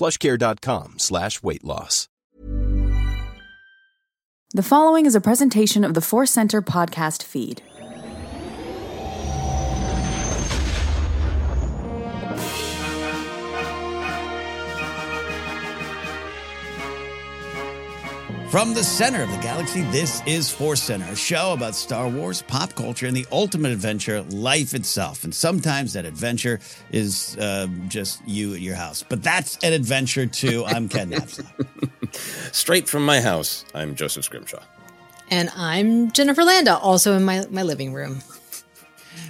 Plushcare.com slash weight loss. The following is a presentation of the Force Center podcast feed. From the center of the galaxy, this is Force Center, a show about Star Wars, pop culture, and the ultimate adventure, life itself. And sometimes that adventure is uh, just you at your house. But that's an adventure too. I'm Ken Napzok. Straight from my house, I'm Joseph Scrimshaw. And I'm Jennifer Landa, also in my, my living room.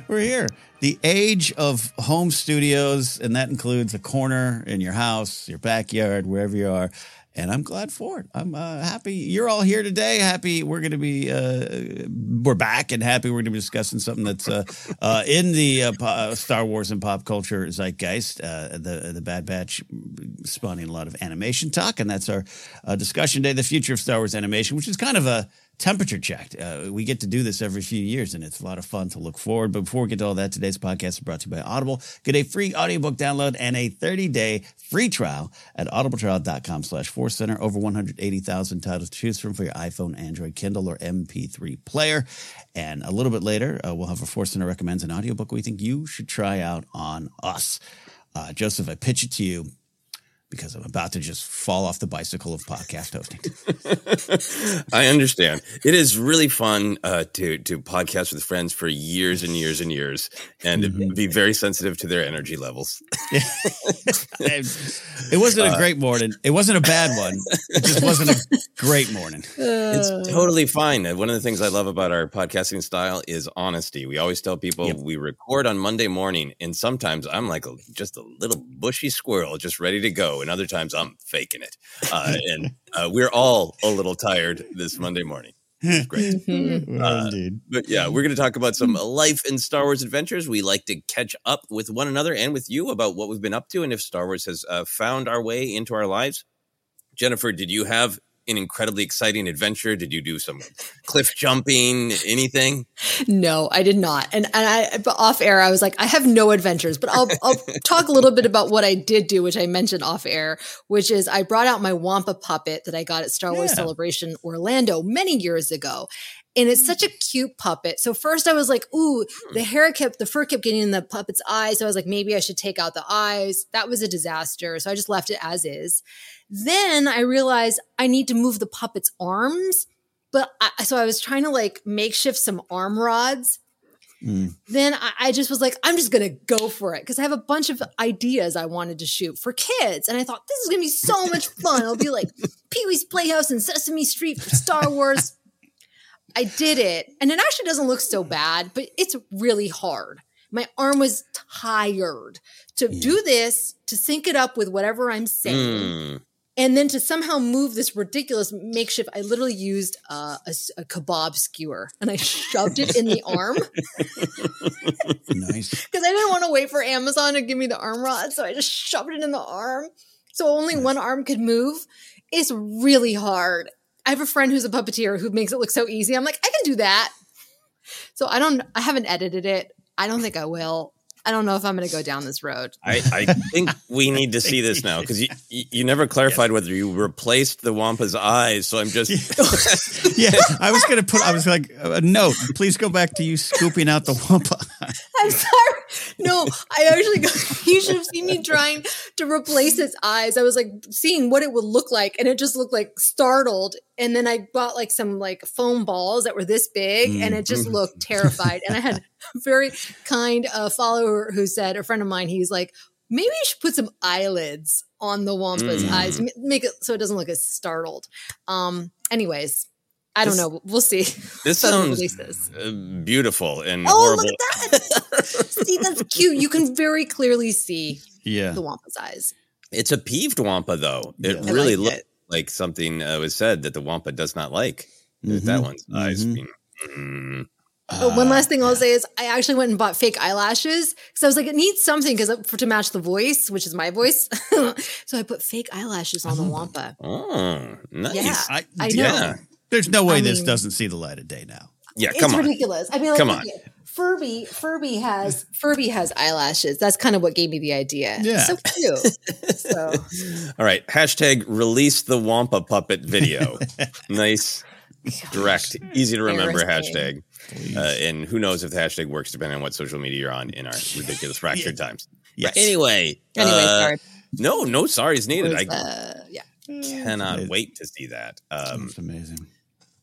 We're here. The age of home studios, and that includes a corner in your house, your backyard, wherever you are and I'm glad for it. I'm uh, happy you're all here today. Happy we're going to be uh, we're back and happy we're going to be discussing something that's uh, uh in the uh, uh, Star Wars and pop culture zeitgeist. the the Bad Batch spawning a lot of animation talk, and that's our discussion today, the future of Star Wars animation, which is kind of a temperature checked. Uh, we get to do this every few years, and it's a lot of fun to look forward. But before we get to all that, today's podcast is brought to you by Audible. Get a free audiobook download and a 30-day free trial at audibletrial.com slash force center. Over 180,000 titles to choose from for your iPhone, Android, Kindle, or MP3 player. And a little bit later, uh, we'll have a Force Center recommends an audiobook we think you should try out on us. Uh, Joseph, I pitch it to you because I'm about to just fall off the bicycle of podcast hosting. I understand. It is really fun uh, to to podcast with friends for years and years and years, and mm-hmm. be very sensitive to their energy levels. it wasn't a uh, great morning. It wasn't a bad one. It just wasn't a great morning. It's totally fine. One of the things I love about our podcasting style is honesty. We always tell people yep. we record on Monday morning, and sometimes I'm like a, just a little bushy squirrel, just ready to go show, and other times I'm faking it. Uh, and uh, we're all a little tired this Monday morning. It's great. Mm-hmm. Well, Uh, indeed. But yeah, we're going to talk about some life in Star Wars adventures. We like to catch up with one another and with you about what we've been up to and if Star Wars has uh, found our way into our lives. Jennifer, did you have an incredibly exciting adventure? Did you do some cliff jumping, anything? No, I did not. And and I but off air, I was like, I have no adventures, but I'll I'll talk a little bit about what I did do, which I mentioned off air, which is I brought out my Wampa puppet that I got at Star Wars Celebration Orlando many years ago. And it's such a cute puppet. So first I was like, ooh, the hair kept, the fur kept getting in the puppet's eyes. So I was like, maybe I should take out the eyes. That was a disaster. So I just left it as is. Then I realized I need to move the puppet's arms. But I, so I was trying to like makeshift some arm rods Mm. then I, I just was like, I'm just gonna go for it because I have a bunch of ideas I wanted to shoot for kids, and I thought this is gonna be so much fun. It'll be like Pee Wee's Playhouse and Sesame Street for Star Wars. I did it, and it actually doesn't look so bad, but it's really hard. My arm was tired to do this to sync it up with whatever I'm saying Mm. and then to somehow move this ridiculous makeshift i literally used uh, a, a kebab skewer and i shoved it in the arm. Nice. because i didn't want to wait for amazon to give me the arm rod so i just shoved it in the arm. So only one arm could move. It's really hard i have a friend who's a puppeteer who makes it look so easy i'm like i can do that so i don't i haven't edited it i don't think i will i don't know if i'm going to go down this road I, I think we need to see this now because you, you you never clarified whether you replaced the Wampa's eyes. So I'm just Yeah, I was gonna put. I was like, uh, a note. Please go back to you scooping out the wampa. I'm sorry. No, I actually, you should have seen me trying to replace its eyes. I was like seeing what it would look like, and it just looked like startled. And then I bought like some like foam balls that were this big, and it just looked terrified. And I had a very kind uh, follower who said, a friend of mine, he's like, maybe you should put some eyelids on the Wampa's Mm. eyes, make it so it doesn't look as startled. Um. Anyways, I don't know. We'll see. this sounds releases. uh, beautiful and Oh, horrible. look at that! see, that's cute. You can very clearly see Yeah, the Wampa's eyes. It's a peeved Wampa though. It Yeah. Really like looked it. like something uh, was said that the Wampa does not like. With That one's eyes Mhm. being. Mm. But one last thing I'll say is I actually went and bought fake eyelashes because I was like, it needs something because for to match the voice, which is my voice. so I put fake eyelashes on the Wampa. Oh, nice. Yeah, I- I, know. yeah. There's no way I this mean- doesn't see the light of day now. Yeah, It's come on. It's ridiculous. I mean, like, Come on. Furby, Furby has Furby has eyelashes. That's kind of what gave me the idea. Yeah. so cute. so All right. Hashtag release the Wampa puppet video. nice, direct, easy to remember hashtag. Uh, and who knows if the hashtag works depending on what social media you're on in our ridiculous fractured times. Yes. Anyway. anyway, uh, sorry. No, no, sorry is needed. I Uh, yeah. cannot It- wait to see that. Um, It's amazing.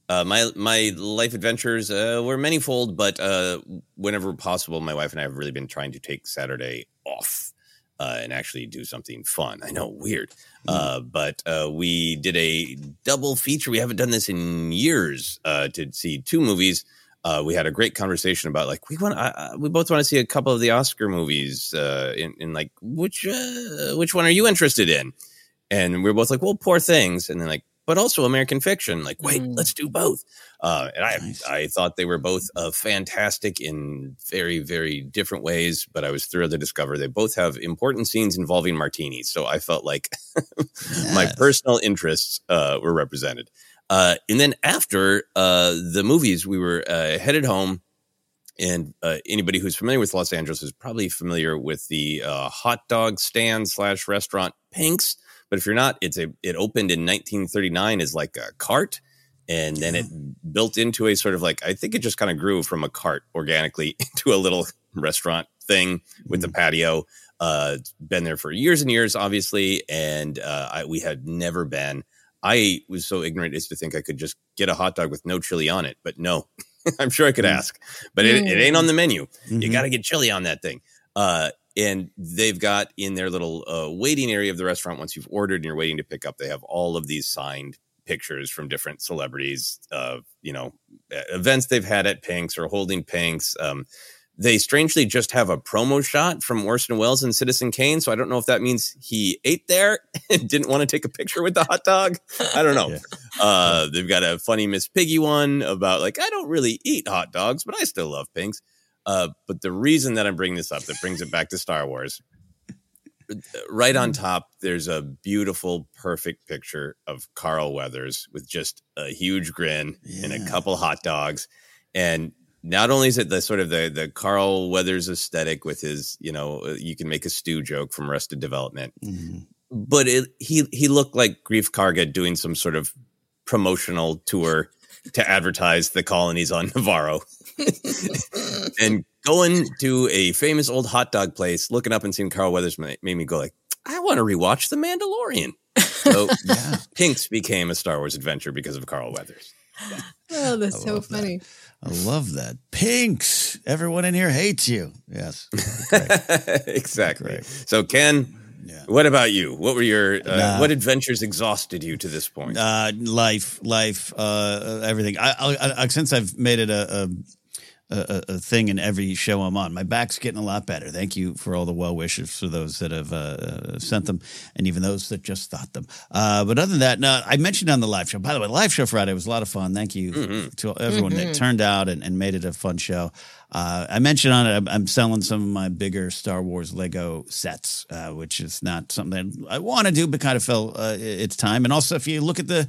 Uh, my my life adventures uh, were manyfold, but uh, whenever possible, my wife and I have really been trying to take Saturday off uh, and actually do something fun. I know, weird, uh, but uh, we did a double feature. We haven't done this in years uh, to see two movies. Uh, we had a great conversation about like we want. Uh, we both want to see a couple of the Oscar movies. Uh, in, in like which uh, which one are you interested in? And we're both like, well, poor things. And then like, but also American fiction. Like, wait, Mm. let's do both. Uh, and I, Nice. I thought they were both uh, fantastic in very, very different ways. But I was thrilled to discover they both have important scenes involving martinis. So I felt like my personal interests uh, were represented. Uh, and then after uh, the movies, we were uh, headed home. And uh, anybody who's familiar with Los Angeles is probably familiar with the uh, hot dog stand slash restaurant Pink's. But if you're not, it's a it opened in 1939 as like a cart, and then it built into a sort of like I think it just kind of grew from a cart organically into a little restaurant thing with the patio. Uh, been there for years and years, obviously, and uh, I, we had never been. I was so ignorant as to think I could just get a hot dog with no chili on it, but no, I'm sure I could ask, but it, it ain't on the menu. You Mhm. got to get chili on that thing. Uh, and they've got in their little uh, waiting area of the restaurant, once you've ordered and you're waiting to pick up, they have all of these signed pictures from different celebrities of, you know, uh, events they've had at Pink's or holding Pink's. Um, they strangely just have a promo shot from Orson Welles and Citizen Kane. So I don't know if that means he ate there and didn't want to take a picture with the hot dog. I don't know. Yeah. Uh, they've got a funny Miss Piggy one about like, I don't really eat hot dogs, but I still love pinks. Uh, but the reason that I'm bringing this up that brings it back to Star Wars, right on top, there's a beautiful, perfect picture of Carl Weathers with just a huge grin yeah. and a couple hot dogs. And not only is it the sort of the the Carl Weathers aesthetic with his, you know, uh, you can make a stew joke from Arrested Development, mm-hmm. but it, he he looked like Greef Karga doing some sort of promotional tour to advertise the colonies on Nevarro, and going to a famous old hot dog place, looking up and seeing Carl Weathers made, made me go like, I want to rewatch The Mandalorian. So yeah, Pinks became a Star Wars adventure because of Carl Weathers. Oh, that's so funny. That. I love that. Pinks. Everyone in here hates you. Yes. exactly. So, Ken, yeah. what about you? What were your, uh, nah. what adventures exhausted you to this point? Uh, life, life, uh, everything. I, I, I, since I've made it a, a a, a, thing in every show I'm on. My back's getting a lot better. Thank you for all the well wishes for those that have uh, uh, sent them, and even those that just thought them. Uh, but other than that, no, I mentioned on the live show. By the way, live show Friday was a lot of fun. Thank you mm-hmm. to everyone mm-hmm. that turned out and, and, made it a fun show. Uh, I mentioned on it, I'm, I'm, selling some of my bigger Star Wars Lego sets, uh, which is not something I want to do, but kind of felt uh, it's time. And also, if you look at the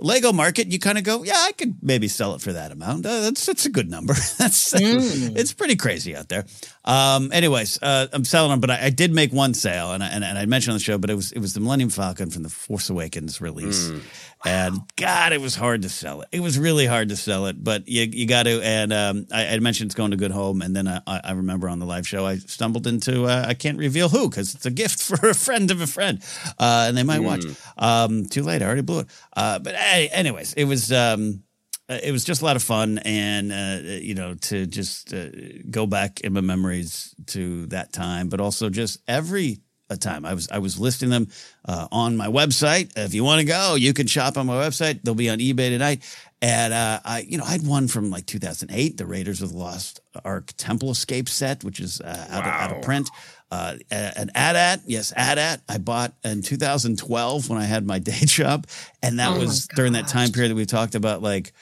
Lego market, you kind of go, yeah, I could maybe sell it for that amount. Uh, that's that's a good number. that's mm. it's pretty crazy out there. Um, anyways, uh, I'm selling them, but I, I, did make one sale, and I, and, and I mentioned on the show, but it was it was the Millennium Falcon from the Force Awakens release, mm. And God, it was hard to sell it. It was really hard to sell it, but you you got to. And um, I, I, mentioned it's going to Good Home, and then I, I remember on the live show I stumbled into uh, I can't reveal who because it's a gift for a friend of a friend, uh, and they might mm. watch. Um, too late, I already blew it. Uh, but anyways, it was. Um, uh, it was just a lot of fun and uh, you know to just uh, go back in my memories to that time but also just every a time i was i was listing them uh, on my website if you want to go you can shop on my website they'll be on ebay tonight and uh, I, you know, I had one from like 2008, the Raiders of the Lost Ark Temple Escape set, which is uh, out, wow. of, out, of, print. Uh, an AT-AT, yes, AT-AT. I bought in 2012 when I had my day job, and that oh was during that time period that we talked about, like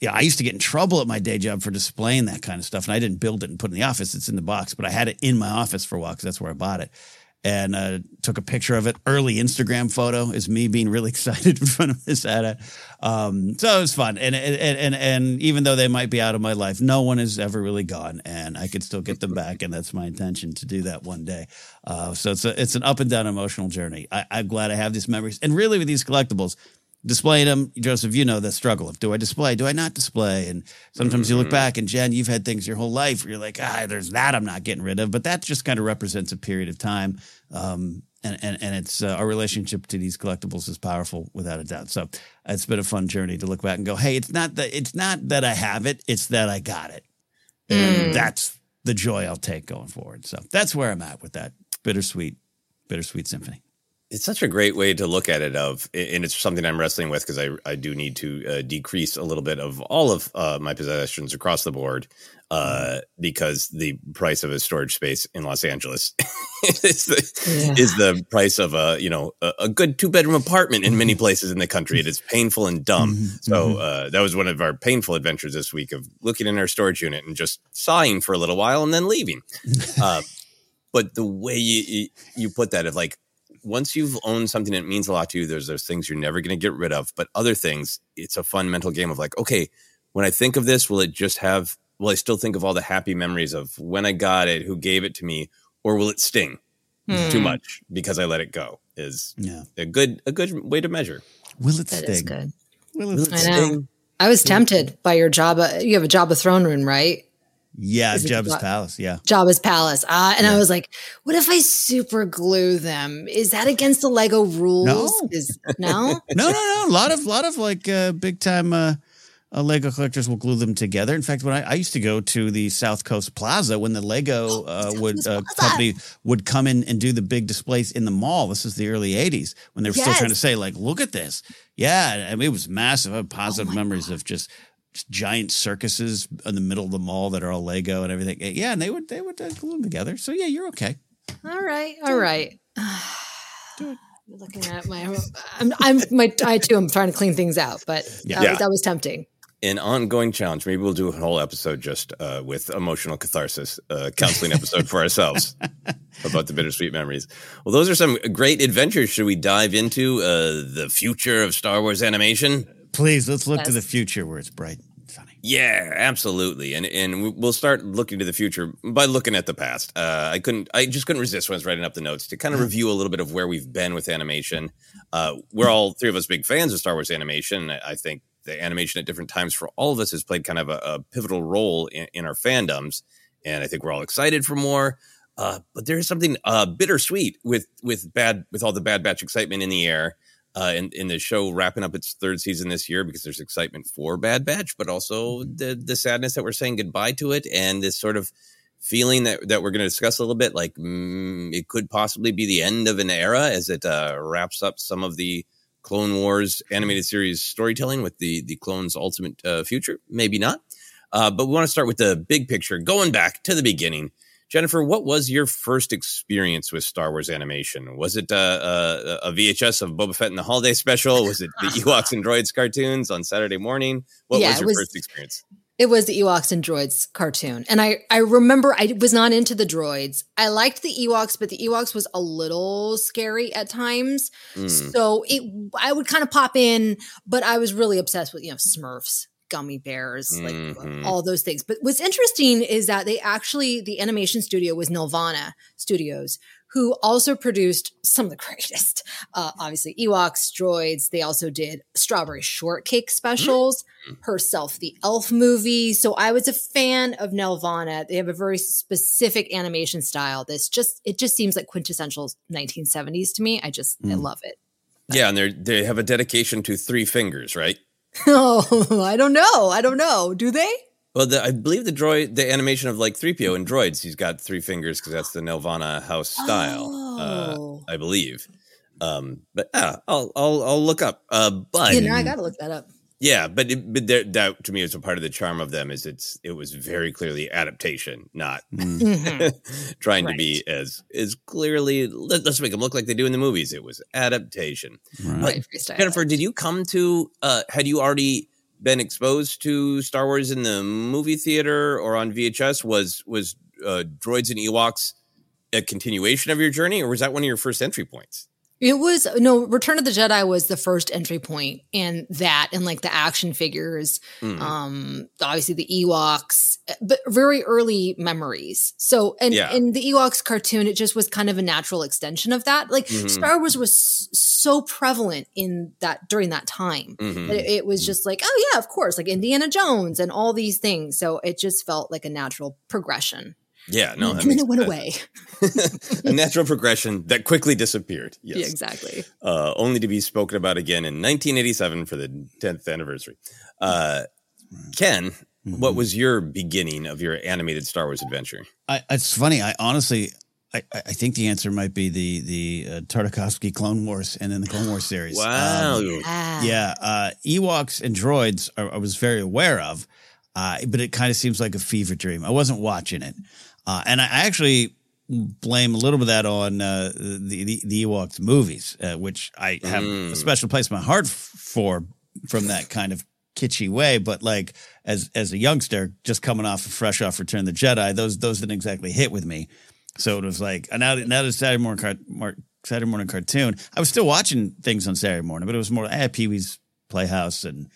yeah, I used to get in trouble at my day job for displaying that kind of stuff. And I didn't build it and put it in the office. It's in the box, but I had it in my office for a while because that's where I bought it. And uh, took a picture of it. Early Instagram photo is me being really excited in front of this ad. Um, so it was fun. And, and, and, and even though they might be out of my life, no one has ever really gone. And I could still get them back. And that's my intention to do that one day. Uh, so it's, a, it's an up and down emotional journey. I, I'm glad I have these memories. And really, with these collectibles, displaying them. Joseph, you know the struggle of do I display? Do I not display? And sometimes mm-hmm. you look mm-hmm. back and Jen, you've had things your whole life where you're like, ah, there's that I'm not getting rid of. But that just kind of represents a period of time. Um, and, and, and it's uh, our relationship to these collectibles is powerful without a doubt. So it's been a fun journey to look back and go, hey, it's not that it's not that I have it, it's that I got it. And mm. that's the joy I'll take going forward. So that's where I'm at with that bittersweet, bittersweet symphony it's such a great way to look at it of and it's something i'm wrestling with because I, I do need to uh, decrease a little bit of all of uh, my possessions across the board uh, mm-hmm. because the price of a storage space in los angeles is, the, yeah. is the price of a you know a, a good two bedroom apartment in many places in the country it is painful and dumb mm-hmm. so mm-hmm. uh, that was one of our painful adventures this week of looking in our storage unit and just sighing for a little while and then leaving uh, but the way you, you put that of like once you've owned something that means a lot to you, there's those things you're never going to get rid of. But other things, it's a fun mental game of like, okay, when I think of this, will it just have? Will I still think of all the happy memories of when I got it, who gave it to me, or will it sting mm. too much because I let it go? Is yeah. a good a good way to measure. Will it that sting? Is good. Will it, will it sting? I was tempted by your Jabba. You have a Jabba throne room, right? Yeah, Jabba's Palace. Yeah, Jabba's Palace. Uh, and yeah. I was like, what if I super glue them? Is that against the Lego rules? No, Is, no, no, no, no. A lot of, lot of like uh, big time uh, uh, Lego collectors will glue them together. In fact, when I, I, used to go to the South Coast Plaza, when the Lego oh, uh, would uh, company would come in and do the big displays in the mall. This is the early '80s when they were yes. still trying to say, like, look at this. Yeah, I mean, it was massive. I have positive oh memories God. of just giant circuses in the middle of the mall that are all Lego and everything. Yeah, and they would they would uh, glue them together. So yeah, you're okay. All right, all right. Looking at my, I'm, I'm my, I too am trying to clean things out, but Yeah. that, Yeah. that was tempting. An ongoing challenge. Maybe we'll do a whole episode just uh, with emotional catharsis, uh, counseling episode for ourselves about the bittersweet memories. Well, those are some great adventures. Should we dive into uh, the future of Star Wars animation? Please let's look to the future where it's bright. And sunny. Yeah, absolutely. And and we- we'll start looking to the future by looking at the past. Uh, I couldn't, I just couldn't resist when I was writing up the notes to kind of review a little bit of where we've been with animation. Uh, we're all three of us big fans of Star Wars animation. I I think the animation at different times for all of us has played kind of a, a pivotal role in, in our fandoms, and I think we're all excited for more. Uh, but there is something uh, bittersweet with with bad with all the Bad Batch excitement in the air uh, in, in the show wrapping up its third season this year because there's excitement for Bad Batch, but also the the sadness that we're saying goodbye to it and this sort of feeling that, that we're going to discuss a little bit like mm, it could possibly be the end of an era as it uh, wraps up some of the Clone Wars animated series storytelling with the the clones' ultimate uh, future. Maybe not, uh, but we want to start with the big picture, going back to the beginning. Jennifer, what was your first experience with Star Wars animation? Was it uh, uh, a VHS of Boba Fett in the holiday special? Was it the Ewoks and Droids cartoons on Saturday morning? What Yeah, was your was- first experience? It was the Ewoks and Droids cartoon. And I, I remember I was not into the droids. I liked the Ewoks, but the Ewoks was a little scary at times. Mm. So it I would kind of pop in, but I was really obsessed with, you know, Smurfs, gummy bears, like Mhm. all those things. But what's interesting is that they actually the animation studio was Nelvana Studios, who also produced some of the greatest. Uh, obviously, Ewoks, droids. They also did Strawberry Shortcake specials, herself, the Elf movie. So I was a fan of Nelvana. They have a very specific animation style. That's just it just seems like quintessential 1970s to me. I just I Mm. love it. Yeah, and they they have a dedication to three fingers, right? Oh, I don't know. I don't know. Do they? Well, the, I believe the droid, the animation of like 3PO and droids, he's got three fingers because that's the Nelvana house style, Oh. uh, I believe. Um, but yeah, I'll, I'll, I'll look up. Uh, but yeah, now I got to look that up. Yeah, but, it, but there, that to me is a part of the charm of them is it's, it was very clearly adaptation, not Mhm. trying to be as, as clearly, let, us make them look like they do in the movies. It was adaptation. Right, freestyle. Jennifer, did you come to, uh, had you already been exposed to Star Wars in the movie theater or on VHS? Was, was, uh, droids and Ewoks a continuation of your journey or was that one of your first entry points? It was no Return of the Jedi was the first entry point, and that and like the action figures, Mm. um, obviously the Ewoks, but very early memories. So and Yeah. in the Ewoks cartoon, it just was kind of a natural extension of that. Like Mhm. Star Wars was so prevalent in that during that time. Mhm. that It, it was just like, oh yeah, of course, like Indiana Jones and all these things. So it just felt like a natural progression. Yeah, no, that and then it went sense. away. a natural progression that quickly disappeared. Yes. Yeah, exactly. Uh, only to be spoken about again in 1987 for the 10th anniversary. Uh, Ken, what was your beginning of your animated Star Wars adventure? I, it's funny. I honestly, I, I I think the answer might be the the uh, Tartakovsky Clone Wars and then the Clone Wars series. Wow. Um, Ah. yeah, uh, Ewoks and droids I, I was very aware of, uh, but it kind of seems like a fever dream. I wasn't watching it, uh, and I actually blame a little bit of that on uh, the, the the Ewoks movies, uh, which I have Mm. a special place in my heart f- for from that kind of kitschy way. But like as as a youngster, just coming off fresh off Return of the Jedi, those those didn't exactly hit with me. So it was like and now now the Saturday morning car, Saturday morning cartoon. I was still watching things on Saturday morning, but it was more eh, Pee Wee's Playhouse and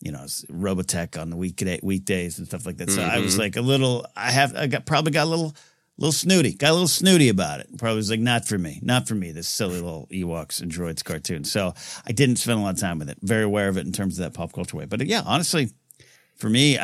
you know Robotech on the weekday weekdays and stuff like that. So I was Mhm. like a little. I have I got probably got a little little snooty, got a little snooty about it. Probably was like not for me, not for me. This silly little Ewoks and droids cartoon. So I didn't spend a lot of time with it. Very aware of it in terms of that pop culture way. But uh, yeah, honestly, for me, uh,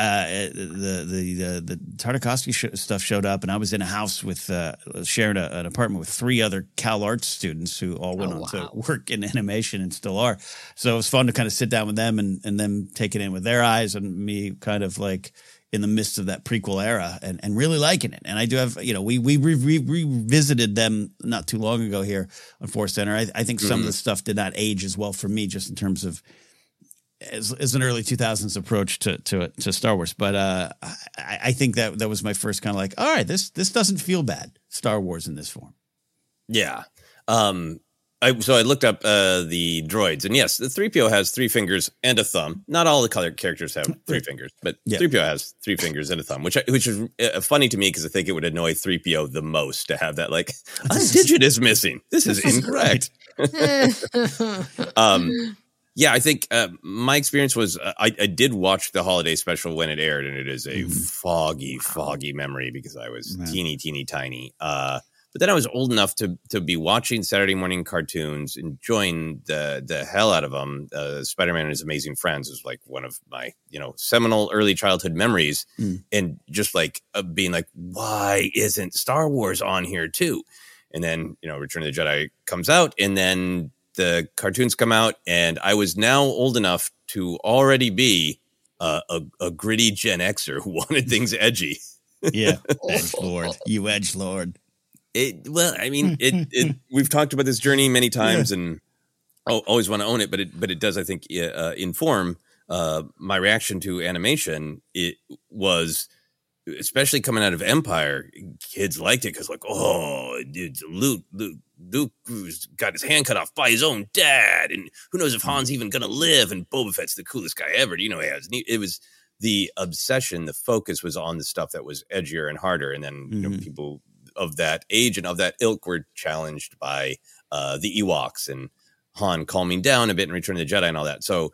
the the the, the Tartakovsky sh- stuff showed up, and I was in a house with uh, sharing a, an apartment with three other Cal Arts students who all went Oh, on to work in animation and still are. So it was fun to kind of sit down with them and and them take it in with their eyes, and me kind of like in the midst of that prequel era and, and really liking it. And I do have, you know, we we re- re- revisited them not too long ago here on Force Center. I, I think some of the stuff did not age as well for me, just in terms of as, as an early 2000s approach to to to Star Wars. But uh, I, I think that that was my first kind of like, all right, this this doesn't feel bad. Star Wars in this form. Yeah. Um, I, so I looked up uh, the droids, and yes, the three PO has three fingers and a thumb. Not all the color characters have three fingers, but three PO has three fingers and a thumb, which I, which is uh, funny to me because I think it would annoy three PO the most to have that like a digit is missing. This is incorrect. um, yeah, I think uh, my experience was uh, I, I, did watch the holiday special when it aired, and it is a mm. foggy, foggy memory because I was yeah. teeny, teeny, tiny. Uh, but then I was old enough to to be watching Saturday morning cartoons, enjoying the the hell out of them. Uh, Spider Man and His Amazing Friends was like one of my you know seminal early childhood memories, mm. and just like uh, being like, why isn't Star Wars on here too? And then you know Return of the Jedi comes out, and then the cartoons come out, and I was now old enough to already be uh, a, a gritty Gen Xer who wanted things edgy. yeah, edge lord, you edge lord. It well, I mean, it, it we've talked about this journey many times, yeah. and I always want to own it, but it but it does, I think, uh, inform uh, my reaction to animation. It was especially coming out of Empire, kids liked it because like, oh, dude, Luke, Luke, Luke got his hand cut off by his own dad, and who knows if Han's even gonna live? And Boba Fett's the coolest guy ever. You know, he has. It was the obsession, the focus was on the stuff that was edgier and harder, and then mm-hmm. you know mm-hmm. people of that age and of that ilk were challenged by uh, the Ewoks and Han calming down a bit and Return of the Jedi and all that. So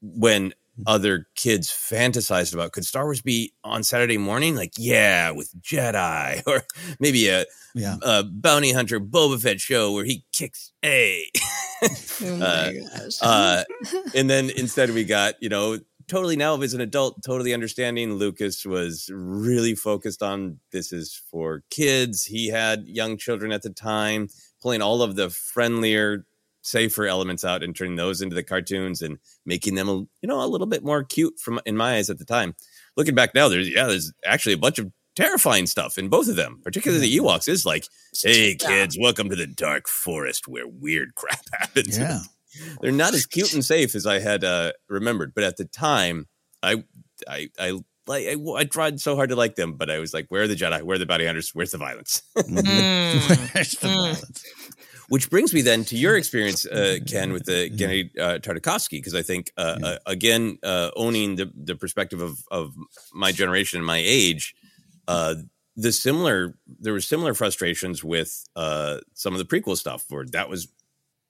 when other kids fantasized about could Star Wars be on Saturday morning? Like, yeah, with Jedi, or maybe a, yeah. a bounty hunter Boba Fett show where he kicks A. oh my uh, gosh. uh, and then instead we got, you know, totally now as an adult, totally understanding. Lucas was really focused on this is for kids. He had young children at the time, pulling all of the friendlier, safer elements out and turning those into the cartoons and making them, you know, a little bit more cute from in my eyes at the time. Looking back now, there's yeah, there's actually a bunch of terrifying stuff in both of them, particularly the Ewoks. Is like, hey kids, welcome to the dark forest where weird crap happens. Yeah. They're not as cute and safe as I had uh, remembered, but at the time, I, I, I like I, I, tried so hard to like them, but I was like, "Where are the Jedi? Where are the bounty hunters? Where's the violence?" Mm. Where's the mm. violence? Which brings me then to your experience, uh, Ken, with the Genndy uh, Tartakovsky, because I think uh, yeah. uh, again, uh, owning the the perspective of of my generation and my age, uh, the similar there were similar frustrations with some of the prequel stuff, where that was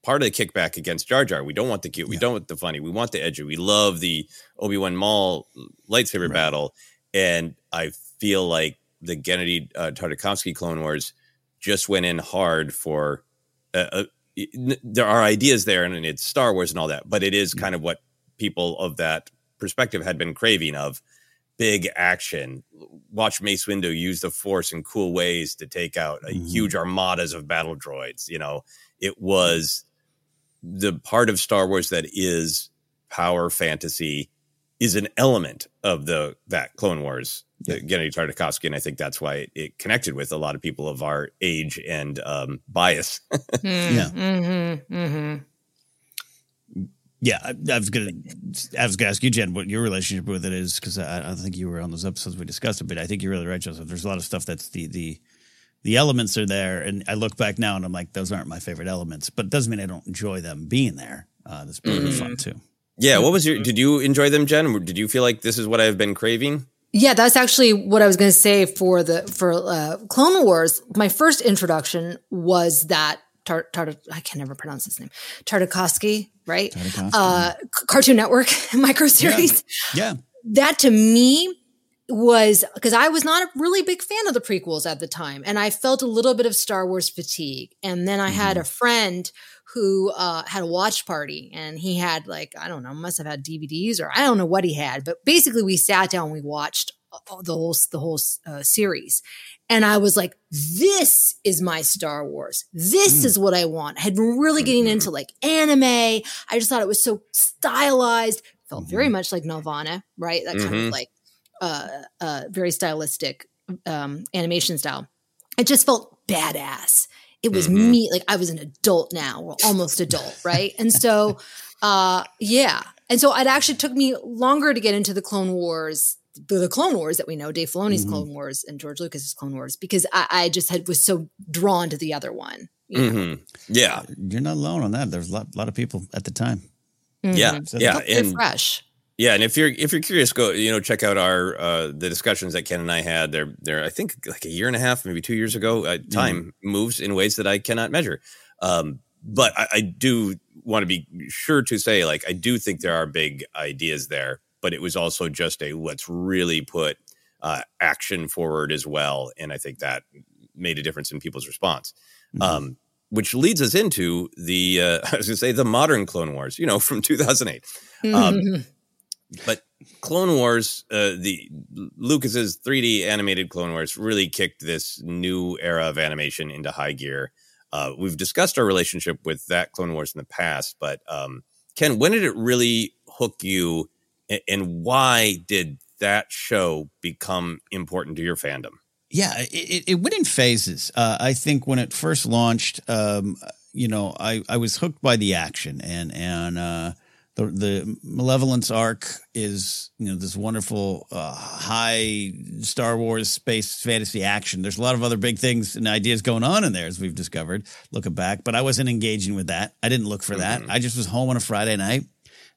part of the kickback against Jar Jar. We don't want the cute. We yeah. don't want the funny. We want the edgy. We love the Obi Wan Maul lightsaber right. battle, and I feel like the Genndy uh, Tartakovsky Clone Wars just went in hard for. Uh, uh, there are ideas there, and it's Star Wars and all that, but it is kind of what people of that perspective had been craving of big action. Watch Mace Windu use the Force in cool ways to take out mm-hmm. huge armadas of battle droids. You know, it was the part of Star Wars that is power fantasy is an element of the that Clone Wars, yeah. Genndy Tartakovsky, and I think that's why it, it, connected with a lot of people of our age and um, bias. mm, yeah. Mm-hmm, mm-hmm. Yeah, I, I, was gonna, I was gonna ask you, Jen, what your relationship with it is, because I, I, don't think you were on those episodes we discussed it, but I think you're really right, Joseph. There's a lot of stuff that's the the the elements are there, and I look back now and I'm like, those aren't my favorite elements, but it doesn't mean I don't enjoy them being there. Uh, that's pretty mm. fun too. Yeah, what was your? Did you enjoy them, Jen? Did you feel like this is what I've been craving? Yeah, that's actually what I was going to say for the for uh, Clone Wars. My first introduction was that Tar, Tar I can never pronounce his name. Tartakovsky, right? Tartakovsky. Uh, Cartoon Network micro series. Yeah. yeah. That to me was because I was not a really big fan of the prequels at the time, and I felt a little bit of Star Wars fatigue. And then I mm-hmm. had a friend who uh, had a watch party, and he had like I don't know, must have had DVDs or I don't know what he had, but basically we sat down, we watched the whole the whole uh, series, and I was like, "This is my Star Wars. This mm. is what I want." I had been really getting into like anime. I just thought it was so stylized. Felt mm-hmm. very much like Nelvana, right? That mm-hmm. kind of mm-hmm. like uh, uh, very stylistic um, animation style. It just felt badass. It was mm-hmm. me, like I was an adult now, or almost adult, right? And so, uh, yeah. And so it actually took me longer to get into the Clone Wars, the, the Clone Wars that we know, Dave Filoni's Mhm. Clone Wars and George Lucas's Clone Wars, because I, I just had was so drawn to the other one. you know? Mhm. Yeah. You're not alone on that. There's a lot, lot of people at the time. Yeah. Mhm. Yeah. Felt very And fresh. Yeah, and if you're if you're curious, go you know check out our uh, the discussions that Ken and I had. They're they're I think like a year and a half, maybe two years ago. Uh, time moves in ways that I cannot measure. Um, but I, I do want to be sure to say, like, I do think there are big ideas there. But it was also just a let's really put uh, action forward as well, and I think that made a difference in people's response. Um, which leads us into the uh, I was going to say the modern Clone Wars, you know, from 2008. Um, but Clone Wars, uh, the Lucas's 3D animated Clone Wars really kicked this new era of animation into high gear. Uh, we've discussed our relationship with that Clone Wars in the past, but um, Ken, when did it really hook you, and why did that show become important to your fandom? Yeah, it, it, it went in phases. Uh, I think when it first launched, um, you know, I, I was hooked by the action and and uh, the the Malevolence arc is you know this wonderful uh, high Star Wars space fantasy action. There's a lot of other big things and ideas going on in there as we've discovered looking back, but I wasn't engaging with that. I didn't look for that. I just was home on a Friday night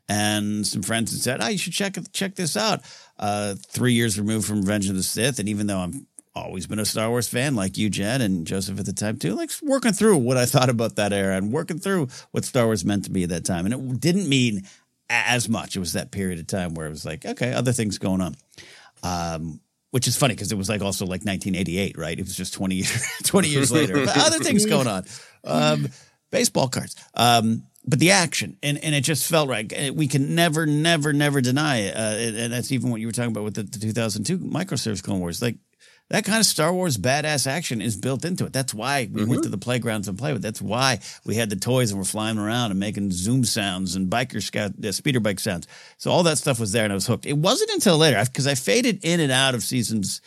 and some friends had said, "Oh, you should check check this out." Uh, three years removed from Revenge of the Sith, and even though I'm always been a Star Wars fan, like you, Jen, and Joseph at the time too, like working through what I thought about that era and working through what Star Wars meant to be at that time, and it didn't mean as much. It was that period of time where it was like, okay, other things going on. Um, which is funny because it was like also like 1988, right? It was just 20 years, 20 years later. But other things going on. Um, baseball cards. Um, but the action and, and it just felt right. We can never, never, never deny it. Uh, and and that's even what you were talking about with the, the 2002 micro series Clone Wars. Like that kind of Star Wars badass action is built into it. That's why we went to the playgrounds and played with. That's why we had the toys and we're flying around and making zoom sounds and biker scout, uh, speeder bike sounds. So all that stuff was there and I was hooked. It wasn't until later because I faded in and out of seasons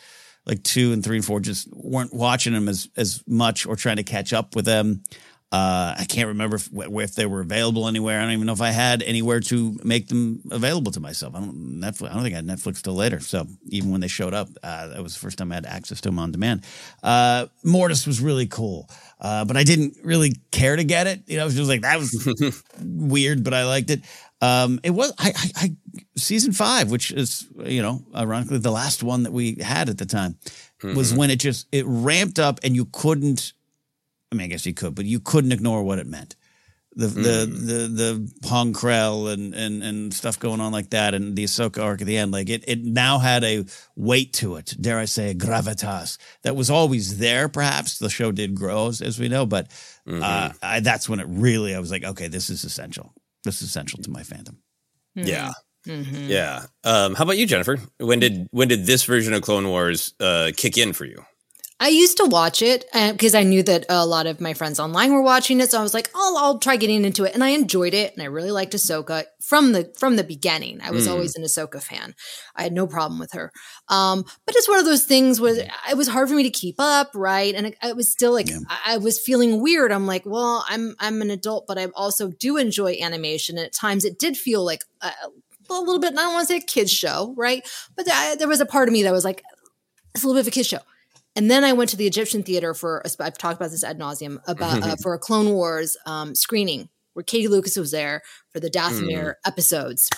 like two and three and four. Just weren't watching them as as much or trying to catch up with them. Uh, I can't remember if, if they were available anywhere. I don't even know if I had anywhere to make them available to myself. I don't Netflix. I don't think I had Netflix till later. So even when they showed up, uh, that was the first time I had access to them on demand. Uh, Mortis was really cool, uh, but I didn't really care to get it. You know, it was just like that was weird, but I liked it. Um, it was I, I, I season five, which is you know ironically the last one that we had at the time, was when it just it ramped up and you couldn't I mean, I guess you could, but you couldn't ignore what it meant. The the the the Pong Krell and and and stuff going on like that, and the Ahsoka arc at the end, like it it now had a weight to it. Dare I say, a gravitas that was always there. Perhaps the show did grow as, as we know, but uh, I, that's when it really I was like, okay, this is essential. This is essential to my fandom. Yeah. Mhm. Yeah. Um, how about you, Jennifer? When did when did this version of Clone Wars uh, kick in for you? I used to watch it because I knew that a lot of my friends online were watching it, so I was like, "Oh, I'll try getting into it," and I enjoyed it, and I really liked Ahsoka from the from the beginning. I was Mm. always an Ahsoka fan. I had no problem with her, um, but it's one of those things where it was hard for me to keep up, right? And it, it was still like I, I was feeling weird. I'm like, well, I'm I'm an adult, but I also do enjoy animation, and at times it did feel like a, a little bit. I don't want to say a kids show, right? But there, there was a part of me that was like, it's a little bit of a kids show. And then I went to the Egyptian theater for, a, I've talked about this ad nauseum, about uh, mm-hmm. for a Clone Wars um, screening where Katie Lucas was there for the Dathomir mm. episodes.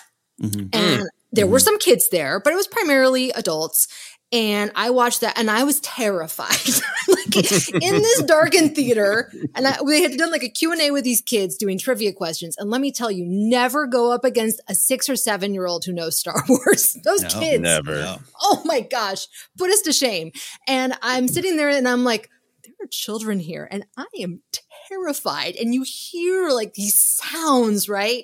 Mm-hmm. And mm-hmm. there were some kids there, but it was primarily adults. And I watched that and I was terrified. like in this darkened theater. And I, we had done like a Q&A with these kids doing trivia questions. And let me tell you, never go up against a six or seven year old who knows Star Wars. Those No, kids never. oh my gosh, put us to shame. And I'm sitting there and I'm like, there are children here and I am terrified. And you hear like these sounds, right?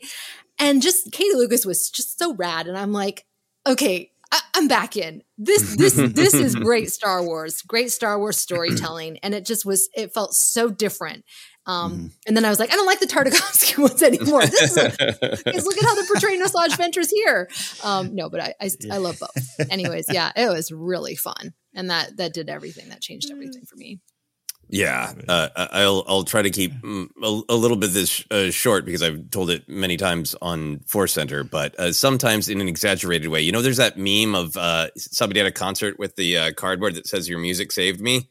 And just Katie Lucas was just so rad. And I'm like, okay, I, I'm back in. This this this is great Star Wars, great Star Wars storytelling, and it just was. It felt so different. Um, And then I was like, I don't like the Tartakovsky ones anymore. This is because look at how they're portraying Asajj Ventress here. Um, no, but I, I I love both. Anyways, yeah, it was really fun, and that that did everything. That changed everything for me. Yeah, uh, I'll I'll try to keep mm, a, a little bit this uh, short because I've told it many times on Force Center, but uh, sometimes in an exaggerated way. You know, there's that meme of uh, somebody at a concert with the uh, cardboard that says "Your music saved me."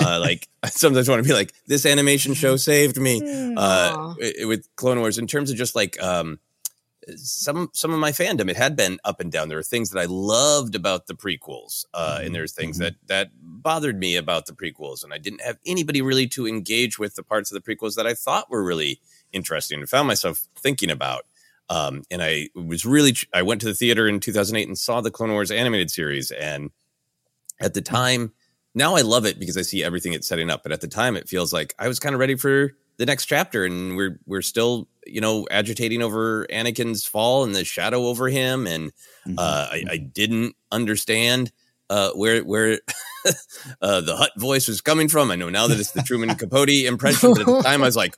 uh, like I sometimes want to be like, "This animation show saved me." Uh, with Clone Wars, in terms of just like um, some some of my fandom, it had been up and down. There were things that I loved about the prequels, uh, and there's things that that bothered me about the prequels, and I didn't have anybody really to engage with the parts of the prequels that I thought were really interesting, and found myself thinking about. Um, and I was really I went to the theater in 2008 and saw the Clone Wars animated series, and at the time, now I love it because I see everything it's setting up. But at the time, it feels like I was kind of ready for the next chapter, and we're we're still you know agitating over Anakin's fall and the shadow over him, and uh, I, I didn't understand uh, where where uh, the Hutt voice was coming from. I know now that it's the Truman Capote impression, but at the time I was like,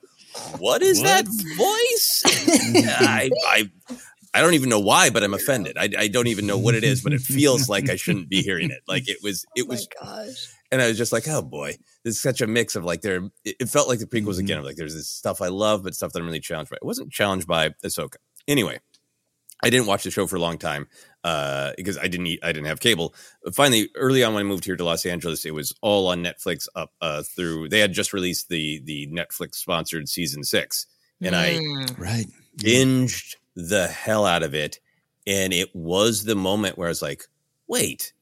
"What is that voice?" I, I I don't even know why, but I'm offended. I, I don't even know what it is, but it feels like I shouldn't be hearing it. Like it was, it was, gosh. And I was just like, oh boy, this is such a mix of like there. It, it felt like the prequels again. Of like there's this stuff I love, but stuff that I'm really challenged by. It wasn't challenged by Ahsoka. Anyway, I didn't watch the show for a long time uh, because I didn't eat, I didn't have cable. Finally, early on when I moved here to Los Angeles, it was all on Netflix up uh, through. They had just released the the Netflix sponsored season six, and I right binged the hell out of it. And it was the moment where I was like, wait,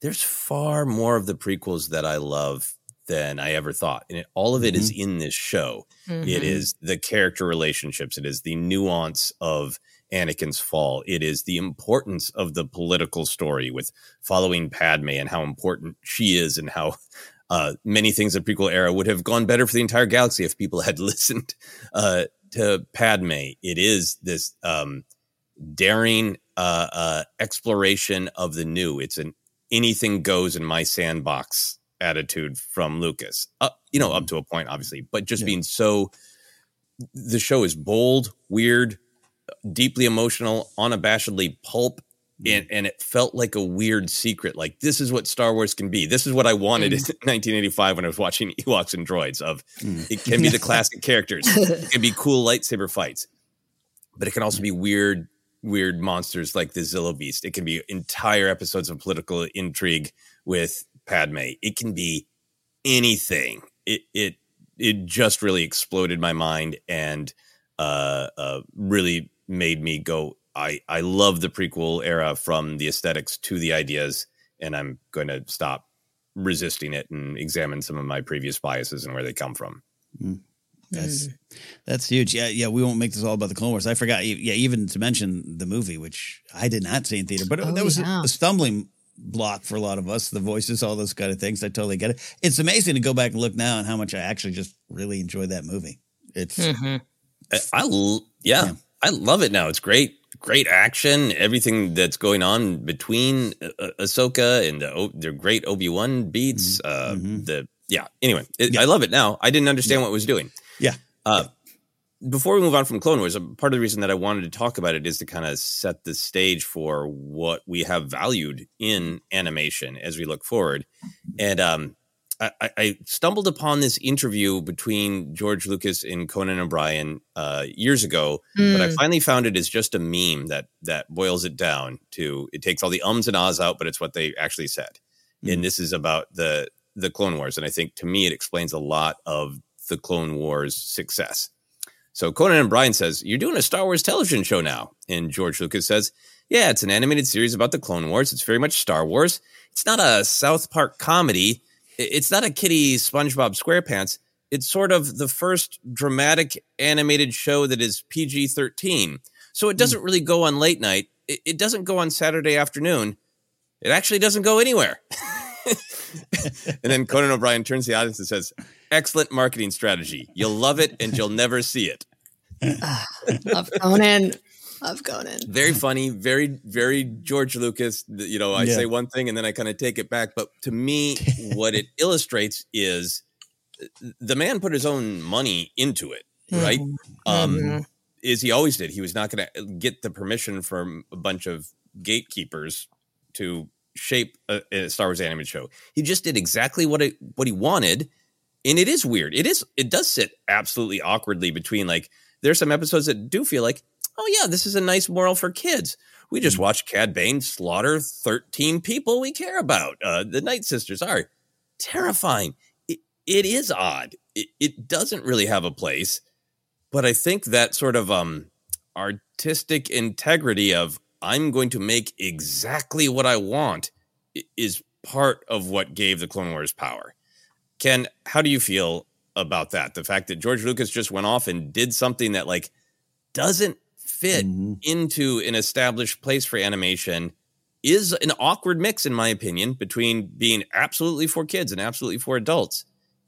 there's far more of the prequels that I love than I ever thought. And it, all of it is in this show. It Mhm. is the character relationships, it is the nuance of Anakin's fall, it is the importance of the political story with following Padme and how important she is and how. Uh, many things in the prequel era would have gone better for the entire galaxy if people had listened uh, to Padme. It is this um, daring uh, uh, exploration of the new. It's an anything goes in my sandbox attitude from Lucas. Uh, you know, up mm-hmm. to a point, obviously, but just being so. The show is bold, weird, deeply emotional, unabashedly pulp. And, mm-hmm. and it felt like a weird secret. Like this is what Star Wars can be. This is what I wanted mm-hmm. in 1985 when I was watching Ewoks and Droids. Of mm. it can be the classic characters. It can be cool lightsaber fights but it can also be weird, weird monsters like the Zillo Beast. It can be entire episodes of political intrigue with Padme. It can be anything. It it it just really exploded my mind and uh, uh, really made me go. I I love the prequel era from the aesthetics to the ideas, and I'm going to stop resisting it and examine some of my previous biases and where they come from. That's that's huge. Yeah, yeah. We won't make this all about the Clone Wars. I forgot. e- Yeah, even to mention the movie, which I did not see in theater, but Oh, that was a- yeah. a, stumbling block for a lot of us. The voices, all those kind of things. I totally get it. It's amazing to go back and look now and how much I actually just really enjoyed that movie. It's I, I l- yeah, I love it now. It's great, great action. Everything that's going on between uh, uh, Ahsoka and the, o- their great Obi Wan beats. Uh, The yeah. Anyway, it, I love it now. I didn't understand what it was doing. Yeah. Uh, Before we move on from Clone Wars, part of the reason that I wanted to talk about it is to kind of set the stage for what we have valued in animation as we look forward. And um, I, I- I stumbled upon this interview between George Lucas and Conan O'Brien uh, years ago, but I Mm. finally found it as just a meme that that boils it down to it takes all the ums and ahs out, but it's what they actually said. And this is about the the Clone Wars, and I think to me it explains a lot of the Clone Wars success. So Conan O'Brien says, You're doing a Star Wars television show now. And George Lucas says, Yeah, it's an animated series about the Clone Wars. It's very much Star Wars. It's not a South Park comedy. It's not a kiddie SpongeBob SquarePants. It's sort of the first dramatic animated show that is PG 13. So it hmm. doesn't really go on late night. It, doesn't go on Saturday afternoon. It actually doesn't go anywhere. and then Conan O'Brien turns to the audience and says, Excellent marketing strategy. You'll love it and you'll never see it. Love Conan. Love Conan. very funny, very, very George Lucas. You know, I Yeah. say one thing and then I kind of take it back. But to me, what it illustrates is uh, the man put his own money into it, right? Um, Mhm. Is he always did. He was not going to get the permission from a bunch of gatekeepers to shape a, a Star Wars animated show. He just did exactly what it what he wanted, and it is weird. It is. It does sit absolutely awkwardly between like there's some episodes that do feel like, oh yeah, this is a nice moral for kids. We just watched Cad Bane slaughter 13 people we care about. Uh, the Night Sisters are terrifying. It, it is odd. It, it doesn't really have a place, but I think that sort of um artistic integrity of I'm going to make exactly what I want is part of what gave the Clone Wars power. Ken, how do you feel about that? The fact that George Lucas just went off and did something that like doesn't fit mm-hmm. into an established place for animation is an awkward mix in my opinion between being absolutely for kids and absolutely for adults.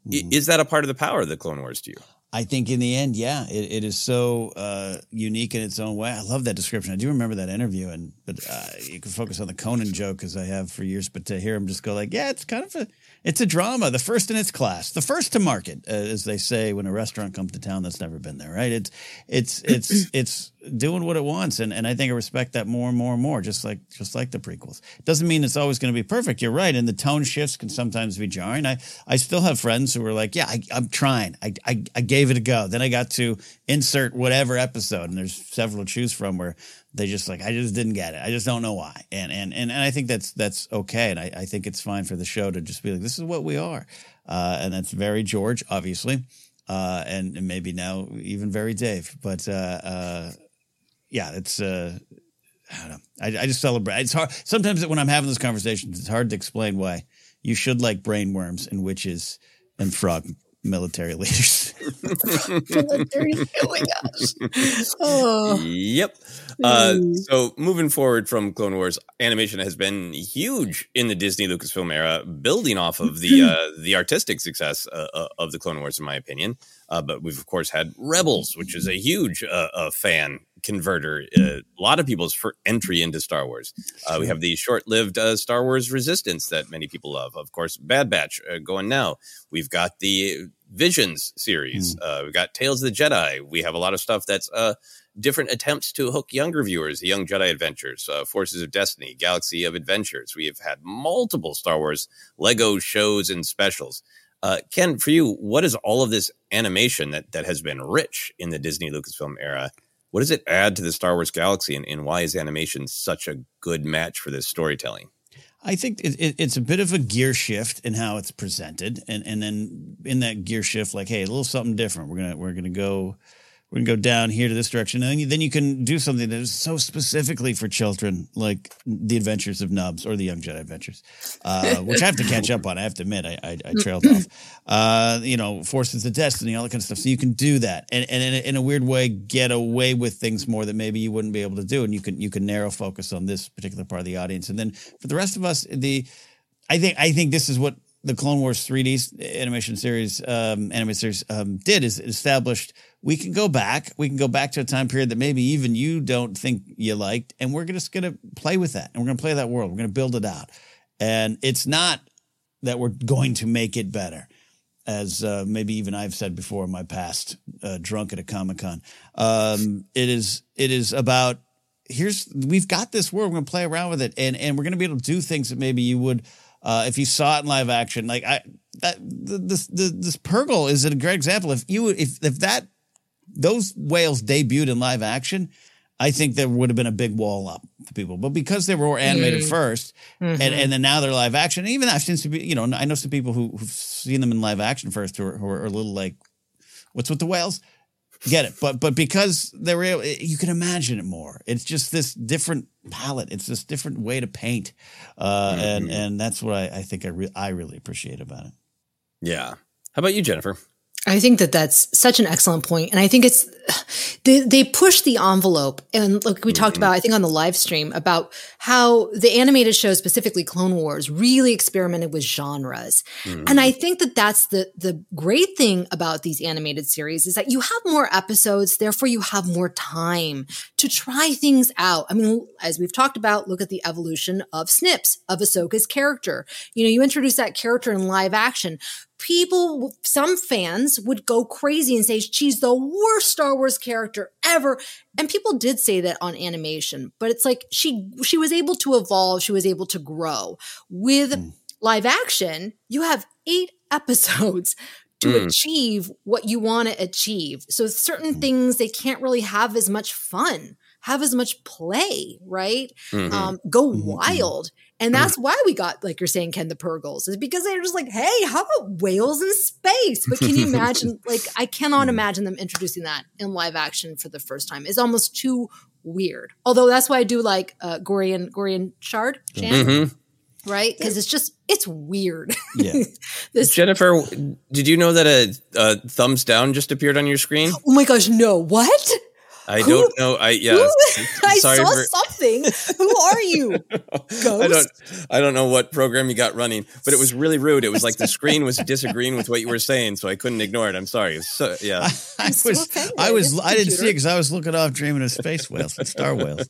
I- mm-hmm. Is that a part of the power of the Clone Wars to you? I think in the end, yeah, it, it is so uh, unique in its own way. I love that description. I do remember that interview, and but uh, you can focus on the Conan joke as I have for years. But to hear him just go like, "Yeah, it's kind of a, it's a drama, the first in its class, the first to market," uh, as they say when a restaurant comes to town that's never been there, right? It's it's it's it's doing what it wants, and and I think I respect that more and more and more. Just like just like the prequels, doesn't mean it's always going to be perfect. You're right, and the tone shifts can sometimes be jarring. I I still have friends who are like, "Yeah, I, I'm trying. I, I I gave it a go. Then I got to insert whatever episode, and there's several to choose from where they just like I just didn't get it. I just don't know why. And and and, and I think that's that's okay. And I, I think it's fine for the show to just be like, this is what we are. Uh, and that's very George, obviously. Uh, and maybe now even very Dave. But uh, uh, yeah, it's uh, I don't know. I, I just celebrate. It's hard sometimes when I'm having those conversations. It's hard to explain why you should like brainworms and witches and frog military leaders. Military- oh my gosh. Oh. Yep. Uh, so moving forward from Clone Wars, animation has been huge in the Disney Lucasfilm era, building off of the uh, the artistic success uh, uh, of the Clone Wars, in my opinion. Uh, but we've of course had Rebels, which is a huge uh, uh, fan converter. Uh, a lot of people's for entry into Star Wars. Uh, we have the short-lived uh, Star Wars Resistance that many people love. Of course, Bad Batch uh, going now. We've got the Visions series. Uh, we've got Tales of the Jedi. We have a lot of stuff that's uh, different attempts to hook younger viewers. The Young Jedi Adventures, uh, Forces of Destiny, Galaxy of Adventures. We have had multiple Star Wars Lego shows and specials. Uh, Ken, for you, what is all of this animation that that has been rich in the Disney Lucasfilm era? What does it add to the Star Wars galaxy, and, and why is animation such a good match for this storytelling? I think it, it, it's a bit of a gear shift in how it's presented, and and then in that gear shift, like, hey, a little something different. We're gonna we're gonna go we're gonna go down here to this direction, and then you, then you can do something that is so specifically for children, like the Adventures of Nubs or the Young Jedi Adventures, uh, which I have to catch up on. I have to admit, I I, I trailed off. Uh, you know, Forces of Destiny, all that kind of stuff. So you can do that, and and in a, in a weird way, get away with things more that maybe you wouldn't be able to do, and you can you can narrow focus on this particular part of the audience, and then for the rest of us, the I think I think this is what the Clone Wars 3D animation series, um, series, um, did is established we can go back. We can go back to a time period that maybe even you don't think you liked, and we're just going to play with that, and we're going to play that world. We're going to build it out, and it's not that we're going to make it better, as uh, maybe even I've said before in my past, uh, drunk at a comic con. Um, it is it is about here's we've got this world. We're going to play around with it, and and we're going to be able to do things that maybe you would uh, if you saw it in live action. Like I that this this, this Purrgil is a great example. If you if if that those whales debuted in live action. I think there would have been a big wall up for people, but because they were animated Mm. 1st Mhm. and, and then now they're live action. And even I've seen some, you know, I know some people who, who've seen them in live action first who are, who are a little like, what's with the whales? Get it, but but because they were, able, you can imagine it more. It's just this different palette. It's this different way to paint, uh, and and that's what I, I think I re- I really appreciate about it. Yeah. How about you, Jennifer? I think that that's such an excellent point, and I think it's they they push the envelope. And look, we talked mm-hmm. about I think on the live stream about how the animated show, specifically Clone Wars, really experimented with genres. And mm-hmm. I think that that's the the great thing about these animated series is that you have more episodes, therefore you have more time to try things out. I mean, as we've talked about, look at the evolution of Snips of Ahsoka's character. You know, you introduce that character in live action people, some fans would go crazy and say she's the worst Star Wars character ever. And people did say that on animation, but it's like she she was able to evolve, she was able to grow. With live action, you have eight episodes to Mm. achieve what you want to achieve. So certain things they can't really have as much fun, have as much play, right? Mhm. Um, go Mhm, mhm. wild. And that's why we got, like you're saying, Ken, the Purrgils, is because they're just like, hey, how about whales in space? But can you imagine? like, I cannot imagine them introducing that in live action for the first time. It's almost too weird. Although that's why I do like uh, Gorian Gorian Shard, Jan, Mhm. right? Because it's just it's weird. Yeah. this. Jennifer, did you know that a, a thumbs down just appeared on your screen? Oh my gosh! No, what? I Who- don't know. I yeah. Who- I sorry saw for- something. Who are you? I don't I don't know what program you got running, but it was really rude. It was like the screen was disagreeing with what you were saying, so I couldn't ignore it. I'm sorry. So yeah. I so was, offended. I was, I didn't see computer. it because I was looking off dreaming of space whales and star whales.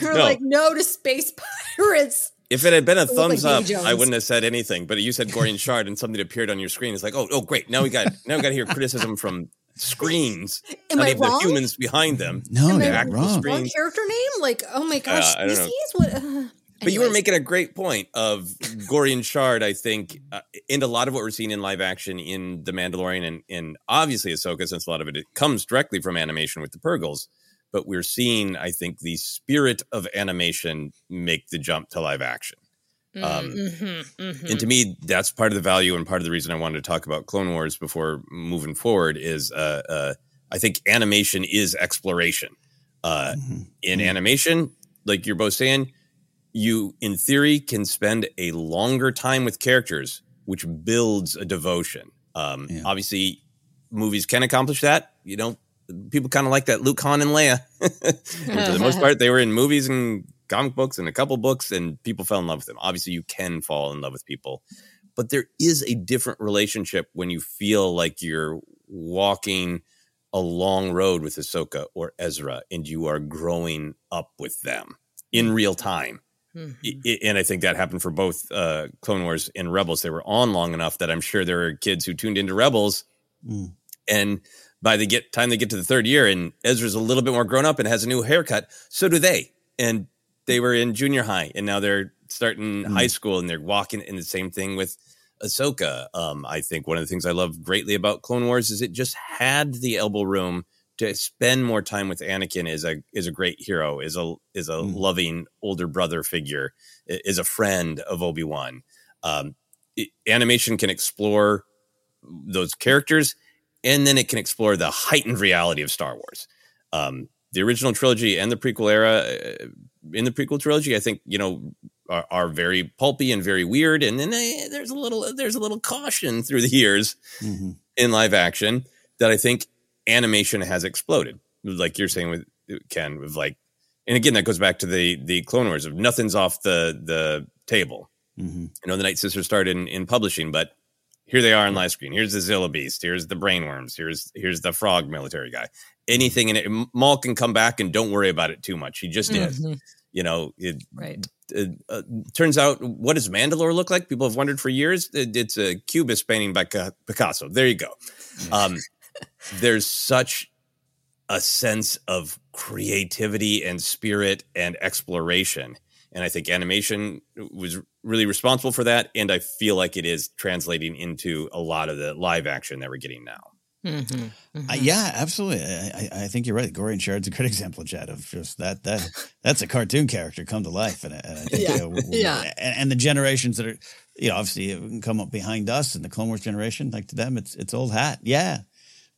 You're No. like no to space pirates. If it had been a looked like thumbs Davy up, Jones. I wouldn't have said anything. But you said Gorian Shard and something appeared on your screen. It's like, oh, oh, great. Now we got now we got to hear criticism from screens, Am not I even the humans behind them. No, Am I you're actual wrong. screen. Wrong character name? Like oh my gosh, Uh, I don't know. species? What? Uh, But you were anyways. making a great point of Gorian Shard, I think, uh, and a lot of what we're seeing in live action in The Mandalorian and, and obviously Ahsoka, since a lot of it, it comes directly from animation with the Purrgils. But we're seeing, I think, the spirit of animation make the jump to live action. Um, Mhm, mhm. And to me, that's part of the value and part of the reason I wanted to talk about Clone Wars before moving forward is uh, uh, I think animation is exploration. Uh, Mhm. in Mhm. animation, like you're both saying, you in theory can spend a longer time with characters, which builds a devotion. Um, Yeah. Obviously, movies can accomplish that. You know, people kind of like that Luke, Han, and Leia. and for the most part, they were in movies and comic books and a couple books, and people fell in love with them. Obviously, you can fall in love with people, but there is a different relationship when you feel like you're walking a long road with Ahsoka or Ezra, and you are growing up with them in real time. Mhm. I- I- and I think that happened for both uh, Clone Wars and Rebels. They were on long enough that I'm sure there are kids who tuned into Rebels, Mm. and by the get time they get to the third year, and Ezra's a little bit more grown up and has a new haircut, so do they. And they were in junior high, and now they're starting Mm. high school, and they're walking. in the same thing with Ahsoka. Um, I think one of the things I love greatly about Clone Wars is it just had the elbow room to spend more time with Anakin is a is a great hero, is a is a Mm. loving older brother figure, is a friend of Obi Wan. Um, it- animation can explore those characters, and then it can explore the heightened reality of Star Wars. Um, the original trilogy and the prequel era. uh, In the prequel trilogy, I think you know are, are very pulpy and very weird, and then eh, there's a little there's a little caution through the years Mhm. in live action that I think animation has exploded. Like you're saying with Ken, with like, and again that goes back to the the Clone Wars of nothing's off the the table. Mhm. You know, the Night Sisters started in, in publishing, but here they are on live screen. Here's the Zillo Beast. Here's the Brainworms. Here's here's the Frog military guy. Anything in it, Maul can come back and don't worry about it too much. He just is. Mhm. You know, it, Right. it uh, turns out what does Mandalore look like? People have wondered for years. It, it's a cubist painting by Picasso. There you go. Um, there's such a sense of creativity and spirit and exploration. And I think animation was really responsible for that. And I feel like it is translating into a lot of the live action that we're getting now. Mhm. Uh, Mhm. yeah, absolutely. I, I I think you're right. Gorian Shard's a good example, Chad, of just that that that's a cartoon character come to life, and, I- and I think, Yeah. you know, w- w- Yeah. and, and the generations that are, you know, obviously come up behind us and the Clone Wars generation, like to them, it's it's old hat. Yeah,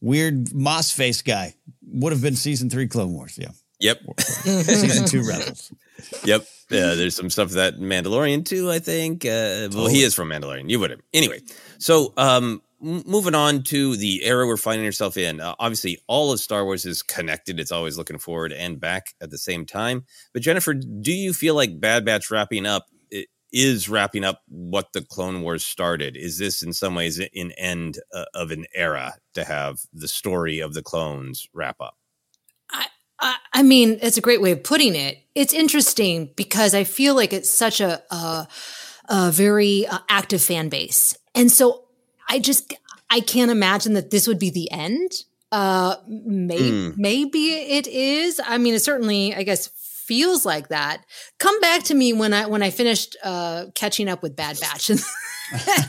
weird moss face guy would have been season three Clone Wars. Yeah, Yep. season two Rebels. Yep. Yeah, there's some stuff that Mandalorian too, I think. Uh, well, he is from Mandalorian. You would have. Anyway, so um, m- moving on to the era we're finding ourselves in. Uh, obviously, all of Star Wars is connected. It's always looking forward and back at the same time. But Jennifer, do you feel like Bad Batch wrapping up is wrapping up what the Clone Wars started? Is this in some ways an end uh, of an era to have the story of the clones wrap up? I, I mean, it's a great way of putting it. It's interesting because I feel like it's such a a, a very uh, active fan base, and so I just I can't imagine that this would be the end. Uh, maybe Hmm. maybe it is. I mean, it certainly I guess feels like that. Come back to me when I when I finished uh, catching up with Bad Batch, and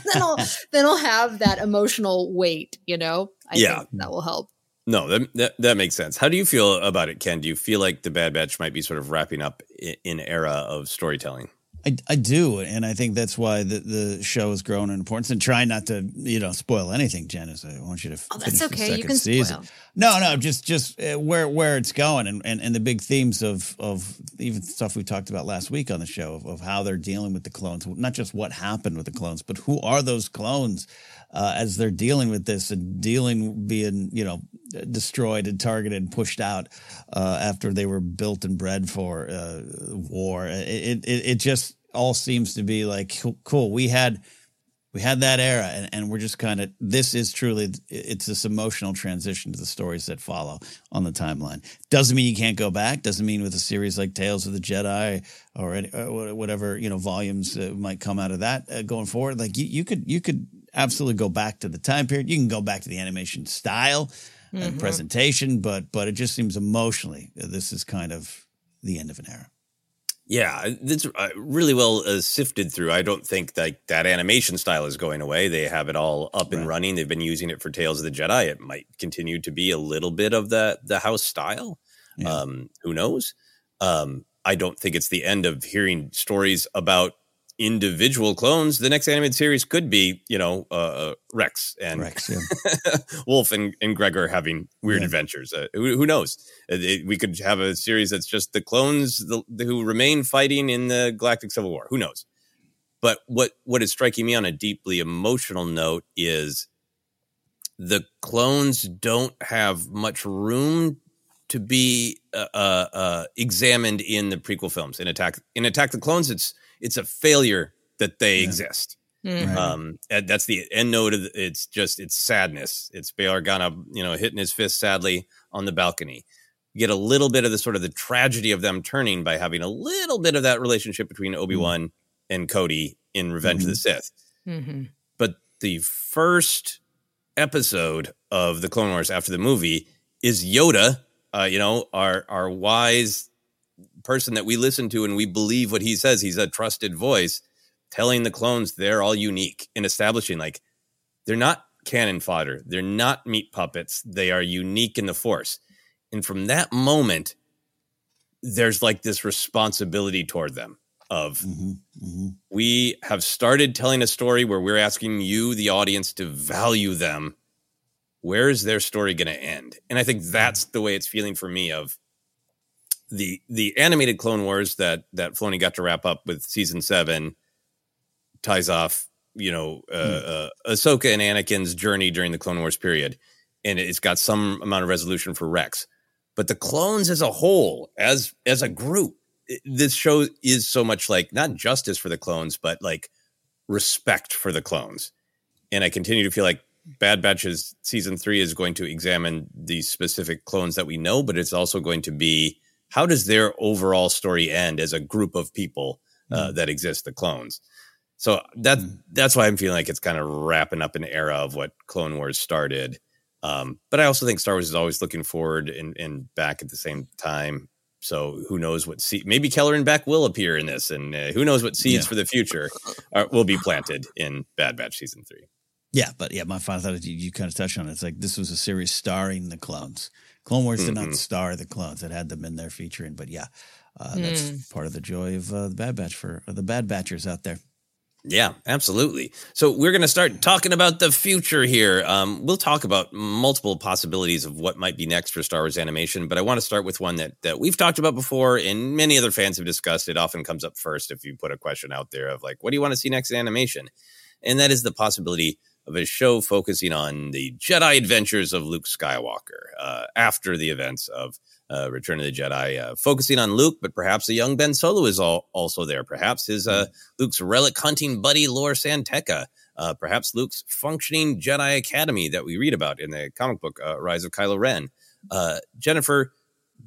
then I'll then I'll have that emotional weight. You know, I Yeah. think that will help. No, that, that that makes sense. How do you feel about it, Ken? Do you feel like the Bad Batch might be sort of wrapping up in, in era of storytelling? I, I do, and I think that's why the, the show has grown in importance. And try not to, you know, spoil anything, Janice. I want you to. Oh, that's finish the okay. You second can season. spoil. No, no, just just uh, where where it's going, and, and and the big themes of of even stuff we talked about last week on the show of, of how they're dealing with the clones, not just what happened with the clones, but who are those clones uh, as they're dealing with this and dealing being you know destroyed and targeted and pushed out uh, after they were built and bred for uh, war. It, it it just all seems to be like cool. We had we had that era and, and we're just kind of this is truly it's this emotional transition to the stories that follow on the timeline doesn't mean you can't go back doesn't mean with a series like tales of the jedi or, any, or whatever you know volumes uh, might come out of that uh, going forward like you, you could you could absolutely go back to the time period you can go back to the animation style and Mhm. presentation but but it just seems emotionally uh, this is kind of the end of an era Yeah, it's uh, really well uh, sifted through. I don't think that that animation style is going away. They have it all up and running. They've been using it for Tales of the Jedi. It might continue to be a little bit of the the house style. Um, who knows? Um, I don't think it's the end of hearing stories about individual clones. The next animated series could be, you know, uh, uh, Rex and Rex, yeah. Wolf and, and Gregor having weird adventures. Uh, who, who knows? Uh, it- we could have a series that's just the clones the, the, who remain fighting in the Galactic Civil War. Who knows? But what what is striking me on a deeply emotional note is the clones don't have much room to be uh, uh, uh, examined in the prequel films. In Attack in Attack the Clones, it's it's a failure that they exist. Mhm. Um, and that's the end note of the, it's just it's sadness. It's Bail Organa, you know, hitting his fist sadly on the balcony. You get a little bit of the sort of the tragedy of them turning by having a little bit of that relationship between Obi Wan and Cody in Revenge of the Sith. Mm-hmm. But the first episode of the Clone Wars after the movie is Yoda, uh, you know, our our wise person that we listen to and we believe what he says. He's a trusted voice telling the clones they're all unique and establishing like they're not cannon fodder. They're not meat puppets. They are unique in the force. And from that moment, there's like this responsibility toward them of mm-hmm, mm-hmm. we have started telling a story where we're asking you, the audience, to value them. Where is their story going to end? And I think mm-hmm. that's the way it's feeling for me of the the animated Clone Wars that that Filoni got to wrap up with season seven ties off, you know, uh, uh, Ahsoka and Anakin's journey during the Clone Wars period, and it's got some amount of resolution for Rex. But the clones as a whole, as as a group, it- this show is so much like not justice for the clones, but like respect for the clones. And I continue to feel like Bad Batch's season three is going to examine the specific clones that we know, but it's also going to be how does their overall story end as a group of people uh, that exist, the clones. So that that's why I'm feeling like it's kind of wrapping up an era of what Clone Wars started. Um, but I also think Star Wars is always looking forward and, and back at the same time. So who knows what seed? Maybe Keller and Beck will appear in this, and uh, who knows what seeds Yeah. for the future are, will be planted in Bad Batch season three. Yeah, but yeah, my final thought is you, you kind of touched on it. It's like this was a series starring the clones. Clone Wars did not star the clones; it had them in there featuring. But yeah, uh, that's Mm. part of the joy of uh, the Bad Batch for uh, the Bad Batchers out there. Yeah, absolutely. So we're going to start talking about the future here. Um, we'll talk about multiple possibilities of what might be next for Star Wars animation, but I want to start with one that that we've talked about before, and many other fans have discussed. It often comes up first if you put a question out there of like, "What do you want to see next in animation?" And that is the possibility of a show focusing on the Jedi adventures of Luke Skywalker uh, after the events of uh, Return of the Jedi, uh, focusing on Luke, but perhaps a young Ben Solo is all, also there. Perhaps his uh, Luke's relic hunting buddy, Lor San Tekka. Uh, perhaps Luke's functioning Jedi Academy that we read about in the comic book uh, Rise of Kylo Ren. Uh, Jennifer,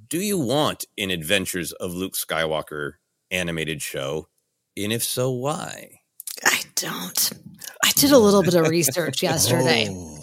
do you want an Adventures of Luke Skywalker animated show? And if so, why? I don't. Did a little bit of research yesterday. Oh.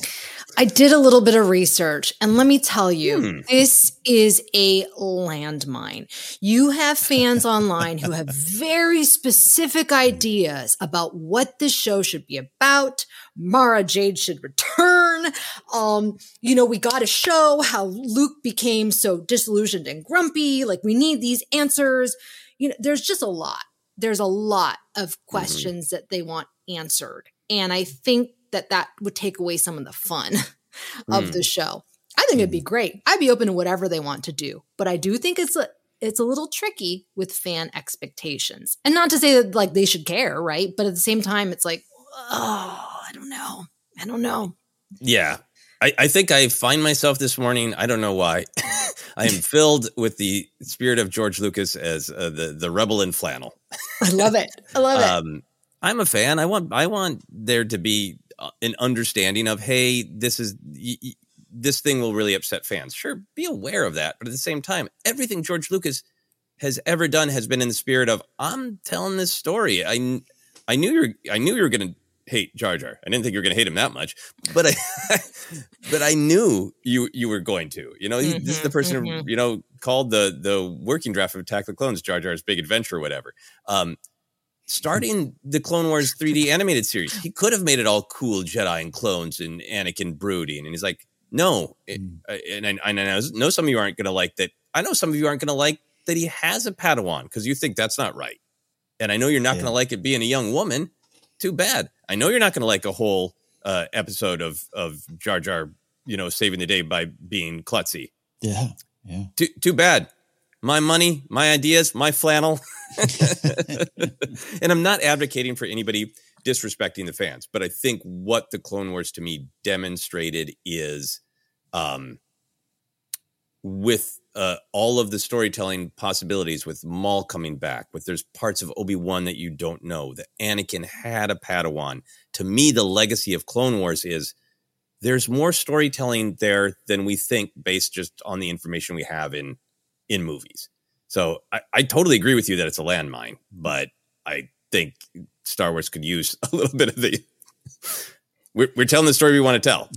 I did a little bit of research, and let me tell you, Hmm. this is a landmine. You have fans online who have very specific ideas about what this show should be about. Mara Jade should return. Um, you know, we got to show how Luke became so disillusioned and grumpy. Like, we need these answers. You know, there's just a lot. There's a lot of questions that they want answered. And I think that that would take away some of the fun of Mm. the show. I think it'd be great. I'd be open to whatever they want to do, but I do think it's a it's a little tricky with fan expectations. And not to say that like they should care, right? But at the same time, it's like, oh, I don't know. I don't know. Yeah. I, I think I find myself this morning. I don't know why. I am filled with the spirit of George Lucas as uh, the the rebel in flannel. I love it. I love it. Um, I'm a fan. I want I want there to be uh, an understanding of hey, this is y- y- this thing will really upset fans. Sure, be aware of that, but at the same time, everything George Lucas has ever done has been in the spirit of I'm telling this story. I I knew you're I knew you were going to hate Jar Jar. I didn't think you were going to hate him that much, but I but I knew you you were going to. You know, he- this is the Mhm, person who, mhm. you know called the the working draft of Attack of the Clones Jar Jar's Big Adventure or whatever. Um, starting the Clone Wars 3D animated series, he could have made it all cool Jedi and clones and Anakin brooding, and he's like, no. It- uh, and, I, and I know some of you aren't going to like that. I know some of you aren't going to like that he has a Padawan because you think that's not right. And I know you're not Yeah. going to like it being a young woman. Too bad. I know you're not going to like a whole uh, episode of of Jar Jar, you know, saving the day by being klutzy. Yeah. Yeah. Too too bad. My money, my ideas, my flannel. and I'm not advocating for anybody disrespecting the fans, but I think what the Clone Wars to me demonstrated is um with uh, all of the storytelling possibilities with Maul coming back, with there's parts of Obi-Wan that you don't know, that Anakin had a Padawan. To me, the legacy of Clone Wars is there's more storytelling there than we think based just on the information we have in in movies. So I, I totally agree with you that it's a landmine, but I think Star Wars could use a little bit of the. We're, we're telling the story we want to tell.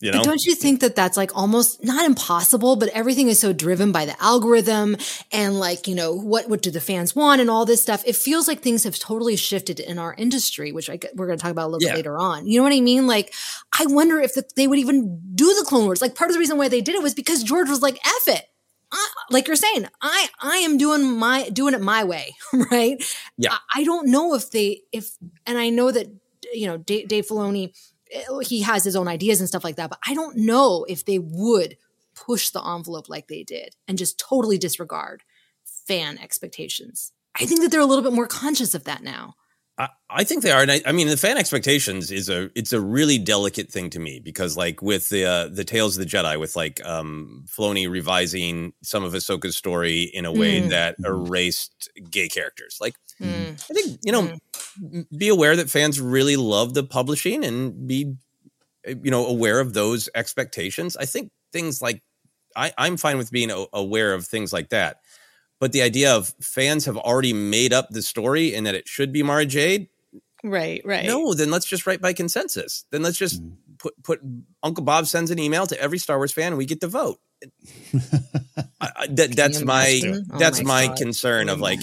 You know, don't you think that that's like almost not impossible, but everything is so driven by the algorithm and like, you know, what, what do the fans want and all this stuff? It feels like things have totally shifted in our industry, which I, we're going to talk about a little Yeah. bit later on. You know what I mean? Like, I wonder if the, they would even do the Clone Wars. Like, part of the reason why they did it was because George was like, F it. I, like you're saying, I, I am doing my, doing it my way. Right. Yeah. I, I don't know if they, if, and I know that, you know, Dave, Dave Filoni, eh, he has his own ideas and stuff like that, but I don't know if they would push the envelope like they did and just totally disregard fan expectations. I think that they're a little bit more conscious of that now. I, I think they are, and I, I mean, the fan expectations is a it's a really delicate thing to me because, like, with the uh, the Tales of the Jedi, with like um, Filoni revising some of Ahsoka's story in a way Mm. that erased gay characters, like Mm. I think you know, m- be aware that fans really love the publishing and be uh, you know aware of those expectations. I think things like I, I'm fine with being aware of things like that. But the idea of fans have already made up the story and that it should be Mara Jade, Right, right. no, then let's just write by consensus. Then let's just put put Uncle Bob sends an email to every Star Wars fan and we get to vote. I, I, that, that's my? Oh that's my my, God. concern of like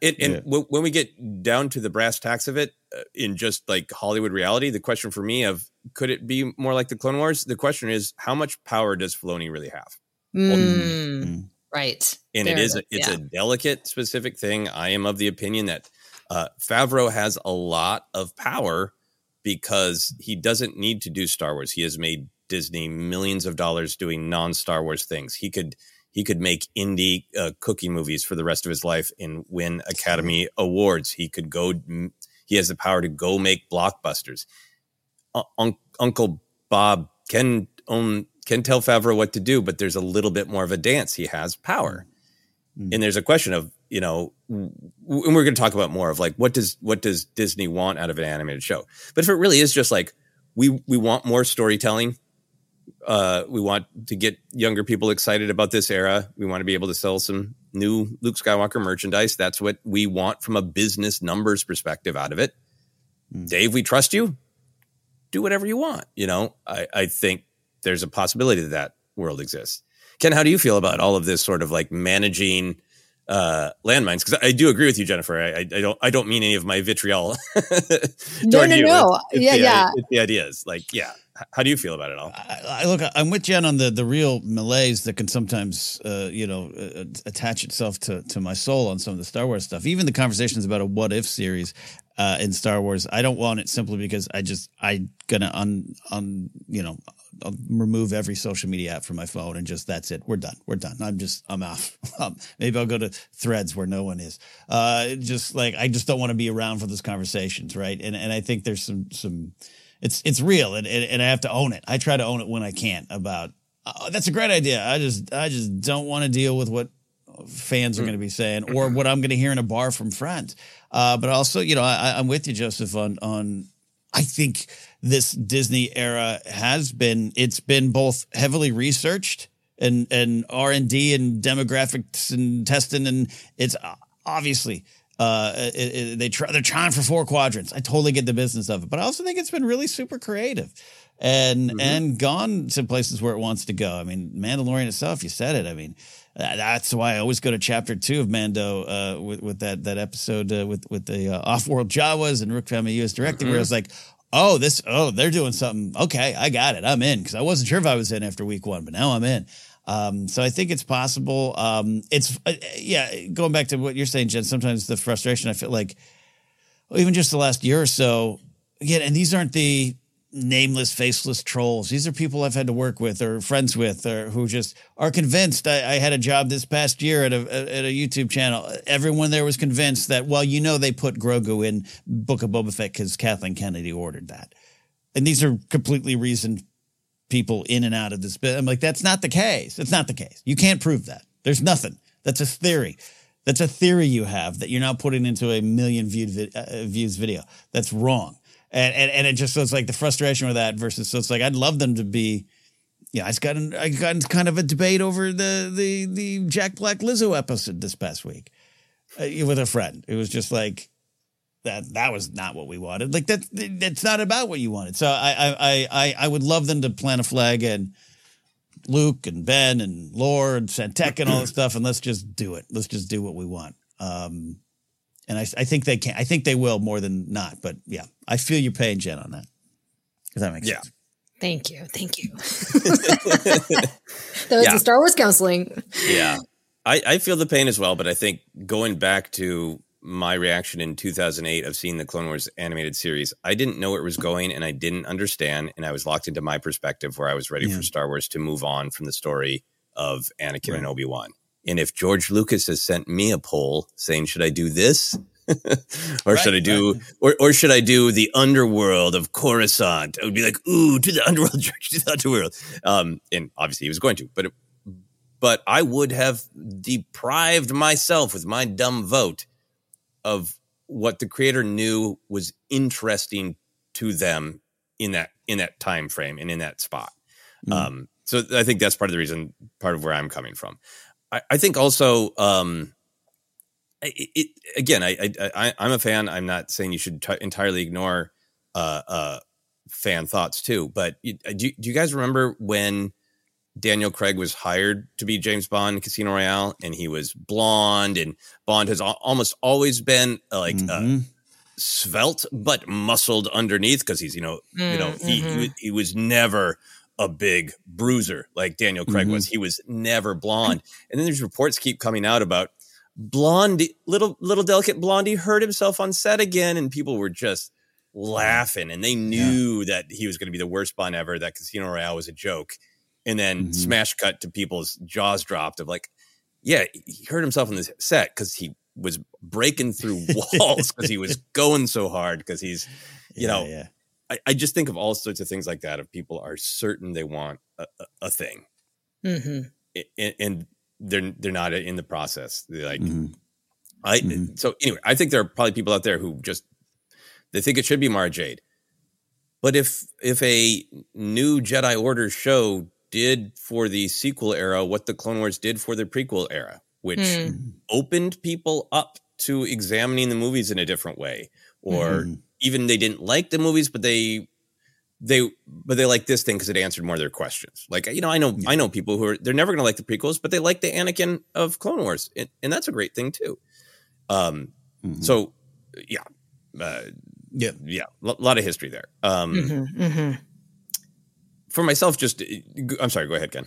it. And Yeah. w- when we get down to the brass tacks of it, uh, in just like Hollywood reality, the question for me of could it be more like the Clone Wars? The question is how much power does Filoni really have? Mm, Mm. Right. and There it is it a, it's yeah. a delicate specific thing. I am of the opinion that uh, favreau has a lot of power because he doesn't need to do star wars. He has made disney millions of dollars doing non-star wars things. He could he could make indie uh, cooking movies for the rest of his life and win academy awards. He could go he has the power to go make blockbusters. Uh, Un- uncle bob can own can tell favreau what to do but there's a little bit more of a dance. He has power. And there's a question of you know and we're going to talk about more of like what does what does disney want out of an animated show? But if it really is just like we we want more storytelling uh we want to get younger people excited about this era we want to be able to sell some new luke skywalker merchandise that's what we want from a business numbers perspective out of it. Dave we trust you. Do whatever you want you know? I i think there's a possibility that that world exists. Ken, how do you feel about all of this sort of like managing uh, landmines? Because I do agree with you, Jennifer. I, I, I, don't I don't mean any of my vitriol. no, no, you. no. It's, it's yeah, the, yeah. It's the ideas. Like, yeah. How do you feel about it all? I, I look, I'm with Jen on the the real malaise that can sometimes, uh, you know, uh, attach itself to to my soul on some of the Star Wars stuff. Even the conversations about a what if series uh, in Star Wars, I don't want it simply because I just I gonna un un you know I'll remove every social media app from my phone and just that's it. We're done. We're done. I'm just I'm off. Um, maybe I'll go to Threads where no one is. Uh, just like I just don't want to be around for those conversations, right? And and I think there's some some it's it's real and, and, and I have to own it. I try to own it when I can't. about oh, that's a great idea. I just I just don't want to deal with what fans are going to be saying or what I'm going to hear in a bar from friends. Uh, but also, you know, I, I'm with you, Joseph, on on I think this Disney era has been it's been both heavily researched and and R and D and demographics and testing and it's obviously uh, it, it, they try, they're trying for four quadrants. I totally get the business of it, but I also think it's been really super creative and mm-hmm. and gone to places where it wants to go. I mean, Mandalorian itself, you said it. I mean, that's why I always go to chapter two of Mando uh, with with that that episode uh, with with the uh, off world Jawas and Rick Famuyiwa directing, mm-hmm. where I was like, oh, this oh they're doing something. Okay, I got it. I'm in because I wasn't sure if I was in after week one, but now I'm in. Um, so I think it's possible. Um, it's uh, yeah, going back to what you're saying, Jen. Sometimes the frustration I feel like, even just the last year or so, again, and these aren't the nameless, faceless trolls. These are people I've had to work with or friends with, or who just are convinced. I, I had a job this past year at a at a YouTube channel. Everyone there was convinced that well, you know, they put Grogu in Book of Boba Fett because Kathleen Kennedy ordered that, and these are completely reasoned people in and out of this. I'm like, that's not the case. It's not the case. You can't prove that. There's nothing. That's a theory. That's a theory you have that you're not putting into a million viewed vi- uh, views video. That's wrong. And, and and it just so it's like the frustration with that versus so it's like I'd love them to be. Yeah, I got I got kind of a debate over the the the Jack Black Lizzo episode this past week uh, with a friend. It was just like that that was not what we wanted. Like that that's not about what you wanted. So I I I I would love them to plant a flag and Luke and Ben and Lore and San and all this stuff, and let's just do it. Let's just do what we want. Um, and I, I think they can. I think they will more than not. But yeah, I feel your pain, Jen, on that. If that makes yeah. sense. Thank you. Thank you. that was Yeah. the Star Wars counseling. yeah I, I feel the pain as well but i think going back to my reaction in 2008 of seeing the clone wars animated series i didn't know where it was going and i didn't understand and i was locked into my perspective where i was ready Yeah. for star wars to move on from the story of anakin and obi-wan and if george lucas has sent me a poll saying should i do this or should I Right, do, or, or should I do the underworld of Coruscant? I would be like, ooh, to the underworld, George, to the underworld. Um, and obviously he was going to, but it, but I would have deprived myself with my dumb vote of what the creator knew was interesting to them in that in that time frame and in that spot. Mm. Um, so I think that's part of the reason, part of where I'm coming from. I, I think also, um, it, it again, I, I, I I'm a fan. I'm not saying you should t- entirely ignore uh, uh, fan thoughts too. But you, do, you- do you guys remember when Daniel Craig was hired to be James Bond in Casino Royale, and he was blonde, and Bond has al- almost always been uh, like uh, Mhm. svelte but muscled underneath because he's you know you know he, he Mhm. was- he was never a big bruiser like Daniel Craig Mhm. was. He was never blonde, and then these reports keep coming out about Blondie, little little delicate Blondie, hurt himself on set again, and people were just laughing, and they knew that he was going to be the worst Bond ever. That Casino Royale was a joke, and then Mhm. smash cut to people's jaws dropped of like, yeah, he hurt himself on this set because he was breaking through walls because he was going so hard because he's you Yeah, know, yeah. I, I just think of all sorts of things like that. If people are certain they want a, a, a thing, hmm i- i- and they're they're not in the process, they're like Mhm. I. Mhm. So anyway, I think there are probably people out there who just they think it should be Mara Jade. But if if a new Jedi Order show did for the sequel era what the Clone Wars did for the prequel era, which Mm. opened people up to examining the movies in a different way, or Mhm. Even they didn't like the movies, but they they but they like this thing because it answered more of their questions. Like you know, I know I know people who are they're never going to like the prequels, but they like the Anakin of Clone Wars, and, and that's a great thing too. Um, so yeah, uh, yeah, yeah, a lot of history there. Um, Mm-hmm, mm-hmm. for myself, just I'm sorry. Go ahead, Ken.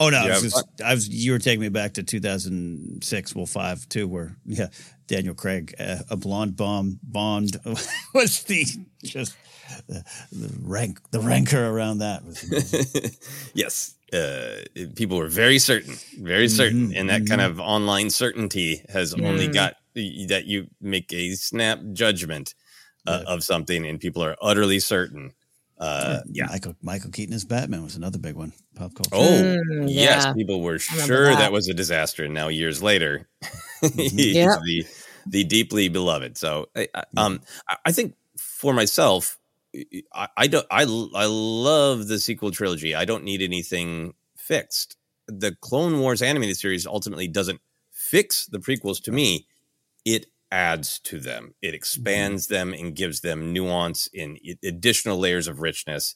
Oh no, Yeah, I was just, I was you were taking me back to 2006, well five too, where yeah, Daniel Craig, uh, a blonde bomb Bond was the just the, the rank the rancor around that was yes, uh, people were very certain, very certain, and that kind of online certainty has only Mm. got that you make a snap judgment uh, of something, and people are utterly certain. Uh, yeah. Michael Michael Keaton as Batman was another big one. Pop culture. Oh, Mm, yes, yeah. people were sure that. that. was a disaster, and now years later, he's Yep. the the deeply beloved. So, I, I- um, I, I think for myself, I, I don't. I I love the sequel trilogy. I don't need anything fixed. The Clone Wars animated series ultimately doesn't fix the prequels to me. It adds to them. It expands them and gives them nuance in additional layers of richness.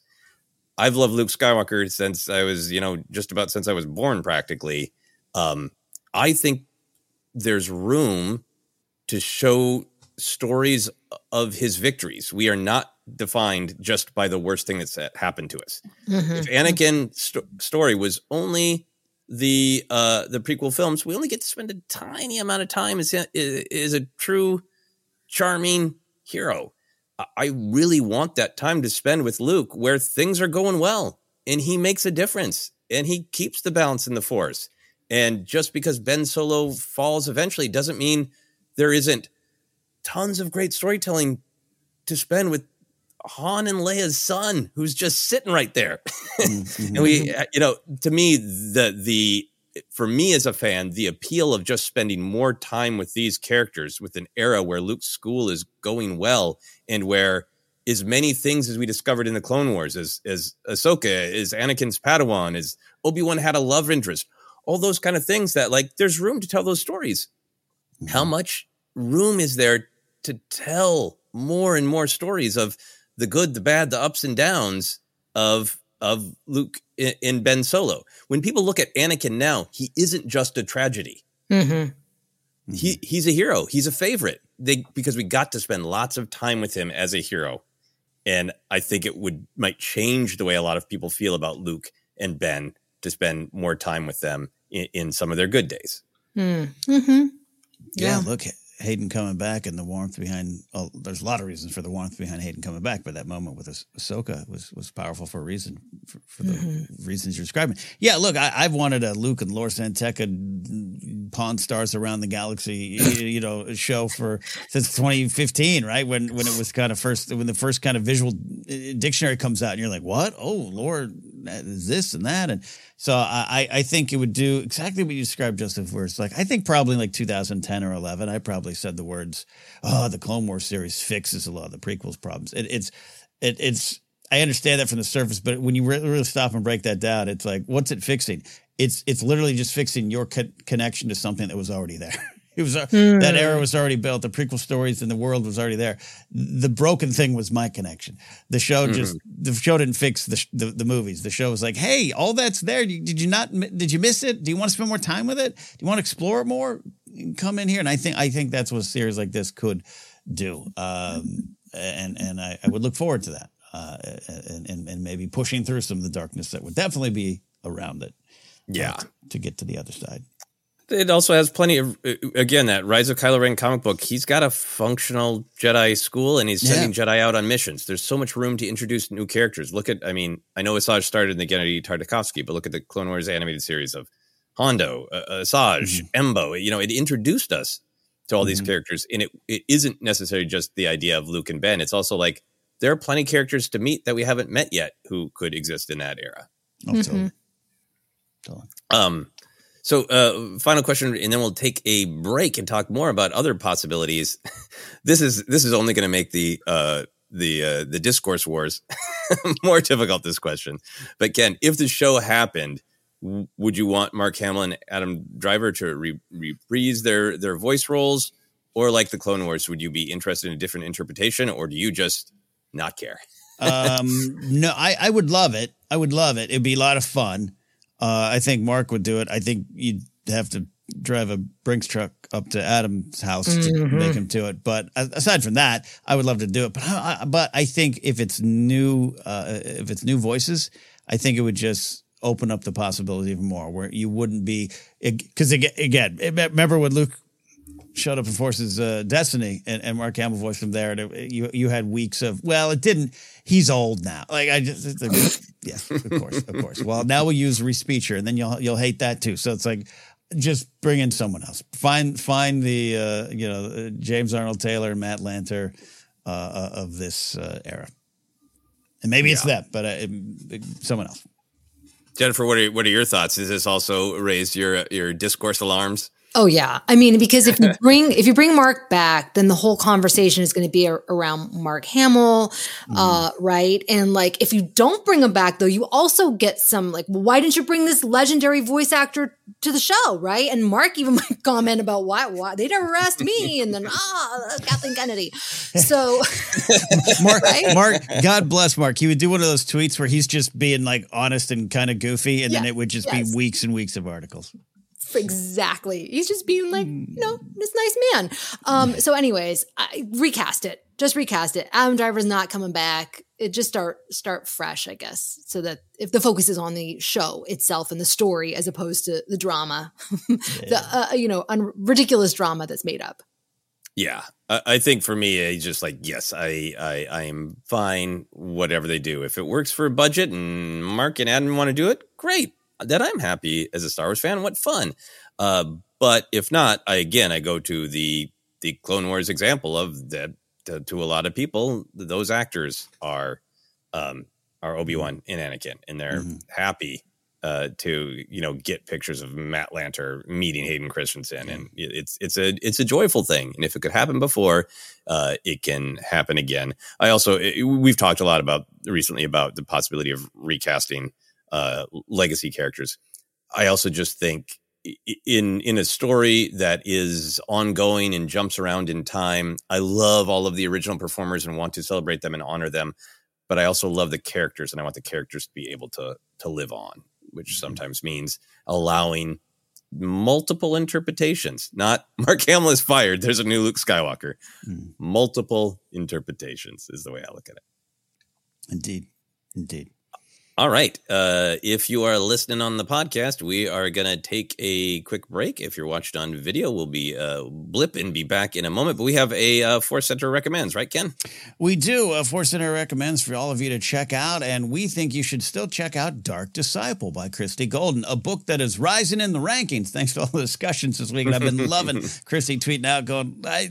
I've loved Luke Skywalker since I was, you know, just about since I was born, practically. Um, I think there's room to show stories of his victories. We are not defined just by the worst thing that's happened to us. Mm-hmm. If Anakin's sto- story was only the uh the prequel films, we only get to spend a tiny amount of time as is a true charming hero. I really want that time to spend with Luke where things are going well and he makes a difference and he keeps the balance in the force. And just because Ben Solo falls eventually doesn't mean there isn't tons of great storytelling to spend with Han and Leia's son, who's just sitting right there. and we, uh, you know, to me, the the for me as a fan, the appeal of just spending more time with these characters with an era where Luke's school is going well and where as many things as we discovered in the Clone Wars, as as Ahsoka, is Anakin's Padawan, is Obi Wan had a love interest, all those kind of things that like there's room to tell those stories. How much room is there to tell more and more stories of the good, the bad, the ups and downs of of Luke in, in Ben Solo? When people look at Anakin now, he isn't just a tragedy. Mm-hmm. He he's a hero. He's a favorite. They because we got to spend lots of time with him as a hero, and I think it would might change the way a lot of people feel about Luke and Ben to spend more time with them in, in some of their good days. Mm-hmm. Yeah, Yeah. look, Hayden coming back and the warmth behind. Oh, there's a lot of reasons for the warmth behind Hayden coming back, but that moment with Ah- Ahsoka was was powerful for a reason, for, for the Mm-hmm. reasons you're describing. Yeah, look, I, I've wanted a Luke and Lor San Tekka Pawn Stars Around the Galaxy, you, you know, show for since 2015, right? When when it was kind of first when the first kind of visual uh, dictionary comes out, and you're like, what? Oh, Lord, is this and that, and so I, I think it would do exactly what you described, Joseph. Where it's like I think probably like 2010 or 11, I probably said the words, "Oh, the Clone Wars series fixes a lot of the prequels problems." It, it's it, it's I understand that from the surface, but when you re- really stop and break that down, it's like, what's it fixing? It's it's literally just fixing your co- connection to something that was already there. It was uh, that era was already built. The prequel stories and the world was already there. The broken thing was my connection. The show just the show didn't fix the, the the movies. The show was like, hey, all that's there. Did you not? Did you miss it? Do you want to spend more time with it? Do you want to explore it more? Come in here, and I think I think that's what a series like this could do. Um, and and I, I would look forward to that. Uh, and, and and maybe pushing through some of the darkness that would definitely be around it. Yeah. to get to the other side. It also has plenty of uh, again that Rise of Kylo Ren comic book. He's got a functional Jedi school, and he's sending Jedi out on missions. There's so much room to introduce new characters. Look at, I mean, I know Asajj started in the Genndy Tartakovsky, but look at the Clone Wars animated series of Hondo, uh, Asajj, Embo. You know, it introduced us to all these characters, and it it isn't necessarily just the idea of Luke and Ben. It's also like there are plenty of characters to meet that we haven't met yet who could exist in that era. Oh, totally. Totally. Um, so, uh, final question, and then we'll take a break and talk more about other possibilities. this is this is only going to make the uh, the uh, the discourse wars more difficult. This question, but Ken, if the show happened, w- would you want Mark Hamill and Adam Driver to re- reprise their their voice roles, or like the Clone Wars, would you be interested in a different interpretation, or do you just not care? Um, no, I, I would love it. I would love it. It'd be a lot of fun. Uh, I think Mark would do it. I think you'd have to drive a Brinks truck up to Adam's house to Mhm. make him do it. But aside from that, I would love to do it. But I, but I think if it's new, uh, if it's new voices, I think it would just open up the possibility even more, where you wouldn't be because again, again, remember when Luke showed up in Forces uh, Destiny and, and Mark Hamill voiced him there. And it, you you had weeks of well, it didn't. He's old now. Like I just it's like, yes, of course, of course. Well, now we'll use respeecher, and then you'll you'll hate that too. So it's like just bring in someone else. Find find the uh, you know uh, James Arnold Taylor, and Matt Lanter uh, uh, of this uh, era, and maybe it's that but uh, it- someone else. Jennifer, what are what are your thoughts? Has this also raised your your discourse alarms? Oh yeah. I mean, because if you bring if you bring Mark back, then the whole conversation is going to be ar- around Mark Hamill, uh, right? And like, if you don't bring him back, though, you also get some like, well, why didn't you bring this legendary voice actor to the show, right? And Mark even might comment about why why they never asked me, and then ah, Kathleen Kennedy. So Mark, Right? Mark, God bless Mark. He would do one of those tweets where he's just being like honest and kind of goofy, and then it would just yes. be weeks and weeks of articles. Exactly. He's just being like, you know, this nice man. Um, so anyways, I recast it. Just recast it. Adam Driver's not coming back. It just start start fresh, I guess. So that if the focus is on the show itself and the story as opposed to the drama, the uh, you know, un- ridiculous drama that's made up. Yeah, I, I think for me, I just like yes, I, I I am fine. Whatever they do, if it works for a budget and Mark and Adam want to do it, great. That I'm happy as a Star Wars fan. What fun! Uh, but if not, I again I go to the the Clone Wars example of that. To, to a lot of people, those actors are um, are Obi Wan and Anakin, and they're happy uh, to you know get pictures of Matt Lanter meeting Hayden Christensen, and it's it's a it's a joyful thing. And if it could happen before, uh, it can happen again. I also it- we've talked a lot about recently about the possibility of recasting uh, legacy characters. I also just think in in a story that is ongoing and jumps around in time, I love all of the original performers and want to celebrate them and honor them. But I also love the characters, and I want the characters to be able to to live on, which sometimes means allowing multiple interpretations. Not Mark Hamill is fired. There's a new Luke Skywalker. Multiple interpretations is the way I look at it. Indeed, indeed. All right. Uh, if you are listening on the podcast, we are going to take a quick break. If you're watched on video, we'll be uh, blip and be back in a moment. But we have a uh, Force Center recommends, right, Ken? We do. Uh, Force Center recommends for all of you to check out, and we think you should still check out Dark Disciple by Christie Golden, a book that is rising in the rankings thanks to all the discussions this week. And I've been loving Christie tweeting out, going, I,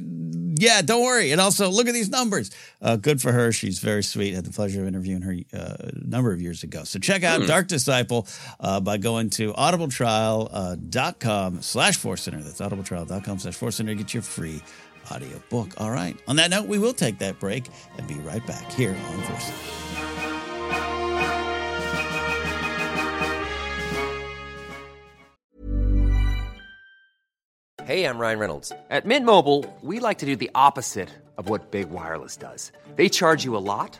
yeah, don't worry. And also, look at these numbers. Uh, good for her. She's very sweet. Had the pleasure of interviewing her uh, a number of years ago. So check out Hmm. Dark Disciple uh, by going to audibletrial.com slash Force Center. That's audibletrial.com slash Force Center to get your free audio book. All right. On that note, we will take that break and be right back here on Force Center. Hey, I'm Ryan Reynolds. At Mint Mobile, we like to do the opposite of what Big Wireless does. They charge you a lot,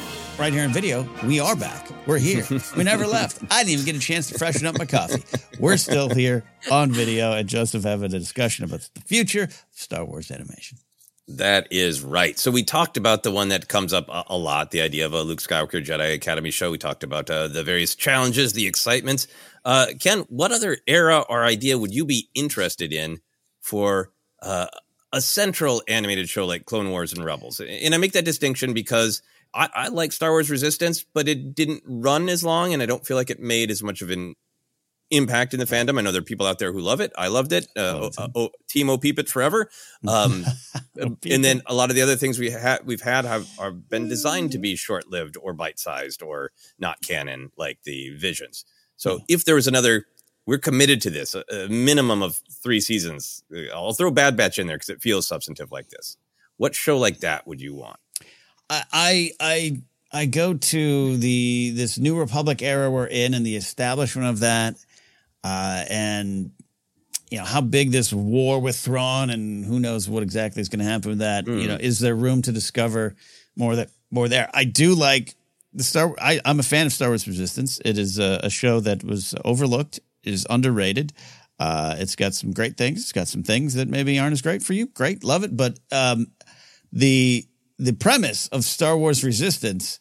right here in video, we are back. We're here. We never left. I didn't even get a chance to freshen up my coffee. We're still here on video, and Joseph having a discussion about the future of Star Wars animation. That is right. So we talked about the one that comes up a, a lot, the idea of a Luke Skywalker Jedi Academy show. We talked about uh, the various challenges, the excitements. Uh, Ken, what other era or idea would you be interested in for uh, a central animated show like Clone Wars and Rebels? And I make that distinction because I, I, like Star Wars Resistance, but it didn't run as long, and I don't feel like it made as much of an impact in the fandom. I know there are people out there who love it. I loved it. Uh, oh, oh, Team O Peep it forever. Um, and then a lot of the other things we had we've had have are been designed to be short lived or bite sized or not canon, like the Visions. So if there was another, we're committed to this. A, a minimum of three seasons. I'll throw Bad Batch in there because it feels substantive like this. What show like that would you want? I I I go to the this New Republic era we're in and the establishment of that, uh, and you know how big this war with Thrawn and who knows what exactly is going to happen with that. Mm. You know, is there room to discover more that more there? I do like the Star. I, I'm a fan of Star Wars Resistance. It is a, a show that was overlooked, is underrated. Uh, it's got some great things. It's got some things that maybe aren't as great for you. Great, love it. But um, the the premise of Star Wars Resistance,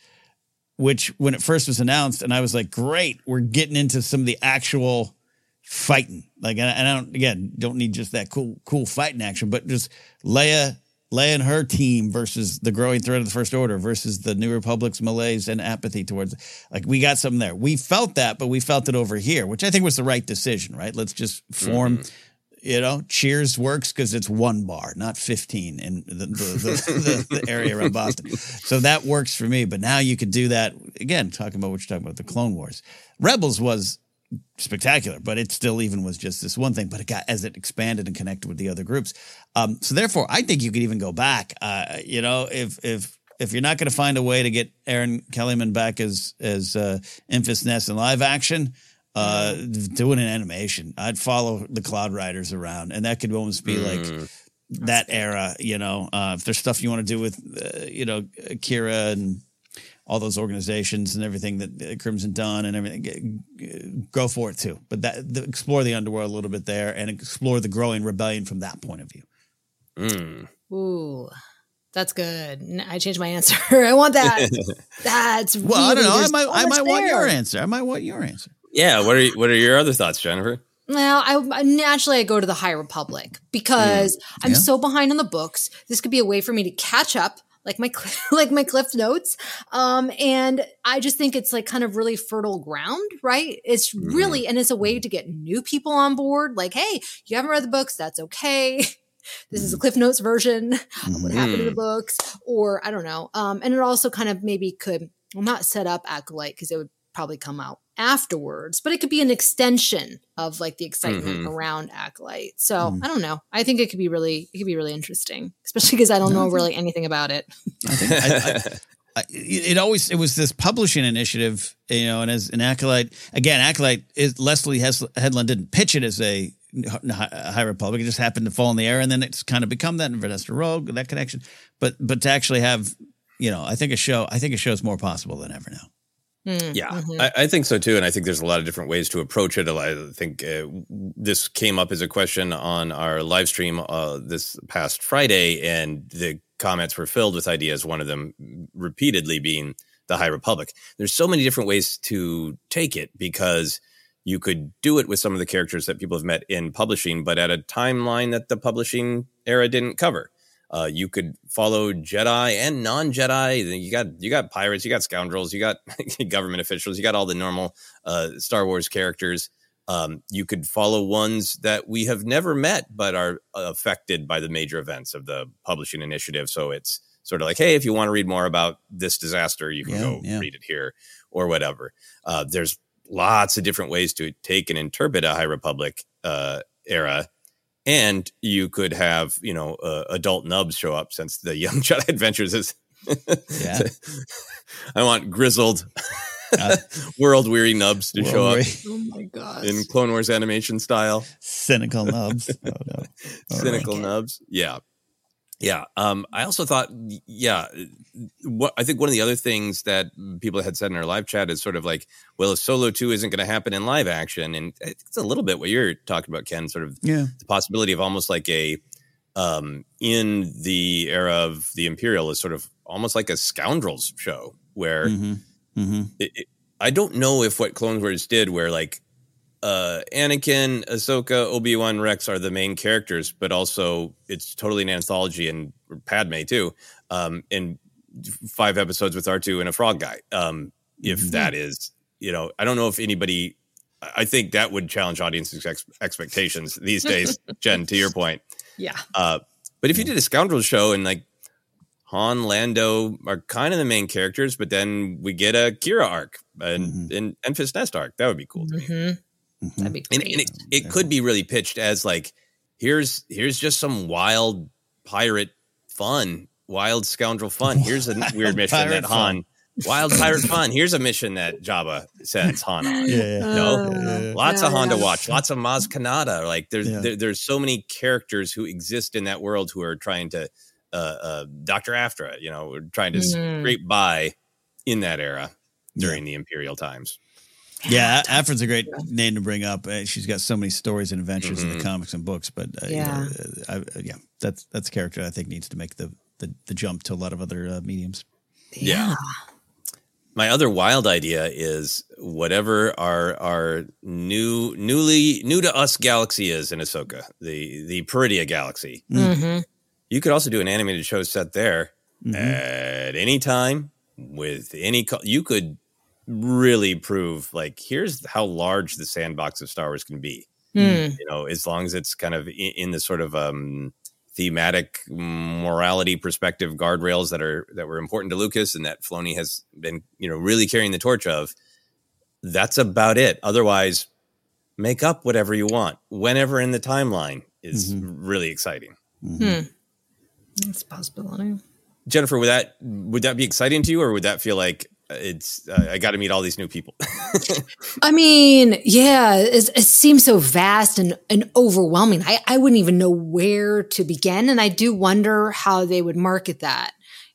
which when it first was announced, and I was like, great, we're getting into some of the actual fighting. Like, and I don't, again, don't need just that cool, cool fighting action, but just Leia, Leia and her team versus the growing threat of the First Order versus the New Republic's malaise and apathy towards, like, we got something there. We felt that, but we felt it over here, which I think was the right decision, right? Let's just form. Mm-hmm you know, Cheers works because it's one bar, not 15 in the, the, the, the, area around Boston. So that works for me. But now you could do that again, talking about what you're talking about, the Clone Wars. Rebels was spectacular, but it still even was just this one thing. But it got as it expanded and connected with the other groups. Um, so therefore, I think you could even go back. Uh, you know, if if if you're not going to find a way to get Erin Kellyman back as as uh, Enfys Nest in live action uh, doing an animation. I'd follow the Cloud Riders around, and that could almost be like mm. that era. You know, uh, if there's stuff you want to do with, uh, you know, Qi'ra and all those organizations and everything that Crimson Dawn and everything, go for it too. But that the, explore the underworld a little bit there and explore the growing rebellion from that point of view. Mm. Ooh. That's good. I changed my answer. I want that. That's well. Really, I don't know. I might. I might want your answer. I might want your answer. Yeah. What are what are your other thoughts, Jennifer? Well, I naturally I go to the High Republic because mm, I'm so behind on the books. This could be a way for me to catch up, like my like my Cliff Notes. Um, and I just think it's like kind of really fertile ground, right? It's really mm. and it's a way to get new people on board. Like, hey, you haven't read the books, that's okay. this is a Cliff Notes version of what happened in the books, or I don't know. Um, and it also kind of maybe could well not set up Acolyte because it would probably come out afterwards, but it could be an extension of like the excitement Mhm. around Acolyte. So Mm. I don't know. I think it could be really it could be really interesting, especially because I don't know really anything about it. I think I, I, I, it always it was this publishing initiative, you know, and as an acolyte again, acolyte is Leslie Hes- Headland didn't pitch it as a Hi- High Republic. It just happened to fall in the air, and then it's kind of become that in Vernestra Rwoh that connection. But but to actually have, you know, I think a show, I think a show is more possible than ever now. Yeah, Mm-hmm. I, I think so too, and I think there's a lot of different ways to approach it. I think uh, this came up as a question on our live stream uh, this past Friday, and the comments were filled with ideas. One of them repeatedly being the High Republic. There's so many different ways to take it because you could do it with some of the characters that people have met in publishing, but at a timeline that the publishing era didn't cover. Uh, you could follow Jedi and non-Jedi. You got you got pirates, you got scoundrels, you got government officials, you got all the normal uh, Star Wars characters. Um, you could follow ones that we have never met but are affected by the major events of the publishing initiative. So it's sort of like, hey, if you want to read more about this disaster, you can Yeah, go yeah. read it here or whatever. Uh, there's lots of different ways to take and interpret a High Republic uh, era and you could have you know uh, adult nubs show up since the young jedi adventures is Yeah. i want grizzled Uh, world weary nubs to show up Oh my gosh. in clone wars animation style Cynical nubs. Oh, no. All cynical nubs yeah yeah um i also thought yeah what i think one of the other things that people had said in our live chat is sort of like well if solo 2 isn't going to happen in live action and it's a little bit what you're talking about ken sort of Yeah. the possibility of almost like a um in the era of the imperial is sort of almost like a scoundrels show where hmm hmm it, it, I don't know if what Clone Wars did, where like uh, Anakin, Ahsoka, Obi Wan, Rex are the main characters, but also it's totally an anthology, and Padme too. Um, and five episodes with R two and a frog guy. Um, if Mhm. that is, you know, I don't know if anybody. I think that would challenge audiences' ex- expectations these days. Jen, to your point. Yeah. Uh, but if you did a scoundrel show and like Han, Lando are kind of the main characters, but then we get a Qi'ra arc and Mhm. and Enfys Nest arc, that would be cool. to me. Hmm Mhm. That'd be And, and it, it could be really pitched as like here's here's just some wild pirate fun, wild scoundrel fun. Here's a weird mission that Han. Wild pirate fun. Here's a mission that Jabba sends Han on. Yeah, yeah. No, Uh, lots yeah, of Han to yeah. watch, lots of Maz Kanata. Like there's Yeah. there, there's so many characters who exist in that world who are trying to uh, uh Doctor Aphra, you know, trying to Mhm. scrape by in that era during the Imperial times. Yeah, A- Aphra's a great name to bring up. Uh, She's got so many stories and adventures in Mhm. the comics and books. But uh, you Yeah. know, uh, I, yeah, that's that's a character I think needs to make the the, the jump to a lot of other uh, mediums. Yeah. My other wild idea is whatever our our new newly new to us galaxy is in Ahsoka, the the Peridea galaxy. hmm You could also do an animated show set there Mhm. at any time with any. Co- you could really prove like here's how large the sandbox of Star Wars can be. Mm. You know, as long as it's kind of in, in the sort of um, thematic morality perspective guardrails that are that were important to Lucas and that Filoni has been you know really carrying the torch of. That's about it. Otherwise, make up whatever you want whenever in the timeline is really exciting. Hmm. That's a possibility. Jennifer, would that would that be exciting to you, or would that feel like it's uh, I got to meet all these new people? I mean, yeah, it, it seems so vast and, and overwhelming. I, I wouldn't even know where to begin. And I do wonder how they would market that.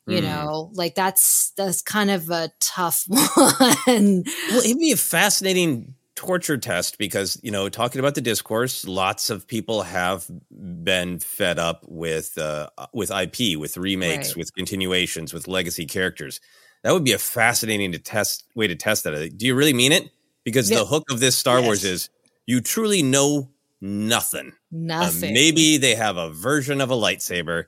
You Mm. know, like that's that's kind of a tough one. well, it'd be a fascinating torture test because you know talking about the discourse lots of people have been fed up with uh with ip with remakes Right. with continuations with legacy characters that would be a fascinating to test way to test that do you really mean it because Yeah. the hook of this star wars is you truly know nothing Uh, Nothing. maybe they have a version of a lightsaber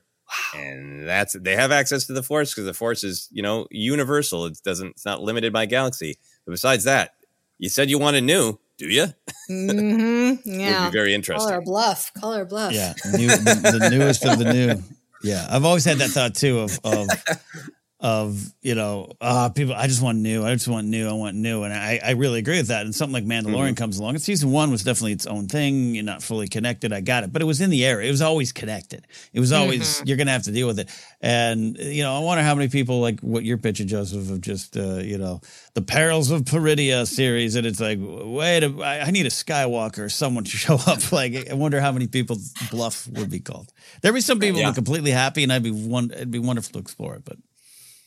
and that's they have access to the force because the force is you know universal it doesn't it's not limited by galaxy but besides that you said you wanted new Do you? Mm-hmm. Yeah. Would be very interesting. Color bluff. Color bluff. Yeah, new, the, the newest of the new. Yeah, I've always had that thought too of of of you know uh people i just want new i just want new i want new. And i i really agree with that. And something like mandalorian Mhm. comes along and season one was definitely its own thing you're not fully connected i got it. But it was in the air it was always connected. It was always Mhm. you're gonna have to deal with it. And you know i wonder how many people like what you're pitching joseph of just uh you know the perils of Peridea series and it's like wait a, I, I need a skywalker or someone to show up. Like i wonder how many people bluff would be called. There'd be some people Yeah. who are completely happy and i'd be one it'd be wonderful to explore it but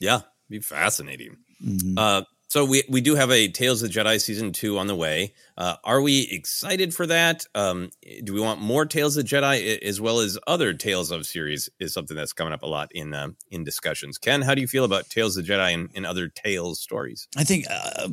Yeah, be fascinating. Mhm. Uh, so we we do have a Tales of the Jedi season two on the way. Uh, are we excited for that? Um, do we want more Tales of the Jedi as well as other Tales of series? Is something that's coming up a lot in uh, in discussions. Ken, how do you feel about Tales of the Jedi and, and other Tales stories? I think uh,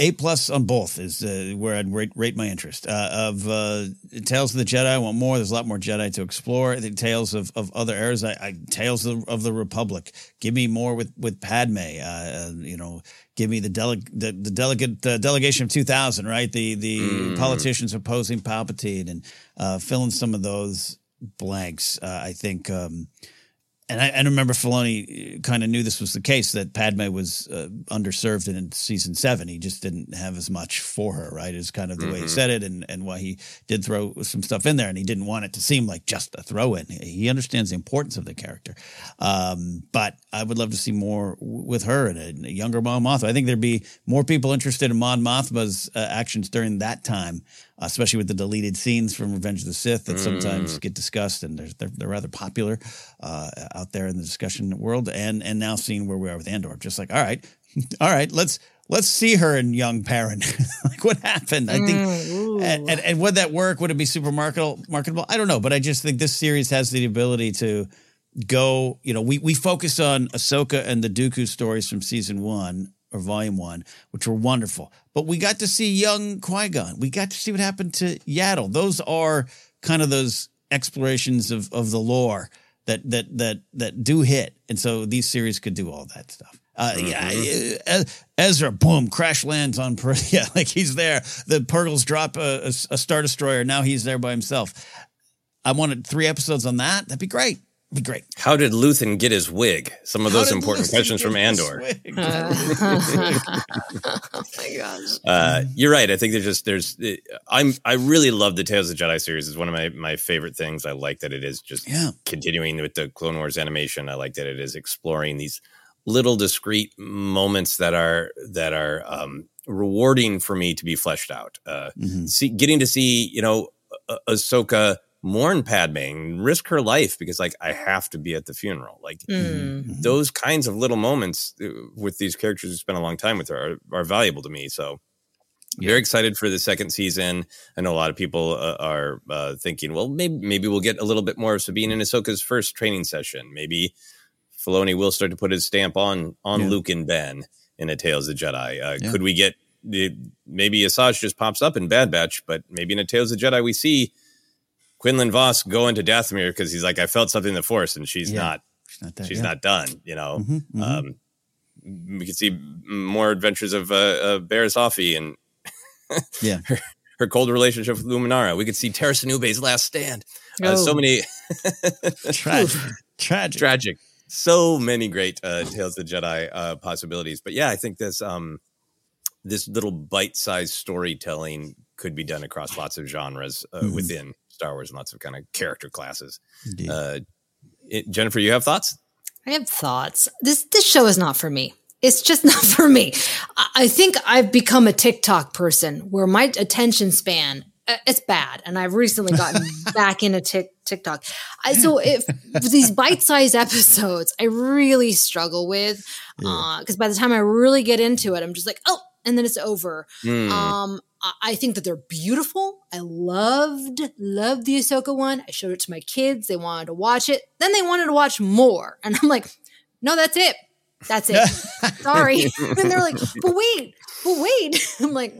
A plus on both is uh, where I'd rate, rate my interest. Uh, of uh, Tales of the Jedi, I want more. There's a lot more Jedi to explore. The Tales of, of other eras, I, I Tales of, of the Republic. Give me more with with Padme. You know, give me the dele- the, the delegate uh, delegation of 2000. Right, the the Mm. politicians opposing Palpatine and uh, fill in some of those blanks. Uh, I think. Um, and I, I remember Filoni kind of knew this was the case that Padme was uh, underserved in season seven. He just didn't have as much for her, right? Is kind of the way he Mhm. said it, and and why he did throw some stuff in there, and he didn't want it to seem like just a throw in. He understands the importance of the character, um, but I would love to see more w- with her and a, a younger Mon Mothma. I think there'd be more people interested in Mon Mothma's uh, actions during that time, uh, especially with the deleted scenes from Revenge of the Sith that sometimes Mm. get discussed, and they're they're, they're rather popular uh, out there in the discussion world. And and now seeing where we are with Andor, just like all right, all right, let's let's see her and young Perrin. like what happened? I think, and, and and would that work? Would it be super marketable? Marketable? I don't know, but I just think this series has the ability to go. You know, we we focus on Ahsoka and the Dooku stories from season one or volume one, which were wonderful. But we got to see young Qui Gon. We got to see what happened to Yaddle. Those are kind of those explorations of of the lore that that that that do hit, and so these series could do all that stuff. Uh, Yeah, uh, Ezra, boom, crash lands on Peria, like he's there. The Purrgils drop a, a, a star destroyer. Now he's there by himself. I wanted three episodes on that. That'd be great. That'd be great. How did Luthen get his wig? Some of How those important Luthen questions from Andor. oh my gosh. Uh, you're right. I think there's just there's I'm I really love the Tales of Jedi series. It's one of my my favorite things. I like that it is just Yeah. continuing with the Clone Wars animation. I like that it is exploring these little discrete moments that are that are um, rewarding for me to be fleshed out. Uh, Mhm. see, getting to see you know Ah- Ahsoka mourn Padme and risk her life because like I have to be at the funeral. Like Mm. those kinds of little moments uh, with these characters who spend a long time with her are, are valuable to me. So very excited for the second season. I know a lot of people uh, are uh, thinking, well, maybe maybe we'll get a little bit more of Sabine and Ahsoka's first training session. Maybe Filoni will start to put his stamp on on Yeah. Luke and Ben in a Tales of the Jedi. Uh, Yeah. Could we get the, maybe Asajj just pops up in Bad Batch, but maybe in a Tales of the Jedi we see Quinlan Vos go into Dathomir because he's like, I felt something in the Force, and she's Yeah. not She's not there. she's yeah. not done. You know, Mhm, mhm. um, we could see more adventures of uh, uh, Barriss Offee and Yeah. her, her cold relationship with Luminara. We could see Tera Sinube's last stand. Uh, so Oh. many tragic, tragic. tragic, so many great uh, Tales of the Jedi uh, possibilities. But yeah, I think this um, this little bite-sized storytelling could be done across lots of genres uh, Mhm. within Star Wars and lots of kind of character classes. Uh, it, Jennifer, you have thoughts? I have thoughts. This this show is not for me. It's just not for me. I, I think I've become a TikTok person where my attention span uh, it's bad, and I've recently gotten back into Tik TikTok. I, so if these bite sized episodes, I really struggle with because by the time I really get into it, I'm just like, oh, and then it's over. Hmm. Um, I- think that they're beautiful. I loved, loved the Ahsoka one. I showed it to my kids. They wanted to watch it. Then they wanted to watch more. And I'm like, no, that's it. That's it. Sorry. and they're like, but wait, but wait. I'm like,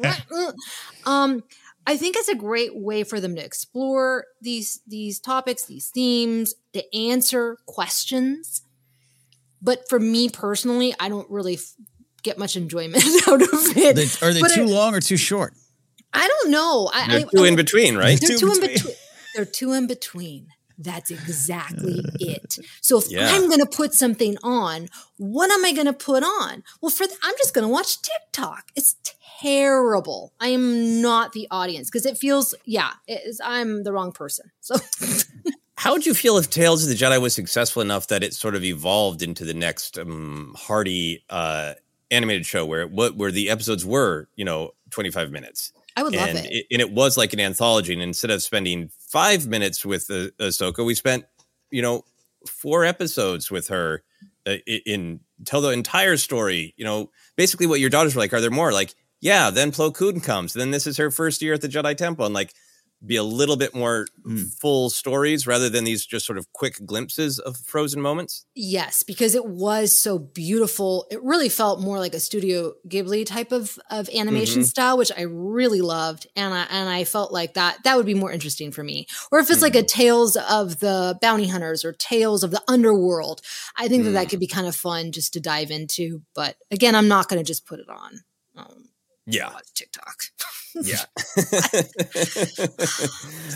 um, I think it's a great way for them to explore these these topics, these themes, to answer questions. But for me personally, I don't really f- get much enjoyment out of it. They- are they But too I- long or too short? I don't know. I, They're two I- in between, right? They're Two two in between. between. They're two in between. That's exactly it. So if Yeah. I'm going to put something on, what am I going to put on? Well, for th- I'm just going to watch TikTok. It's terrible. I am not the audience because it feels yeah, it is, I'm the wrong person. So How would you feel if Tales of the Jedi was successful enough that it sort of evolved into the next um, hearty uh, animated show where it, where the episodes were, you know, 25 minutes? I would love and it. and it was like an anthology. And instead of spending five minutes with uh, Ahsoka, we spent, you know, four episodes with her uh, in tell the entire story. You know, basically what your daughters were like. Are there more? Like, yeah. Then Plo Koon comes. Then this is her first year at the Jedi Temple, and like be a little bit more full stories rather than these just sort of quick glimpses of frozen moments. Yes, because it was so beautiful. It really felt more like a Studio Ghibli type of of animation Mhm. style, which I really loved, and I and I felt like that that would be more interesting for me. Or if it's like a Tales of the Bounty Hunters or Tales of the Underworld, I think that that could be kind of fun just to dive into. But again, I'm not going to just put it on. Um, Yeah. watch TikTok. Yeah.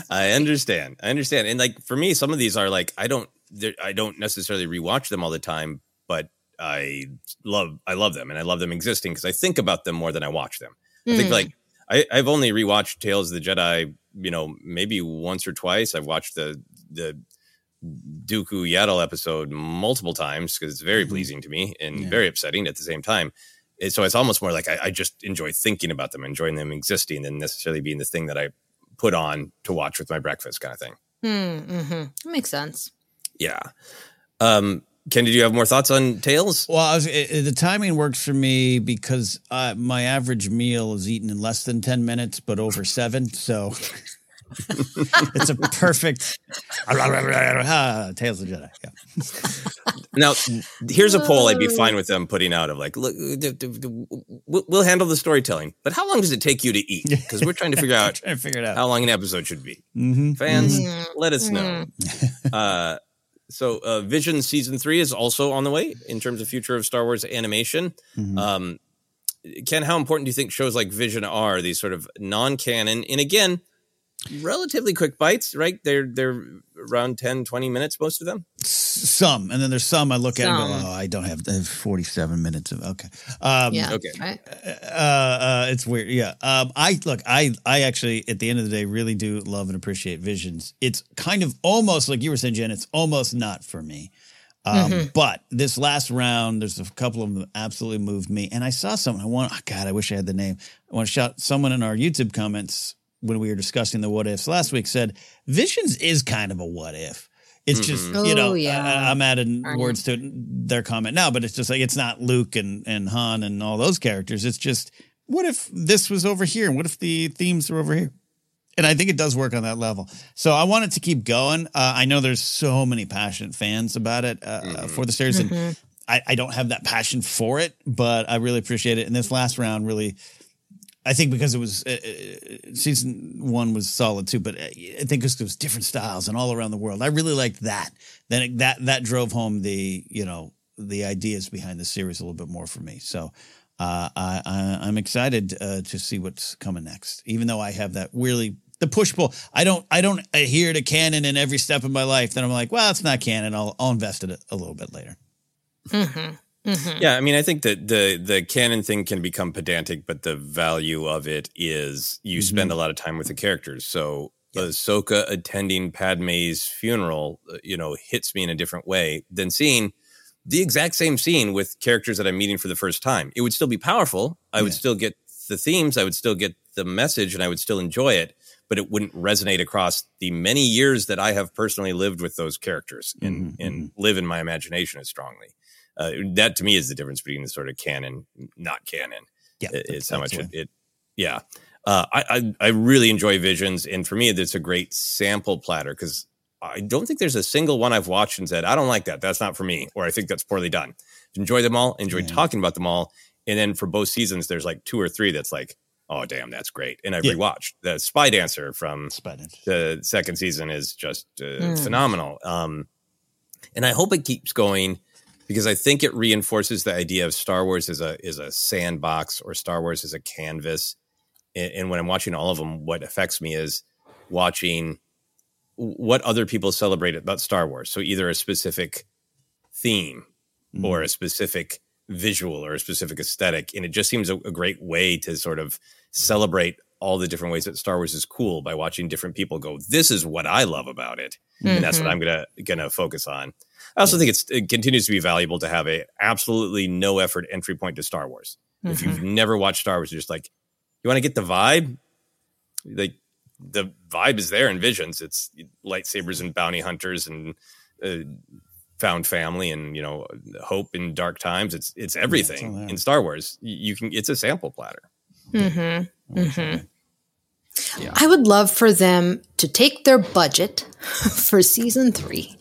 I understand. I understand. And like for me, some of these are like I don't I don't necessarily rewatch them all the time, but I love I love them and I love them existing because I think about them more than I watch them. I think Mm. like I, I've only rewatched Tales of the Jedi, you know, maybe once or twice. I've watched the the Dooku Yaddle episode multiple times because it's very pleasing to me and Yeah. very upsetting at the same time. And so it's almost more like I, I just enjoy thinking about them, enjoying them existing, than necessarily being the thing that I put on to watch with my breakfast kind of thing. Hmm, mm-hmm. That makes sense. Yeah. Um, Ken, did you have more thoughts on Tales? Well, I was, it, it- the timing works for me because uh, my average meal is eaten in less than 10 minutes, but over seven. So it's a perfect Tales of Jedi. Yeah. Now, here's a poll I'd be fine with them putting out of like, look, d- d- d- we'll we'll handle the storytelling, but how long does it take you to eat? Because we're trying to figure out Trying to figure it out. how long an episode should be. Mm-hmm. Fans, let us know. uh, so, uh, Vision season three is also on the way in terms of future of Star Wars animation. Mm-hmm. Um, Ken, how important do you think shows like Vision are? These sort of non-canon, and again, relatively quick bites, right? They're they're around 10, 20 minutes, most of them. Some, and then there's some I look at and go, oh, I don't have, I have 47 minutes of, okay. Um, Yeah. Okay. Right. uh, uh, it's weird. Yeah. Um, I look, I, I actually, at the end of the day, really do love and appreciate visions. It's kind of almost like you were saying, Jen. It's almost not for me. Um, But this last round, there's a couple of them that absolutely moved me. And I saw someone. I want. Oh God, I wish I had the name. I want to shout. Someone in our YouTube comments when we were discussing the what ifs last week said Visions is kind of a what if. It's just you know Oh, yeah. I, am adding Darn it. words to their comment now, but it's just like it's not Luke and and Han and all those characters. It's just what if this was over here and what if the themes were over here? And I think it does work on that level. So I want it to keep going. Uh, I know there's so many passionate fans about it uh, uh, for the series, and I, I don't have that passion for it, but I really appreciate it. And this last round really, I think because it was uh, uh, season one was solid too, but uh, I think because it was different styles and all around the world. I really liked that. Then it, that that drove home the you know the ideas behind the series a little bit more for me. So. Uh, I, I'm excited uh, to see what's coming next. Even though I have that really the push pull, I don't I don't adhere to canon in every step of my life. Then I'm like, well, it's not canon. I'll I'll invest in it a little bit later. Mm-hmm. Yeah, I mean, I think that the the canon thing can become pedantic, but the value of it is you Mm-hmm. spend a lot of time with the characters. So Ahsoka attending Padme's funeral, uh, you know, hits me in a different way than seeing the exact same scene with characters that I'm meeting for the first time. It would still be powerful. I would still get the themes. I would still get the message, and I would still enjoy it. But it wouldn't resonate across the many years that I have personally lived with those characters and Mhm, and live in my imagination as strongly. Uh, that to me is the difference between the sort of canon, not canon. Yeah, it's how much it, it yeah. Uh, I, I I really enjoy Visions, and for me, it's a great sample platter because I don't think there's a single one I've watched and said I don't like that. That's not for me, or I think that's poorly done. Enjoy them all. Enjoy Yeah. talking about them all, and then for both seasons, there's like two or three that's like, oh damn, that's great, and I've Yeah. rewatched the Spy Dancer from Spider. the second season is just uh, Mm. phenomenal. Um, and I hope it keeps going because I think it reinforces the idea of Star Wars as a is a sandbox or Star Wars as a canvas. And, and when I'm watching all of them, what affects me is watching what other people celebrate about Star Wars. So either a specific theme Mm-hmm. or a specific visual or a specific aesthetic. And it just seems a, a great way to sort of celebrate all the different ways that Star Wars is cool by watching different people go, this is what I love about it. And that's what Mhm. I'm gonna gonna focus on. I also think it's it continues to be valuable to have a absolutely no effort entry point to Star Wars. If you've never watched Star Wars, you're just like, you want to get the vibe? Like the vibe is there in Visions. It's lightsabers and bounty hunters and uh, found family and you know hope in dark times. It's it's everything there. in Star Wars. You, you can it's a sample platter. Mm-hmm. Mm-hmm. I would love for them to take their budget for season three.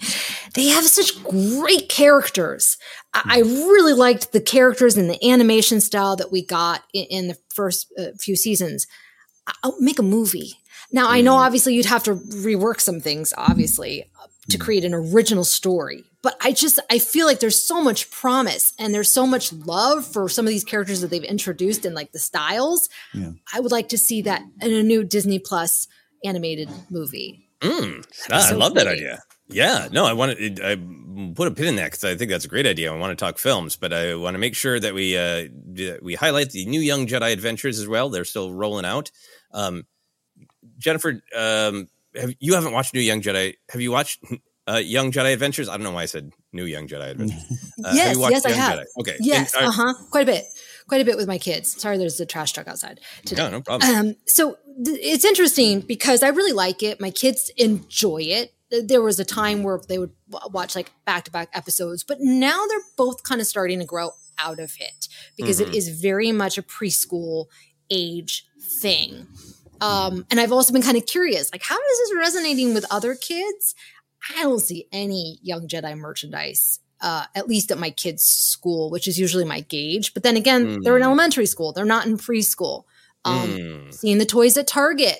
They have such great characters. I, I really liked the characters and the animation style that we got in, in the first uh, few seasons. I'll make a movie. Now, I know obviously you'd have to rework some things, obviously, to create an original story. But I just, I feel like there's so much promise and there's so much love for some of these characters that they've introduced and like the styles. Yeah. I would like to see that in a new Disney Plus animated movie. Mm, ah, I so love that idea. Yeah, no, I want to. I put a pin in that because I think that's a great idea. I want to talk films, but I want to make sure that we uh, we highlight the new Young Jedi Adventures as well. They're still rolling out. Um, Jennifer, um, have, you haven't watched New Young Jedi? Have you watched uh, Young Jedi Adventures? I don't know why I said New Young Jedi Adventures. Uh, yes, yes, I have. Jedi? Okay. Yes, uh, uh huh. Quite a bit. Quite a bit with my kids. Sorry, there's a trash truck outside today. No, no problem. Um, so th- it's interesting because I really like it. My kids enjoy it. There was a time where they would w- watch like back to back episodes, but now they're both kind of starting to grow out of it because it Mhm. is very much a preschool age thing. Um, and I've also been kind of curious, like, how is this resonating with other kids? I don't see any Young Jedi merchandise, uh, at least at my kids' school, which is usually my gauge. But then again, they're in Mm. elementary school; they're not in preschool. Um, Mm. Seeing the toys at Target,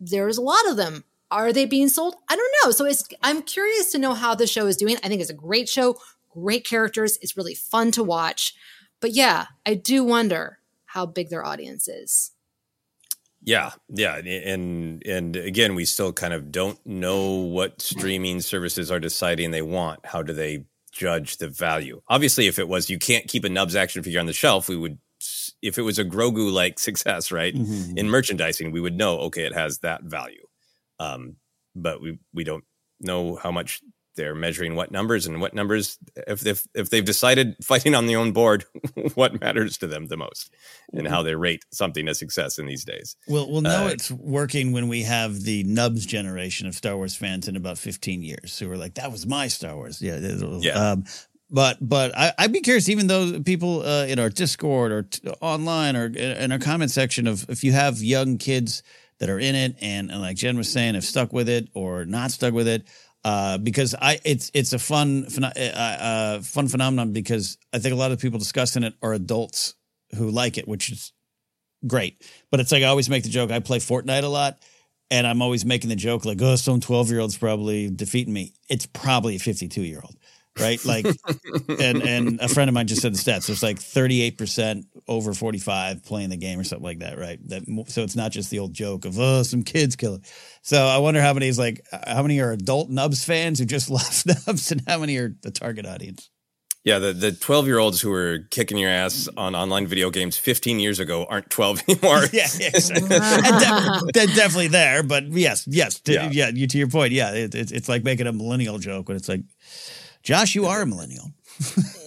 there's a lot of them. Are they being sold? I don't know. So it's I'm curious to know how the show is doing. I think it's a great show, great characters. It's really fun to watch. But yeah, I do wonder how big their audience is. Yeah, yeah, and and again, we still kind of don't know what streaming services are deciding they want. How do they judge the value? Obviously, if it was you can't keep a Nubs action figure on the shelf, we would. If it was a Grogu like success, right, Mhm. in merchandising, we would know okay, it has that value. Um, but we we don't know how much they're measuring what numbers and what numbers if if if they've decided fighting on the own board what matters to them the most and how they rate something a success in these days. We'll we'll know Uh, it's working when we have the Nubs generation of Star Wars fans in about 15 years. who we're like, that was my Star Wars. Yeah. Yeah. Um, but but I, I'd be curious, even though people uh, in our Discord or t- online or in our comment section of if you have young kids that are in it and, and like Jen was saying, have stuck with it or not stuck with it. Uh, because I, it's it's a fun uh, uh, fun phenomenon because I think a lot of people discussing it are adults who like it, which is great. But it's like I always make the joke. I play Fortnite a lot, and I'm always making the joke like, "Oh, some 12 year old's probably defeating me." It's probably a 52 year old, right? Like, and and a friend of mine just said the stats. It's like 38 percent over 45 playing the game or something like that, right? That so it's not just the old joke of oh, some kids kill it. So I wonder how many is like how many are adult Nubs fans who just love Nubs, and how many are the target audience. Yeah, the the twelve year olds who were kicking your ass on online video games fifteen years ago aren't twelve anymore. yeah, yeah, exactly. they're definitely there, but yes, yes, to, Yeah. yeah. You to your point, yeah, it, it's it's like making a millennial joke when it's like, Josh, you are a millennial.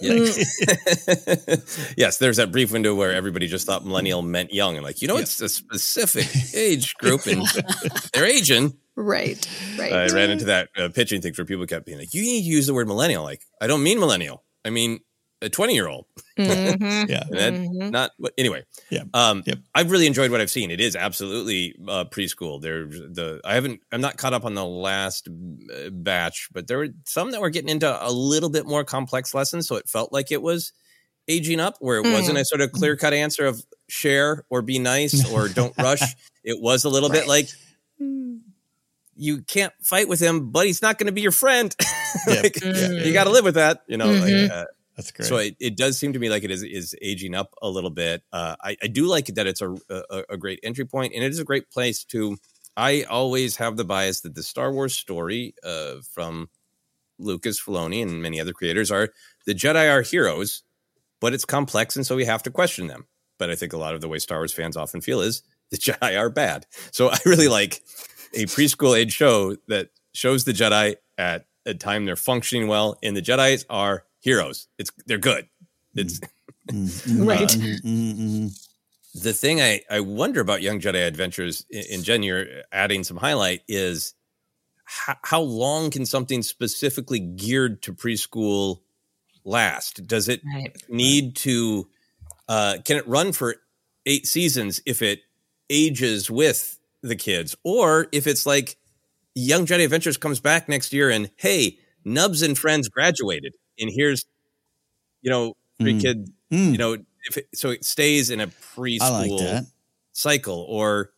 yes, there's that brief window where everybody just thought millennial meant young, and like you know, it's a specific age group, and they're aging. Right, right. I ran into that uh, pitching thing where people kept being like, "You need to use the word millennial." Like, I don't mean millennial. I mean a twenty year old. Mhm, yeah, mhm. not anyway. Yeah. Um, I've really enjoyed what I've seen. It is absolutely uh, preschool. There, the I haven't. I'm not caught up on the last uh, batch, but there were some that were getting into a little bit more complex lessons. So it felt like it was aging up, where it wasn't Mm. a sort of clear cut answer of share or be nice or don't rush. It was a little bit like. You can't fight with him, but he's not going to be your friend. Like, Mm. You got to live with that, you know. Mhm. Like, uh, That's great. So it, it does seem to me like it is is aging up a little bit. Uh, I, I do like that it's a, a a great entry point, and it is a great place to. I always have the bias that the Star Wars story uh, from Lucas, Filoni, and many other creators are the Jedi are heroes, but it's complex, and so we have to question them. But I think a lot of the way Star Wars fans often feel is the Jedi are bad. So I really like a preschool age show that shows the Jedi at a time they're functioning well, and the Jedi's are heroes. It's they're good. It's Right. Mm-hmm. the thing I, I wonder about Young Jedi Adventures, in, in Jen, you're adding some highlight is how, how long can something specifically geared to preschool last? Does it Right. need to, uh, can it run for eight seasons if it ages with the kids? Or if it's like Young Jedi Adventures comes back next year and hey, Nubs and friends graduated, and here's, you know, three Mm. kid, Mm. you know, if it, so it stays in a preschool like cycle or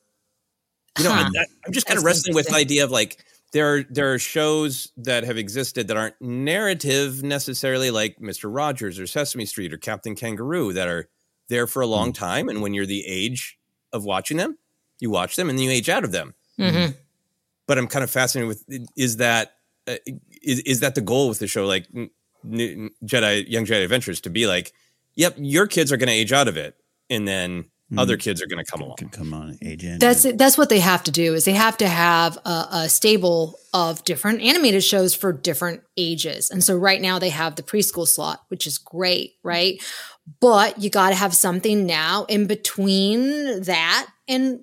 you know Huh. I, am just kind of wrestling with the idea of like there are there are shows that have existed that aren't narrative necessarily like Mr. Rogers or Sesame Street or Captain Kangaroo that are there for a long Hmm. time and when you're the age of watching them you watch them and then you age out of them hmm but I'm kind of fascinated with is that uh, is is that the goal with the show like n- n- Jedi Young Jedi Adventures to be like yep your kids are going to age out of it and then mm-hmm. other kids are going to come along Could come on, age in. That's it. That's what they have to do. Is they have to have a, a stable of different animated shows for different ages. And so right now they have the preschool slot, which is great, right? But you got to have something now in between that and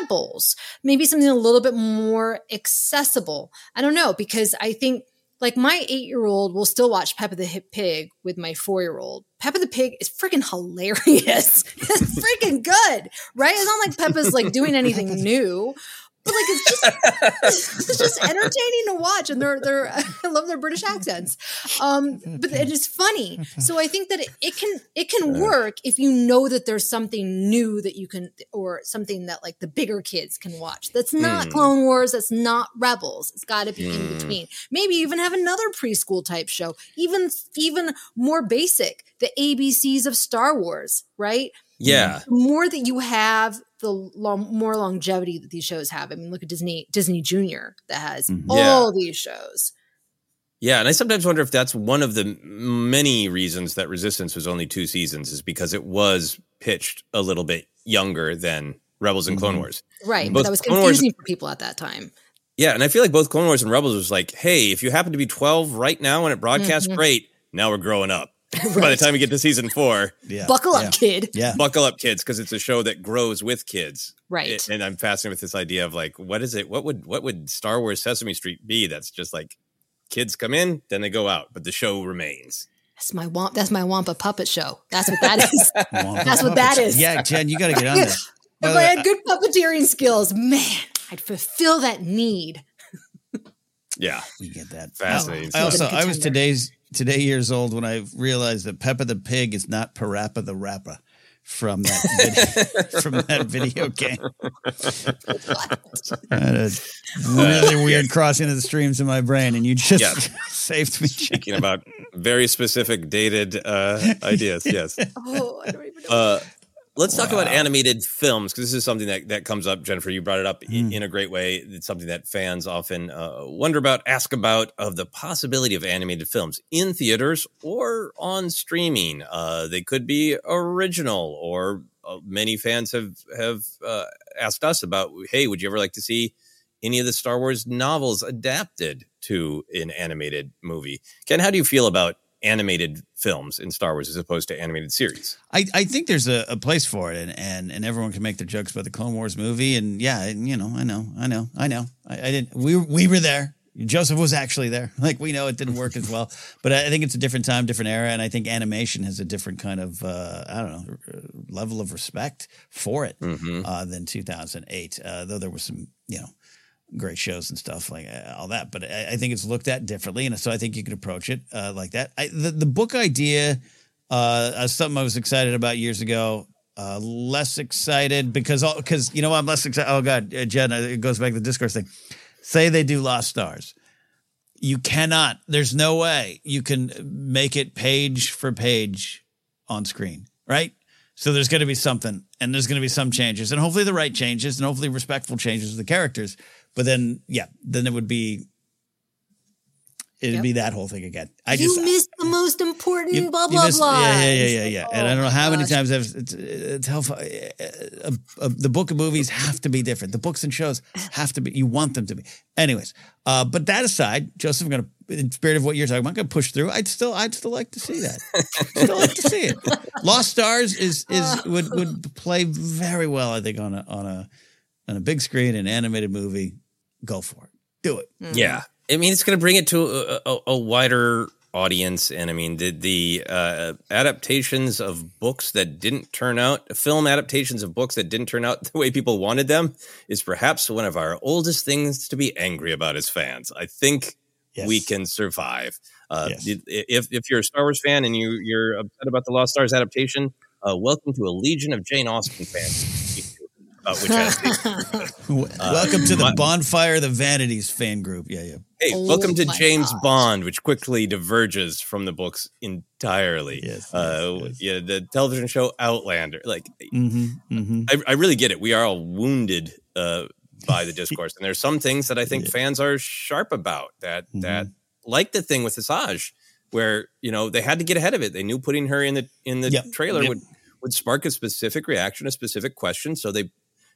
Rebels. Maybe something a little bit more accessible. I don't know because I think like my eight year old will still watch Peppa the Hip Pig with my four year old. Peppa the Pig is freaking hilarious. it's freaking good, right? It's not like Peppa's like doing anything new. But like it's just it's just entertaining to watch, and they're they're I love their British accents, um, but it is funny. So I think that it, it can it can work if you know that there's something new that you can or something that like the bigger kids can watch. That's not Mm. Clone Wars. That's not Rebels. It's got to be in Mm. between. Maybe even have another preschool type show, even even more basic, the ABCs of Star Wars, right? yeah The more that you have, the long, more longevity that these shows have. I mean, look at Disney Disney Junior that has Mhm. all these shows. Yeah, and I sometimes wonder if that's one of the many reasons that Resistance was only two seasons is because it was pitched a little bit younger than Rebels and Clone Mhm. Wars. Right. Both But that was Clone Wars- confusing for people at that time. Yeah, and I feel like both Clone Wars and Rebels was like, hey, if you happen to be 12 right now when it broadcasts, Mhm. great. Now we're growing up. By the time we get to season four, yeah. Buckle up, yeah. kid. Yeah. buckle up, kids, because it's a show that grows with kids. Right. It- and I'm fascinated with this idea of like, what is it? What would what would Star Wars Sesame Street be? That's just like kids come in, then they go out, but the show remains. That's my wamp. That's my Wampa puppet show. That's what that is. That's what that puppets. is. Yeah, Jen, you got to get on this. If the I had good puppeteering skills, man, I'd fulfill that need. Yeah, we get that. fascinating. I also I was today's today years old when I realized that Peppa the Pig is not Parappa the Rapper from that video, from that video game. I had a really weird crossing of the streams in my brain, and you just Yeah. saved me. Speaking about very specific dated uh, ideas, yes. Oh, I don't even know. Uh, let's talk about animated films because this is something that, that comes up. Jennifer, you brought it up in, in a great way. It's something that fans often uh, wonder about, ask about, of the possibility of animated films in theaters or on streaming. Uh, they could be original, or uh, many fans have have uh, asked us about. Hey, would you ever like to see any of the Star Wars novels adapted to an animated movie? Ken, how do you feel about animated films in Star Wars as opposed to animated series? I, I think there's a, a place for it, and, and and everyone can make their jokes about the Clone Wars movie, and yeah, and, you know, I know, I know, I know, I, I didn't. We we were there. Joseph was actually there. Like we know it didn't work as well, but I think it's a different time, different era, and I think animation has a different kind of uh, I don't know level of respect for it Mhm. uh, than 2008. Uh, though there was some you know great shows and stuff like uh, all that, but I, I think it's looked at differently, and so I think you can approach it uh, like that. I, the the book idea uh, something I was excited about years ago. Uh, less excited because because you know I'm less excited. Oh God, uh, Jen, uh, it goes back to the discourse thing. Say they do Lost Stars. You cannot. There's no way you can make it page for page on screen, right? So there's going to be something, and there's going to be some changes, and hopefully the right changes, and hopefully respectful changes of the characters. But then, yeah, then it would be it'd Yep. be that whole thing again. I you just missed the most important you- blah blah missed- blah. Yeah, yeah, yeah, yeah, yeah. and I don't know how many times I've it's, it's how fa- uh, uh, the book and movies have to be different. The books and shows have to be. You want them to be. Anyways, uh, but that aside, Joseph, I'm gonna in spirit of what you're talking about, I'm gonna push through. I'd still, I'd still like to see that. still like to see it. Lost Stars is is would would play very well, I think, on a on a on a big screen, an animated movie. Go for it. Do it. Yeah, I mean, it's going to bring it to a, a, a wider audience, and I mean, the the uh, adaptations of books that didn't turn out, film adaptations of books that didn't turn out the way people wanted them, is perhaps one of our oldest things to be angry about as fans. I think we can survive. Uh, If if you're a Star Wars fan and you you're upset about the Lost Stars adaptation, uh, welcome to a legion of Jane Austen fans. About which adaptation. Welcome to the my- Bonfire the Vanities fan group. Yeah, yeah. Hey, Oh welcome to James Bond, which quickly diverges from the books entirely. Yes, uh, yeah, the television show Outlander. Like, Mm-hmm, mm-hmm. I, I really get it. We are all wounded uh, by the discourse, and there's some things that I think fans are sharp about. That Mm-hmm. that like the thing with Asajj, where you know they had to get ahead of it. They knew putting her in the in the Yep, trailer yep. would would spark a specific reaction, a specific question. So they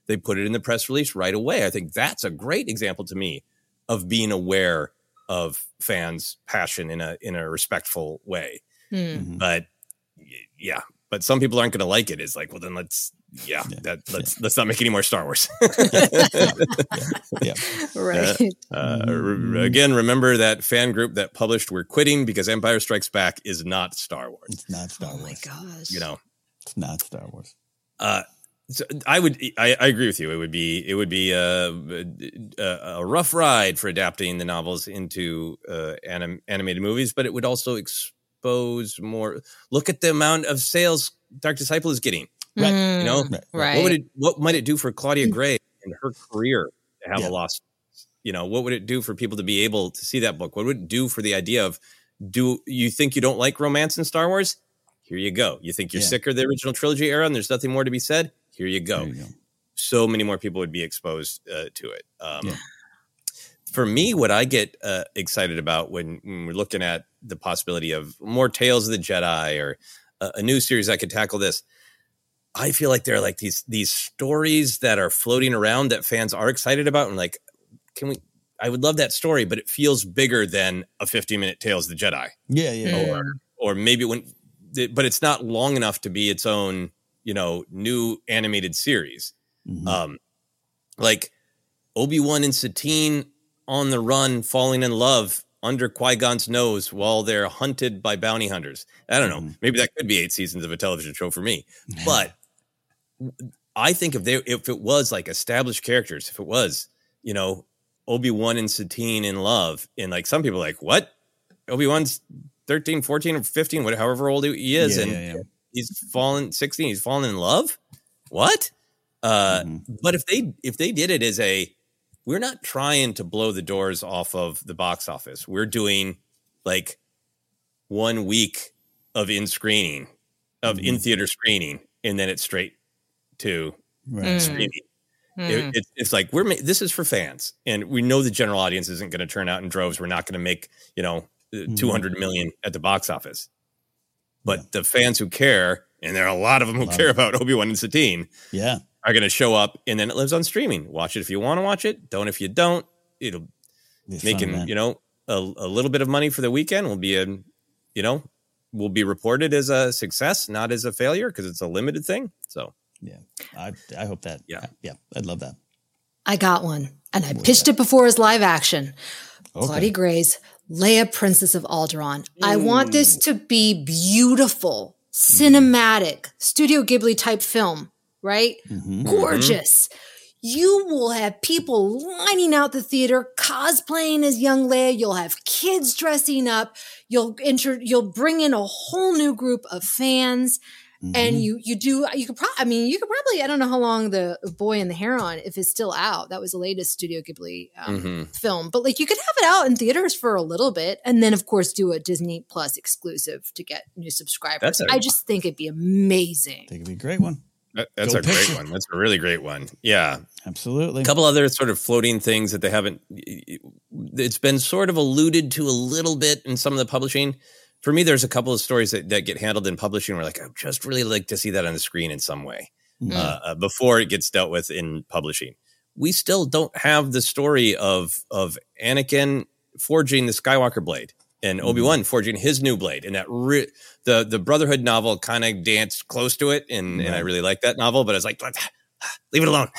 they put it in the press release right away. I think that's a great example to me of being aware of fans' passion in a in a respectful way. Hmm. But yeah, but some people aren't going to like it. It's like, well, then let's yeah, that let's let's not make any more Star Wars. yeah, Right. Uh, re- again, remember that fan group that published "We're quitting because Empire Strikes Back" is not Star Wars. It's not Star Wars. Oh Gosh. You know, It's not Star Wars. uh, so I would, I, I agree with you. It would be, it would be a, a, a rough ride for adapting the novels into uh, anim, animated movies, but it would also expose more. Look at the amount of sales Dark Disciple is getting. Right. You mm, know, Right. what would it, what might it do for Claudia mm. Gray and her career to have a loss? You know, what would it do for people to be able to see that book? What would it do for the idea of do you think you don't like romance in Star Wars? Here you go. You think you're Yeah. sick of the original trilogy era and there's nothing more to be said? Here you go. So many more people would be exposed uh, to it. Um, For me, what I get uh, excited about when, when we're looking at the possibility of more Tales of the Jedi or a, a new series that could tackle this, I feel like there are like these these stories that are floating around that fans are excited about and like, can we? I would love that story, but it feels bigger than a 15 minute Tales of the Jedi Yeah, yeah. or or maybe when but it's not long enough to be its own you know new animated series. Um like obi-wan and satine on the run falling in love under qui-gon's nose while they're hunted by bounty hunters. I don't know. Maybe that could be eight seasons of a television show for me. But I think if they if it was like established characters, if it was, you know, Obi-Wan and Satine in love, and like some people are like, what? Obi-Wan's 13, 14, or 15, whatever however old he is, Yeah, and yeah, yeah. He's fallen 16, he's fallen in love? What? Uh Mm-hmm. but if they if they did it as a we're not trying to blow the doors off of the box office. We're doing like one week of in screening, of in theater screening, and then it's straight to Right. streaming. Mm. It, it's it's like we're ma- this is for fans, and we know the general audience isn't going to turn out in droves. We're not going to make you know Mm-hmm. two hundred million at the box office, but the fans who care, and there are a lot of them who care about Obi Wan and Satine, Yeah. are going to show up, and then it lives on streaming. Watch it if you want to watch it. Don't if you don't. It'll It's making fun, you know a, a little bit of money for the weekend will be a you know will be reported as a success, not as a failure because it's a limited thing. So Yeah. I I hope that. Yeah. Yeah. I'd love that. I got one, and I pitched it before as live action. Okay. Claudia Gray's Leia, Princess of Alderaan. I want this to be beautiful, cinematic, Studio Ghibli type film, right? Mm-hmm. Gorgeous. You will have people lining out the theater, cosplaying as young Leia. You'll have kids dressing up. You'll enter, you'll bring in a whole new group of fans. Mm-hmm. and you you do you could probably I mean you could probably I don't know how long the Boy and the Heron if it's still out that was the latest Studio Ghibli um, Mhm. film but like you could have it out in theaters for a little bit and then of course do a Disney Plus exclusive to get new subscribers. That's a- I just think it'd be amazing. I think it'd be a great one. That- that's Go a great picture. one. That's a really great one. Yeah. Absolutely. A couple other sort of floating things that they haven't. It's been sort of alluded to a little bit in some of the publishing. For me, there's a couple of stories that, that get handled in publishing where, like, I just really like to see that on the screen in some way Mm. uh, uh, before it gets dealt with in publishing. We still don't have the story of of Anakin forging the Skywalker blade and Obi Wan forging his new blade, and that re- the the Brotherhood novel kind of danced close to it, and and I really like that novel, but I was like, leave it alone.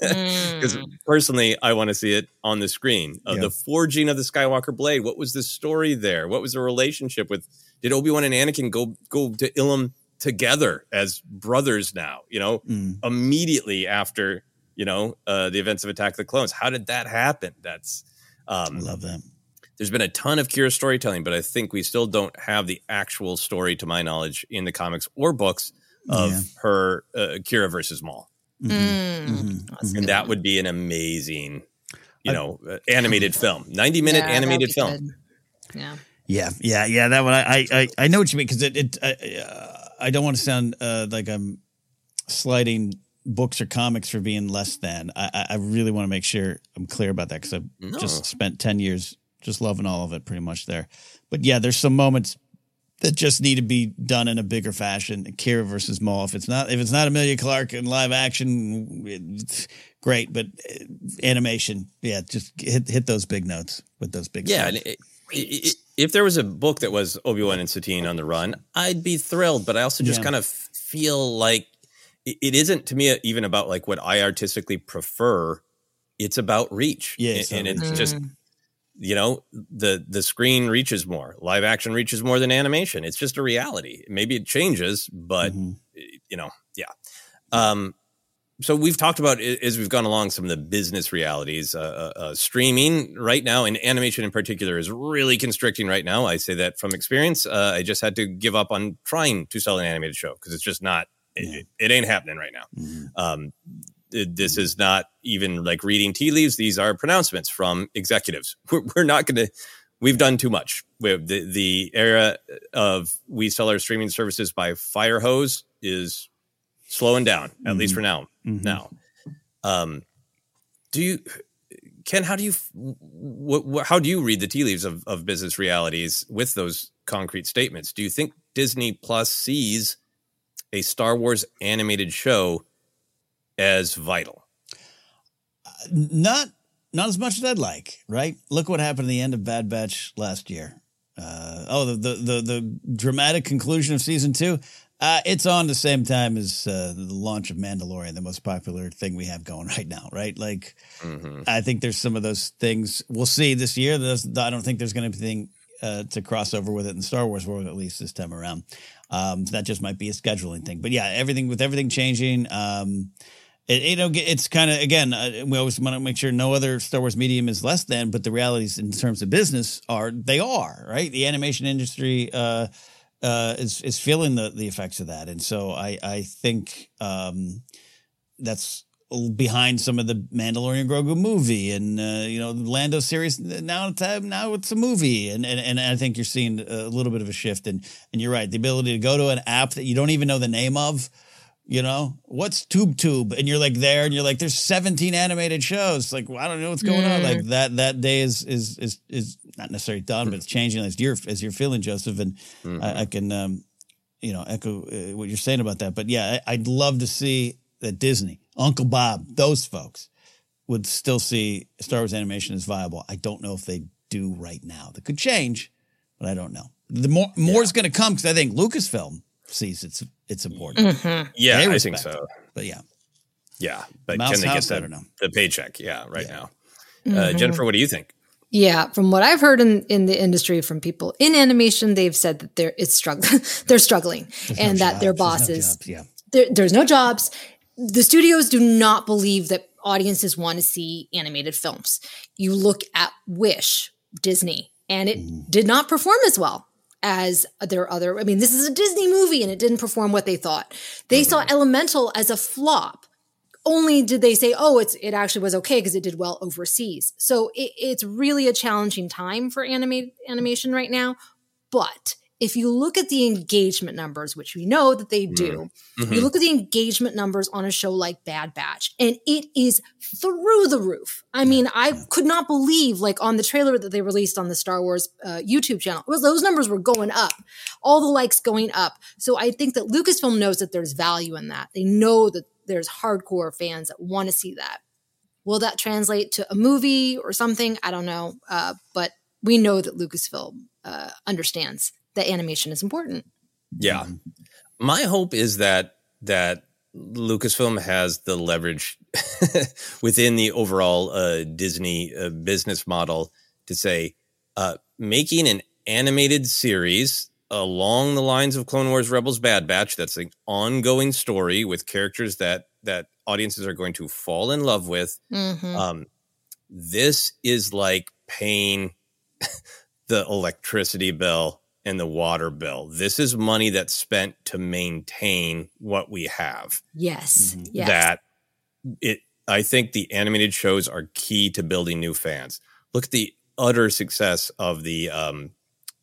Because personally, I want to see it on the screen of Yeah. the forging of the Skywalker blade. What was the story there? What was the relationship with? Did Obi Wan and Anakin go go to Ilum together as brothers now? You know, Mm. immediately after you know uh, the events of Attack of the Clones. How did that happen? That's um, I love that. there's been a ton of Qi'ra storytelling, but I think we still don't have the actual story, to my knowledge, in the comics or books of Yeah. her uh, Qi'ra versus Maul, Mm. Mhm. That's a and that one. would be an amazing, you I- know, uh, animated film, ninety minute Yeah, animated film. good. Yeah. Yeah, yeah, yeah. That one, I, I, I, I know what you mean because it, it, uh, I don't want to sound uh, like I'm slighting books or comics for being less than. I, I- I really want to make sure I'm clear about that because I've No. just spent ten years just loving all of it, pretty much there. But yeah, there's some moments that just need to be done in a bigger fashion. Qi'ra versus Maul. If it's not, if it's not Emilia Clarke in live action, it's great. But uh, animation, yeah, just hit hit those big notes with those big. Yeah, scenes. and it, i- i- if there was a book that was Obi Wan and Satine on the run, I'd be thrilled. But I also just Yeah. kind of feel like it, it isn't to me even about like what I artistically prefer. It's about reach, Yeah, and, it's and about it's just you know the the screen reaches more, live action reaches more than animation. It's just a reality. Maybe it changes, but Mm-hmm. you know, yeah. Um, so we've talked about as we've gone along some of the business realities. Uh, uh, uh, streaming right now, and animation in particular, is really constricting right now. I say that from experience. Uh, I just had to give up on trying to sell an animated show because it's just not. It, it ain't happening right now. Mm-hmm. Um, this is not even like reading tea leaves. These are pronouncements from executives. We're, we're not going to. We've done too much. We have the the era of we sell our streaming services by fire hose is slowing down at least for now. Mhm. Now, um, do you, Ken? How do you, wh- wh- how do you read the tea leaves of, of business realities with those concrete statements? Do you think Disney Plus sees a Star Wars animated show as vital? not not as much as I'd like, right? Look what happened at the end of Bad Batch last year. Uh, oh, the, the the the dramatic conclusion of season two. Uh, it's on the same time as uh, the launch of Mandalorian, the most popular thing we have going right now, right? Like, Mm-hmm. I think there's some of those things we'll see this year. There's, I don't think there's going to be anything uh, to cross over with it in the Star Wars world, at least this time around. Um, that just might be a scheduling thing. But yeah, everything with everything changing. Um, it, you know, it's kind of again, uh, we always want to make sure no other Star Wars medium is less than, but the realities in terms of business are they are right. The animation industry uh, uh, is is feeling the the effects of that, and so I I think um, that's behind some of the Mandalorian Grogu movie and uh, you know Lando series. Now time now it's a movie, and, and and I think you're seeing a little bit of a shift. And and you're right, the ability to go to an app that you don't even know the name of. You know what's Tube Tube, and you're like there, and you're like, "There's 17 animated shows." Like, well, I don't know what's going on. Mm. Like that that day is is is is not necessarily done, but it's changing as you're as you're feeling, Joseph. And I, I can um, you know echo uh, what you're saying about that. But yeah, I, I'd love to see that Disney, Uncle Bob, those folks would still see Star Wars animation as viable. I don't know if they do right now. That could change, but I don't know. The more more's going to come because I think Lucasfilm sees it's it's important. Mhm. Yeah, I think so. it. But yeah, Yeah, but Mouse can they House, I get don't the, know. the paycheck? Yeah, right now. Uh, Mhm. Jennifer, what do you think? Yeah, from what I've heard in, in the industry from people in animation, they've said that they're it's struggling. they're struggling, There's and no that their jobs. There's no bosses jobs. yeah. there, there's no jobs. The studios do not believe that audiences want to see animated films. You look at Wish, Disney, and it Mm-hmm. did not perform as well. As their other. I mean, this is a Disney movie and it didn't perform what they thought. They saw mm-hmm. Elemental as a flop. Only did they say, "Oh, it's it actually was okay because it did well overseas." So it, it's really a challenging time for anime animation right now. But if you look at the engagement numbers, which we know that they do, Mhm. you look at the engagement numbers on a show like Bad Batch, and it is through the roof. I mean, I could not believe, like on the trailer that they released on the Star Wars uh, YouTube channel, was, those numbers were going up, all the likes going up. So I think that Lucasfilm knows that there's value in that. They know that there's hardcore fans that want to see that. Will that translate to a movie or something? I don't know. Uh, but we know that Lucasfilm uh, understands that animation is important. Yeah. My hope is that that Lucasfilm has the leverage within the overall uh, Disney uh, business model to say uh, making an animated series along the lines of Clone Wars Rebels Bad Batch that's an ongoing story with characters that that audiences are going to fall in love with Mhm. um, this is like paying the electricity bill and the water bill. This is money that's spent to maintain what we have. Yes. Yes. That it, I think the animated shows are key to building new fans. Look at the utter success of the um,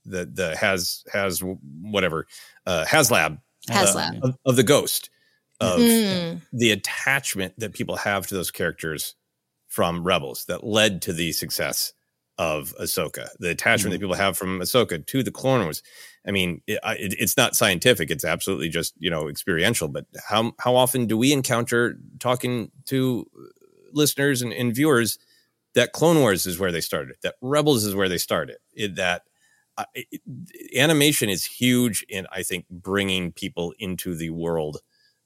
the the has has whatever uh, HasLab uh, HasLab. of, of the Ghost of Mm. the attachment that people have to those characters from Rebels that led to the success of Ahsoka. The attachment that people have from Ahsoka to the Clone Wars. I mean, it, it, it's not scientific; it's absolutely just you know experiential. But how how often do we encounter talking to listeners and, and viewers that Clone Wars is where they started, that Rebels is where they started, it, that uh, it, animation is huge in I think bringing people into the world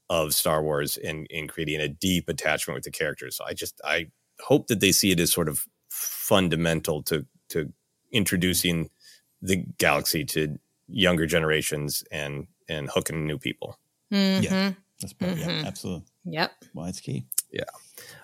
of Star Wars and, and creating a deep attachment with the characters. So I just I hope that they see it as sort of fundamental to to introducing the galaxy to younger generations and and hooking new people. Mhm. That's part, yeah, Mhm. absolutely. Yep. Why it's key. Yeah.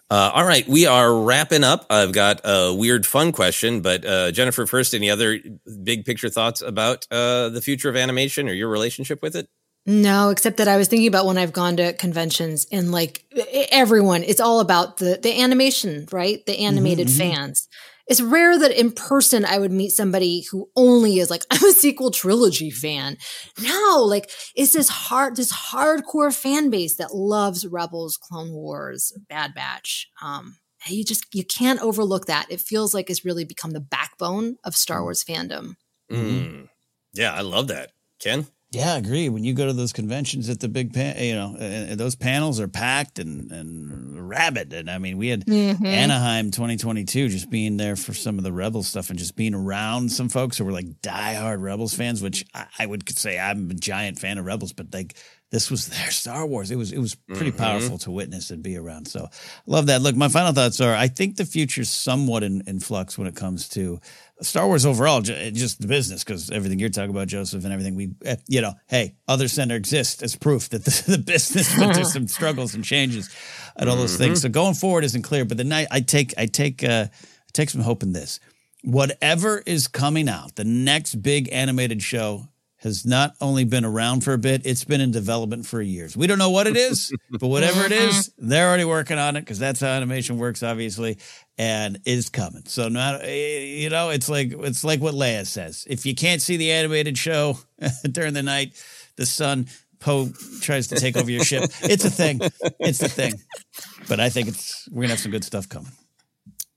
Uh, all right, we are wrapping up. I've got a weird, fun question, but uh, Jennifer, first, any other big picture thoughts about uh, the future of animation or your relationship with it? No, except that I was thinking about when I've gone to conventions and like everyone, it's all about the the animation, right? The animated mhm. fans. It's rare that in person I would meet somebody who only is like, I'm a sequel trilogy fan. No, like it's this hard, this hardcore fan base that loves Rebels, Clone Wars, Bad Batch. Um, you just you can't overlook that. It feels like it's really become the backbone of Star Wars fandom. Mm. Yeah, I love that. Ken? Yeah, I agree. When you go to those conventions at the big, pan, you know, uh, those panels are packed and and rabid. And I mean, we had Mhm. Anaheim 2022 just being there for some of the Rebels stuff and just being around some folks who were like diehard Rebels fans, which I, I would say I'm a giant fan of Rebels, but like this was their Star Wars. It was it was pretty Mhm. powerful to witness and be around. So love that. Look, my final thoughts are: I think the future's somewhat in, in flux when it comes to Star Wars overall, just the business, because everything you're talking about, Joseph, and everything we, eh, you know, hey, Other Center exists as proof that the, the business went through some struggles and changes and all those things. Mhm. So going forward isn't clear, but the night I take, I take, uh, I take some hope in this. Whatever is coming out, the next big animated show has not only been around for a bit, it's been in development for years. We don't know what it is, but whatever it is, they're already working on it because that's how animation works, obviously, and it's coming. So not eh, you know, it's like it's like what Leia says. If you can't see the animated show during the night, the sun Poe tries to take over your ship. It's a thing. It's a thing. But I think it's we're gonna have some good stuff coming.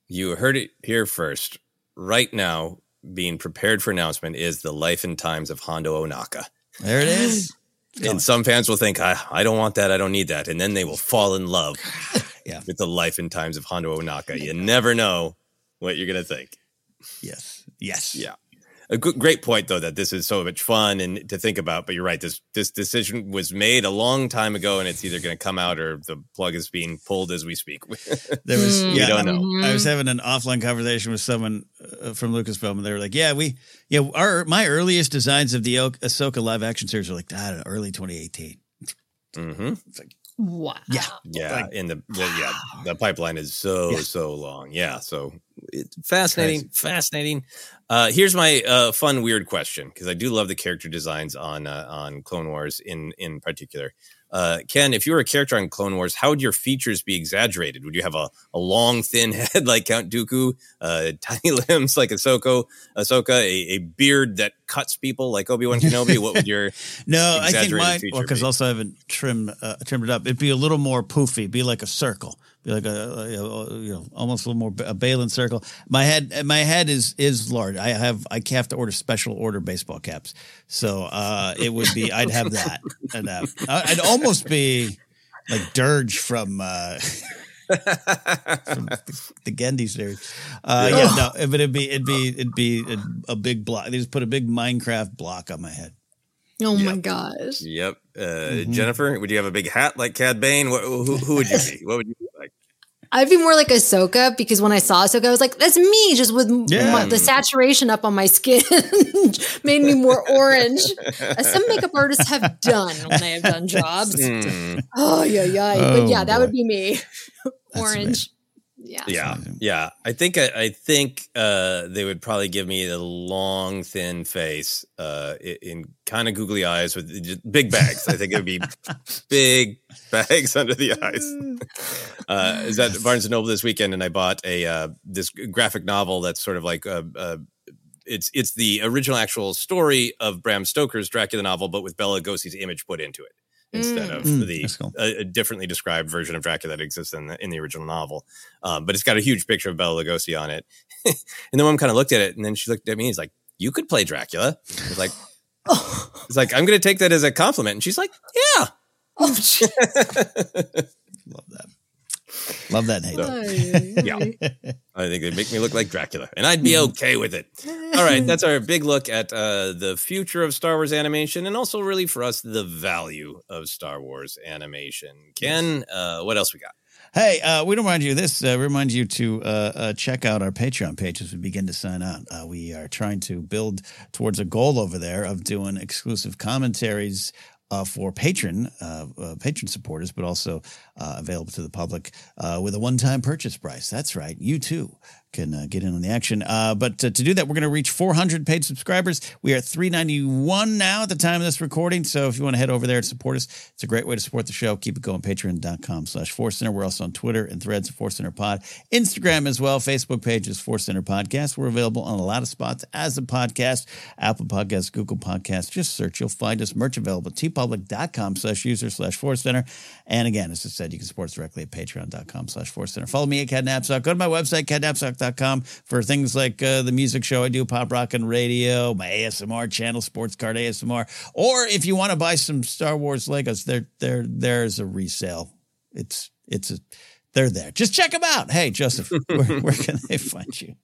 You heard it here first. Right now, being prepared for announcement is the life and times of Hondo Ohnaka. There it is. And some fans will think, I, I don't want that. I don't need that. And then they will fall in love yeah. with the life and times of Hondo Ohnaka. You never know what you're going to think. Yes. Yes. Yeah. A good, great point, though, that this is so much fun and to think about. But you're right. This this decision was made a long time ago, and it's either going to come out or the plug is being pulled as we speak. There was, we yeah, don't know. I was having an offline conversation with someone uh, from Lucasfilm, and they were like, "Yeah, we, yeah, our my earliest designs of the Ah- Ahsoka live action series were like, I don't know, early 2018." Mm-hmm. Wow. Yeah. Yeah, and the, the yeah the pipeline is so Yeah. so long. Yeah, so It's fascinating, fascinating. Uh, here's my uh, fun, weird question because I do love the character designs on uh, on Clone Wars in in particular. Uh, Ken, if you were a character on Clone Wars, how would your features be exaggerated? Would you have a, a long, thin head like Count Dooku, uh, tiny limbs like Ahsoka, Ahsoka, a, a beard that cuts people like Obi Wan Kenobi? What would your no? I think mine feature because be? also I haven't trimmed uh, trimmed it up. It'd be a little more poofy. Be like a circle. Be like a, a- a- you know almost a little more a Balin circle. My head my head is is large. I have I have to order special order baseball caps. So uh, it would be I'd have that. I'd, I'd almost be like Durge from. Uh, from the, the Genndy series, uh, yeah, no, but it'd be it'd be it'd be a, a big block. They just put a big Minecraft block on my head. Oh my gosh. Yep. Uh, Mm-hmm. Jennifer, would you have a big hat like Cad Bane? What, who, who would you be? What would you be like? I'd be more like Ahsoka because when I saw Ahsoka, I was like, "That's me," just with Yeah. my- the saturation up on my skin made me more orange, as some makeup artists have done when they have done jobs. Hmm. Oh yeah, yeah. Oh, but yeah, that boy. would be me. orange. Yeah. Yeah, yeah. I think I, I think uh, they would probably give me a long, thin face, uh, i- in kind of googly eyes with big bags. I think it would be big bags under the eyes. Uh, is that Barnes and Noble this weekend? And I bought a uh, this graphic novel that's sort of like uh, uh, it's it's the original actual story of Bram Stoker's Dracula novel, but with Bela Lugosi's image put into it instead of Mm, the cool. a, a differently described version of Dracula that exists in the, in the original novel. Um, but it's got a huge picture of Bela Lugosi on it. and the mom kind of looked at it, and then she looked at me. and He's like, "You could play Dracula." I was like, "It's like I'm going to take that as a compliment." And she's like, "Yeah." Oh, Love that hate. yeah. I think they make me look like Dracula, and I'd be okay with it. All right, that's our big look at uh, the future of Star Wars animation, and also really for us the value of Star Wars animation. Ken, uh, what else we got? Hey, uh, we don't remind you this. Uh, remind you to uh, uh, check out our Patreon page as we begin to sign on. Uh, we are trying to build towards a goal over there of doing exclusive commentaries uh, for patron uh, uh, patron supporters, but also uh, available to the public uh, with a one time purchase price. That's right, you too can uh, get in on the action. Uh, but uh, to do that, we're going to reach 400 paid subscribers. We are at 391 now at the time of this recording. So if you want to head over there to support us, it's a great way to support the show. Keep it going. Patreon.com slash Force Center. We're also on Twitter and threads, Force Center Pod. Instagram as well. Facebook page is Force Center Podcast. We're available on a lot of spots as a podcast. Apple Podcasts, Google Podcasts. Just search. You'll find us. Merch available teepublic.com slash user slash Force Center. And again, as I said, you can support us directly at patreon.com slash Force Center. Follow me at KenNapzok. Go to my website, kennapzok.com for things like uh, the music show I do, Pop Rock and Radio, my ASMR channel, Sports Card ASMR. Or if you want to buy some Star Wars Legos, there, there, there's a resale. It's, it's a, they're there. Just check them out. Hey, Joseph, where, where can they find you?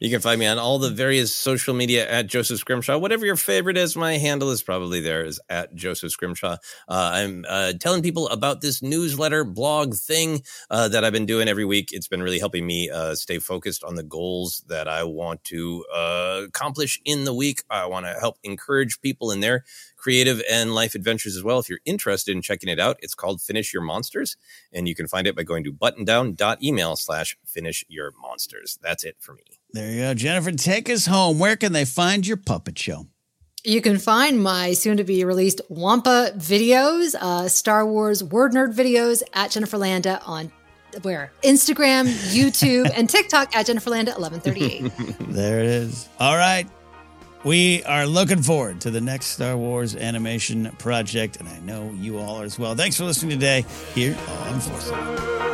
You can find me on all the various social media at Joseph Scrimshaw. Whatever your favorite is, my handle is probably there is at Joseph Scrimshaw. Uh, I'm uh, telling people about this newsletter blog thing uh, that I've been doing every week. It's been really helping me uh, stay focused on the goals that I want to uh, accomplish in the week. I want to help encourage people in their creative and life adventures as well. If you're interested in checking it out, it's called Finish Your Monsters, and you can find it by going to buttondown.email slash finish your monsters. That's it for me. There you go. Jennifer, take us home. Where can they find your puppet show? You can find my soon to be released Wampa videos, uh, Star Wars Word Nerd videos at Jennifer Landa on where? Instagram, YouTube, and TikTok at Jennifer Landa 1138. there it is. All right. We are looking forward to the next Star Wars animation project, and I know you all are as well. Thanks for listening today here on Force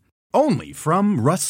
Only from Rust